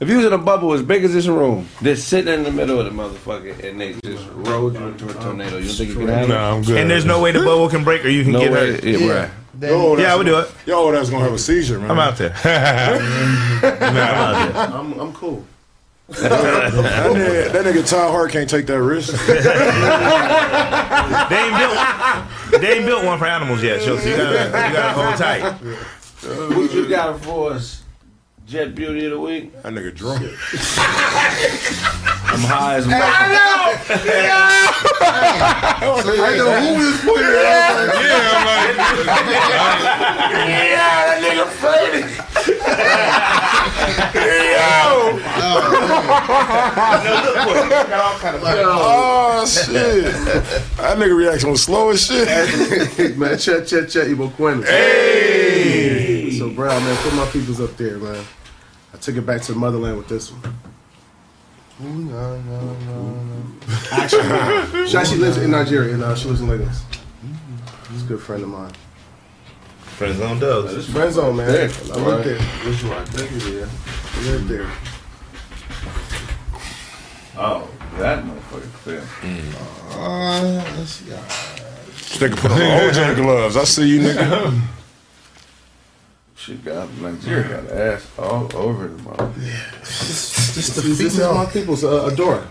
If you was in a bubble as big as this room, just sitting in the middle of the motherfucker, and they just rolled you into a tornado, you don't think you can handle it? No, I'm good. And there's no way the bubble can break or you can No get way. hurt. Yeah, right. Yo, Yeah, I would do it. Yo, that's gonna have a seizure, man. I'm out there. I'm out there. I'm, I'm cool. That nigga, that nigga Ty Hart can't take that risk. They ain't built. They ain't built one for animals yet, so you gotta, you gotta hold tight. What you got for us? Jet Beauty of the Week? That nigga drunk. I'm high as a I know I know who was putting it out. yeah, I'm like, Yeah, that nigga faded. Yeah. Oh shit! That nigga reaction was slow as shit. man, chet, chet, chet, Ibo Quinn. Hey! So, bro, man, put my peoples up there, man. I took it back to the motherland with this one. Actually, she actually lives in Nigeria, and uh, she lives in Lagos. She's a good friend of mine. Friends on dogs. Friend zone, man. There. I live there. Which one? Yeah, I live there. Oh, that motherfucker clear. Uh, let's see. Uh, This nigga put on OJ gloves. I see you, nigga. She got Nigeria got ass all over the mouth. just the This is female. my people's uh, Adora.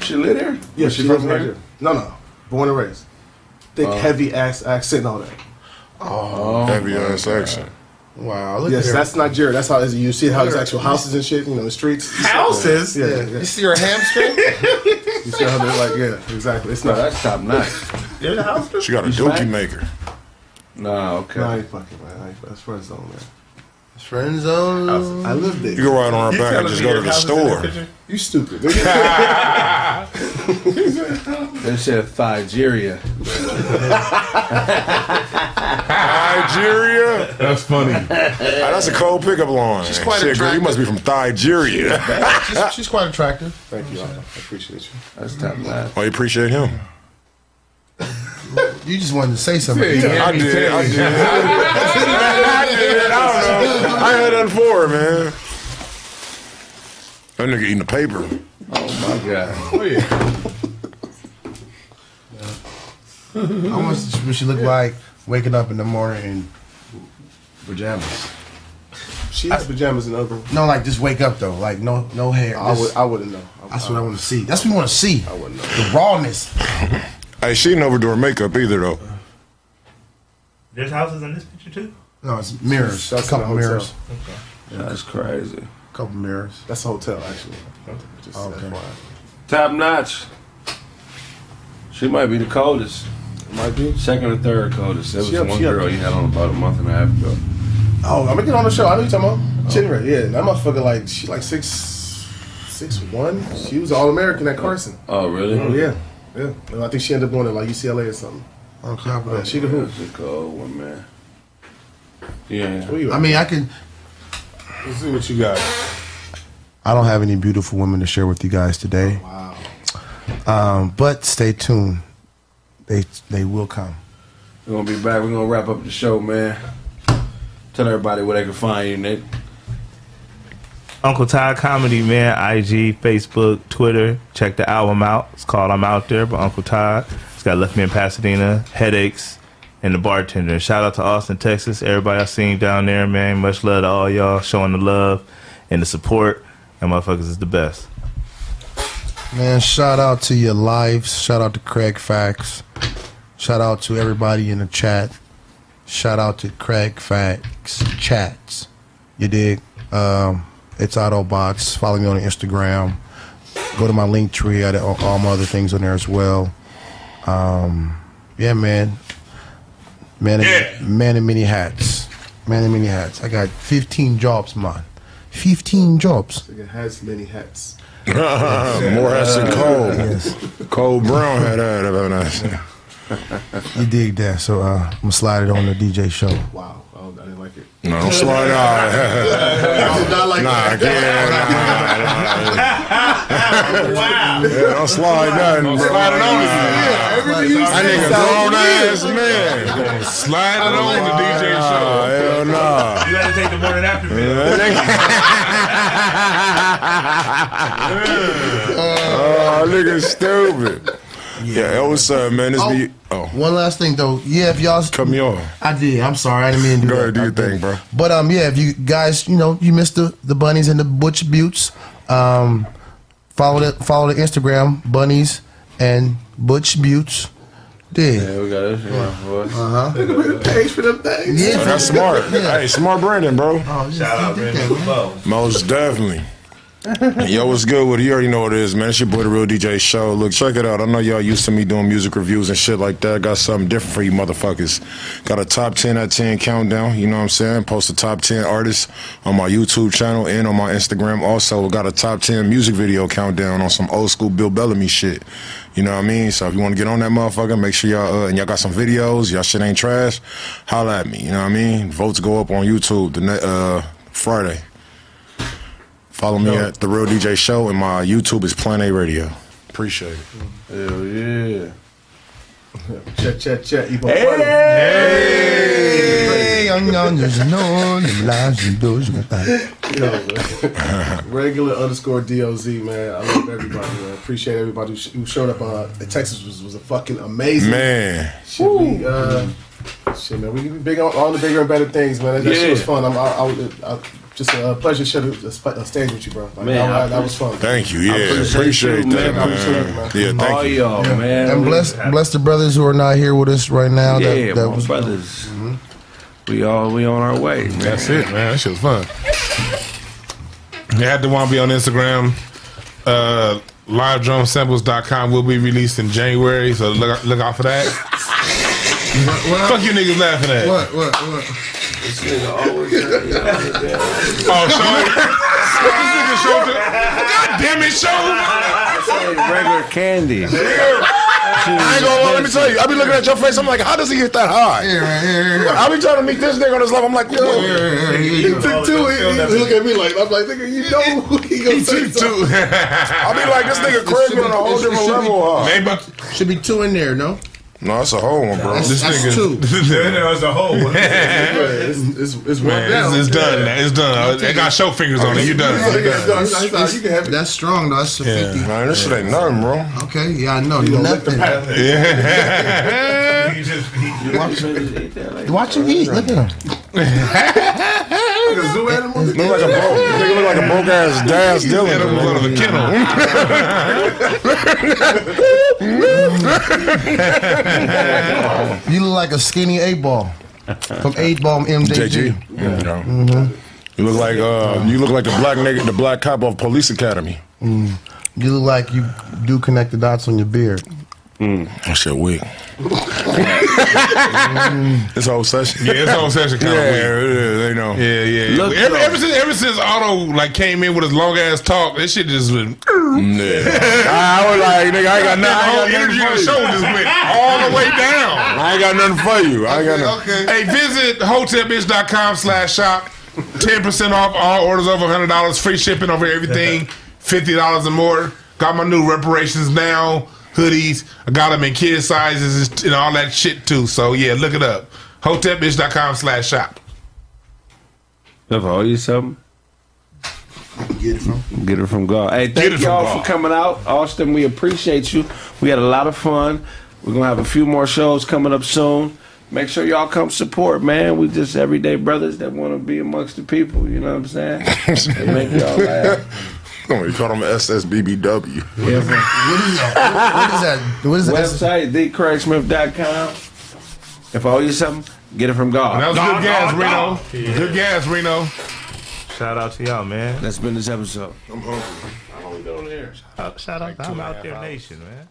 She live here? Yeah, she she from from here? Nigeria. No, no, born and raised. Thick, heavy ass accent, and all that. Oh, Heavy ass action. Wow, look Yes, at her. Yes, that's Nigeria. That's how you see how there's actual houses and shit. You know, the streets. Houses? Yeah, yeah. You yeah. see her hamstring? You see how they're like, yeah, exactly. It's no, not. that's top notch. There's a house. She got a smack? dookie maker. Nah, okay. No, I ain't fucking man. I ain't, that's friend zone, man. Friend zone. I live there. You can ride on her back and just go to the store. You stupid. They said Nigeria. Nigeria? that's funny. Ah, that's a cold pickup line. She's quite Shit, girl, you must be from Nigeria. she's, she's quite attractive. Thank you. I appreciate you. That's top notch. Oh, you appreciate him? You just wanted to say something. I did. I did. I did. I did. I don't know. I had nothing for her, man. That nigga eating the paper. Oh my god. Oh yeah. How much would she look like waking up in the morning in pajamas? She has pajamas and other. No, like just wake up though. Like no, no hair. I Just- would. I wouldn't know. I, that's what I want to see. That's what we want to see. I wouldn't know. The rawness. Hey, she didn't overdo her makeup either, though. There's houses in this picture too. No, it's mirrors. A That's in couple mirrors. hotel. mirrors. That's crazy. A couple mirrors. That's a hotel, actually. Just Okay. Top notch. She might be the coldest. Might be. Second or third coldest. There was She up- one she up. girl you had on about a month and a half ago. Oh, I'm gonna get on the show. I know you talking about. Oh. Chin Ray, yeah. That motherfucker, like, she like six, six one. She was all American at oh. Carson. Oh, really? Oh yeah, yeah. And I think she ended up going to like UCLA or something. On top of Yeah, that. she the hoop. That's a cold one, man. Yeah. Where you I mean, I can. Let's see what you got. I don't have any beautiful women to share with you guys today. wow. Um, but stay tuned. They they will come. We're gonna be back. We're gonna wrap up the show, man. Tell everybody where they can find you, Nick. Uncle Ty Comedy, man. IG, Facebook, Twitter. Check the album out. It's called I'm Out There by Uncle Ty. It's got Left Me in Pasadena, Headaches, and The Bartender. Shout out to Austin, Texas. Everybody I seen down there, man. Much love to all y'all showing the love and the support. And motherfuckers is the best. Man, shout out to your lives. Shout out to Craig Facts. Shout out to everybody in the chat. Shout out to Craig Facts chats. You dig? Um, it's Autobots. Follow me on Instagram. Go to my Linktree. I got all, all my other things on there as well. Um, yeah, man. Man, in, man in many hats. Man in many hats. I got 15 jobs, man. 15 jobs. It has many hats. More hats than Cole. Yes. Cole Brown had that. Have a nice. You dig that. So uh, I'm going to slide it on the DJ show. Wow. Oh, I didn't like it. No, No, don't slide out. Not like Nah, that. yeah, Wow. yeah, don't slide nothing, bro. Slide it on us. Everything you That say nigga sounds grown ass man. Slide it on the DJ show. hell nah. You gotta take the morning after pill. Oh, nigga stupid. Yeah, hey, what's uh, man? This be oh, One last thing though, yeah, if y'all cut me off. I did. I'm sorry, I didn't mean to do Go that. ahead, do your I did. thing, bro. But um, yeah, if you guys, you know, you missed the the bunnies and the butch buttes, um, follow the follow the Instagram bunnies and butch buttes. Did Yeah, we got this. Yeah, boy. Page for them things. yeah, Oh, that's smart. Yeah. Hey, smart branding, bro. Oh, Shout out, he did man. Most definitely. Yo, what's good with it? You already know what it is, man. It's your boy, The Real DJ Show. Look, check it out. I know y'all used to me doing music reviews and shit like that. Got something different for you motherfuckers. Got a top 10 at 10 countdown, you know what I'm saying? Post the top 10 artists on my YouTube channel and on my Instagram. Also, got a top 10 music video countdown on some old school Bill Bellamy shit. You know what I mean? So if you want to get on that motherfucker, make sure y'all, uh, and y'all got some videos, y'all shit ain't trash, holla at me. You know what I mean? Votes go up on YouTube the ne- uh, Friday. Follow me at The Real DJ Show, and my YouTube is Plan A Radio. Appreciate it. Hell yeah. Chat, chat, chat. Ebo Hey, young, young, there's no lies and doors. Yo, man. Regular underscore DOZ, man. I love everybody, man. Appreciate everybody who, sh- who showed up. Uh, Texas was, was a fucking amazing. Man, Shit, we, uh, shit, man. We we big on all the bigger and better things, man. That, that shit was fun. I'm, I, I, I, just a pleasure to share the, the uh, stage with you, bro. Like, Man, that, I that was fun. thank you. Yeah, appreciate appreciate, you, that, man. man. Yeah, thank All you. y'all, man. And bless bless the brothers who are not here with us right now. Yeah, that, that my was brothers. We all we on our way, man. That's it, man. That shit was fun. You had to want to be on Instagram. Uh, LiveDrumSamples.com will be released in January, so look look out for that. Fuck you niggas laughing at. What what what? This nigga always. oh, show What this nigga showed God damn it, show! Regular candy. I ain't gonna lie, let me tell you. I be looking at your face. I'm like, how does he get that high? Here, here, here. I be trying to meet this nigga on his level. I'm like, whoa. He took two. He, he, he look at me like I'm like, nigga, you know he gonna say something. I be like, this nigga Craig on a whole different level. Huh? Maybe Should be two in there, no? No, that's a whole one, bro. That's, this that's nigga. two. There was a hole. It's, it's, it's one Man, down. it's, it's done. It's done. It got show fingers on it. You done. Yeah, it's done. It's done. You can have it. That's strong though. That's a Yeah. fifty. Man, this shit ain't nothing, bro. Okay, yeah, I know. gonna lick the Nothing. Yeah. You just, he, Watch him eat. Look at him. Like a zoo animal. Look like a broke. Nigga look like a broke ass Daz Dillon. Animals out of the kennel. You look like a skinny eight ball from eight ball MJG. JG. You know. You look like uh, you look like the black nigga, the black cop of Police Academy. You look like you do connect the dots on your beard. Mm. That shit weak. this whole session. Yeah, it's whole session kind Yeah, of weird. it is. They know. Yeah, yeah. Look, ever, ever since ever since Otto like came in with his long ass talk, that shit just been Yeah. I was like, nigga, I ain't got the nothing. whole I got energy of nothing the show just went all the way down. I ain't got nothing for you. I ain't got nothing. Hey, visit hotelbitch.com slash shop. 10% off all orders over $100. Free shipping over everything. $50 or more. Got my new reparations now. Hoodies. I got them in kid sizes and all that shit too. So yeah, look it up. Hotelbitch.com slash shop. If I owe you something, Get it from. get it from God. Hey, thank y'all God. for coming out. Austin, we appreciate you. We had a lot of fun. We're gonna have a few more shows coming up soon. Make sure y'all come support, man. We just everyday brothers that want to be amongst the people. You know what I'm saying? They make y'all laugh. Oh, you call them SSBBW. What is that? What is that? What is that? Website, thecraigsmith.com. If I owe you something, get it from God. That was good gas, Reno. Good gas, Reno. Shout out to y'all, man. That's been this episode. I'm hungry. How long we doing here? Shout, shout out to I'm Out There Nation, man.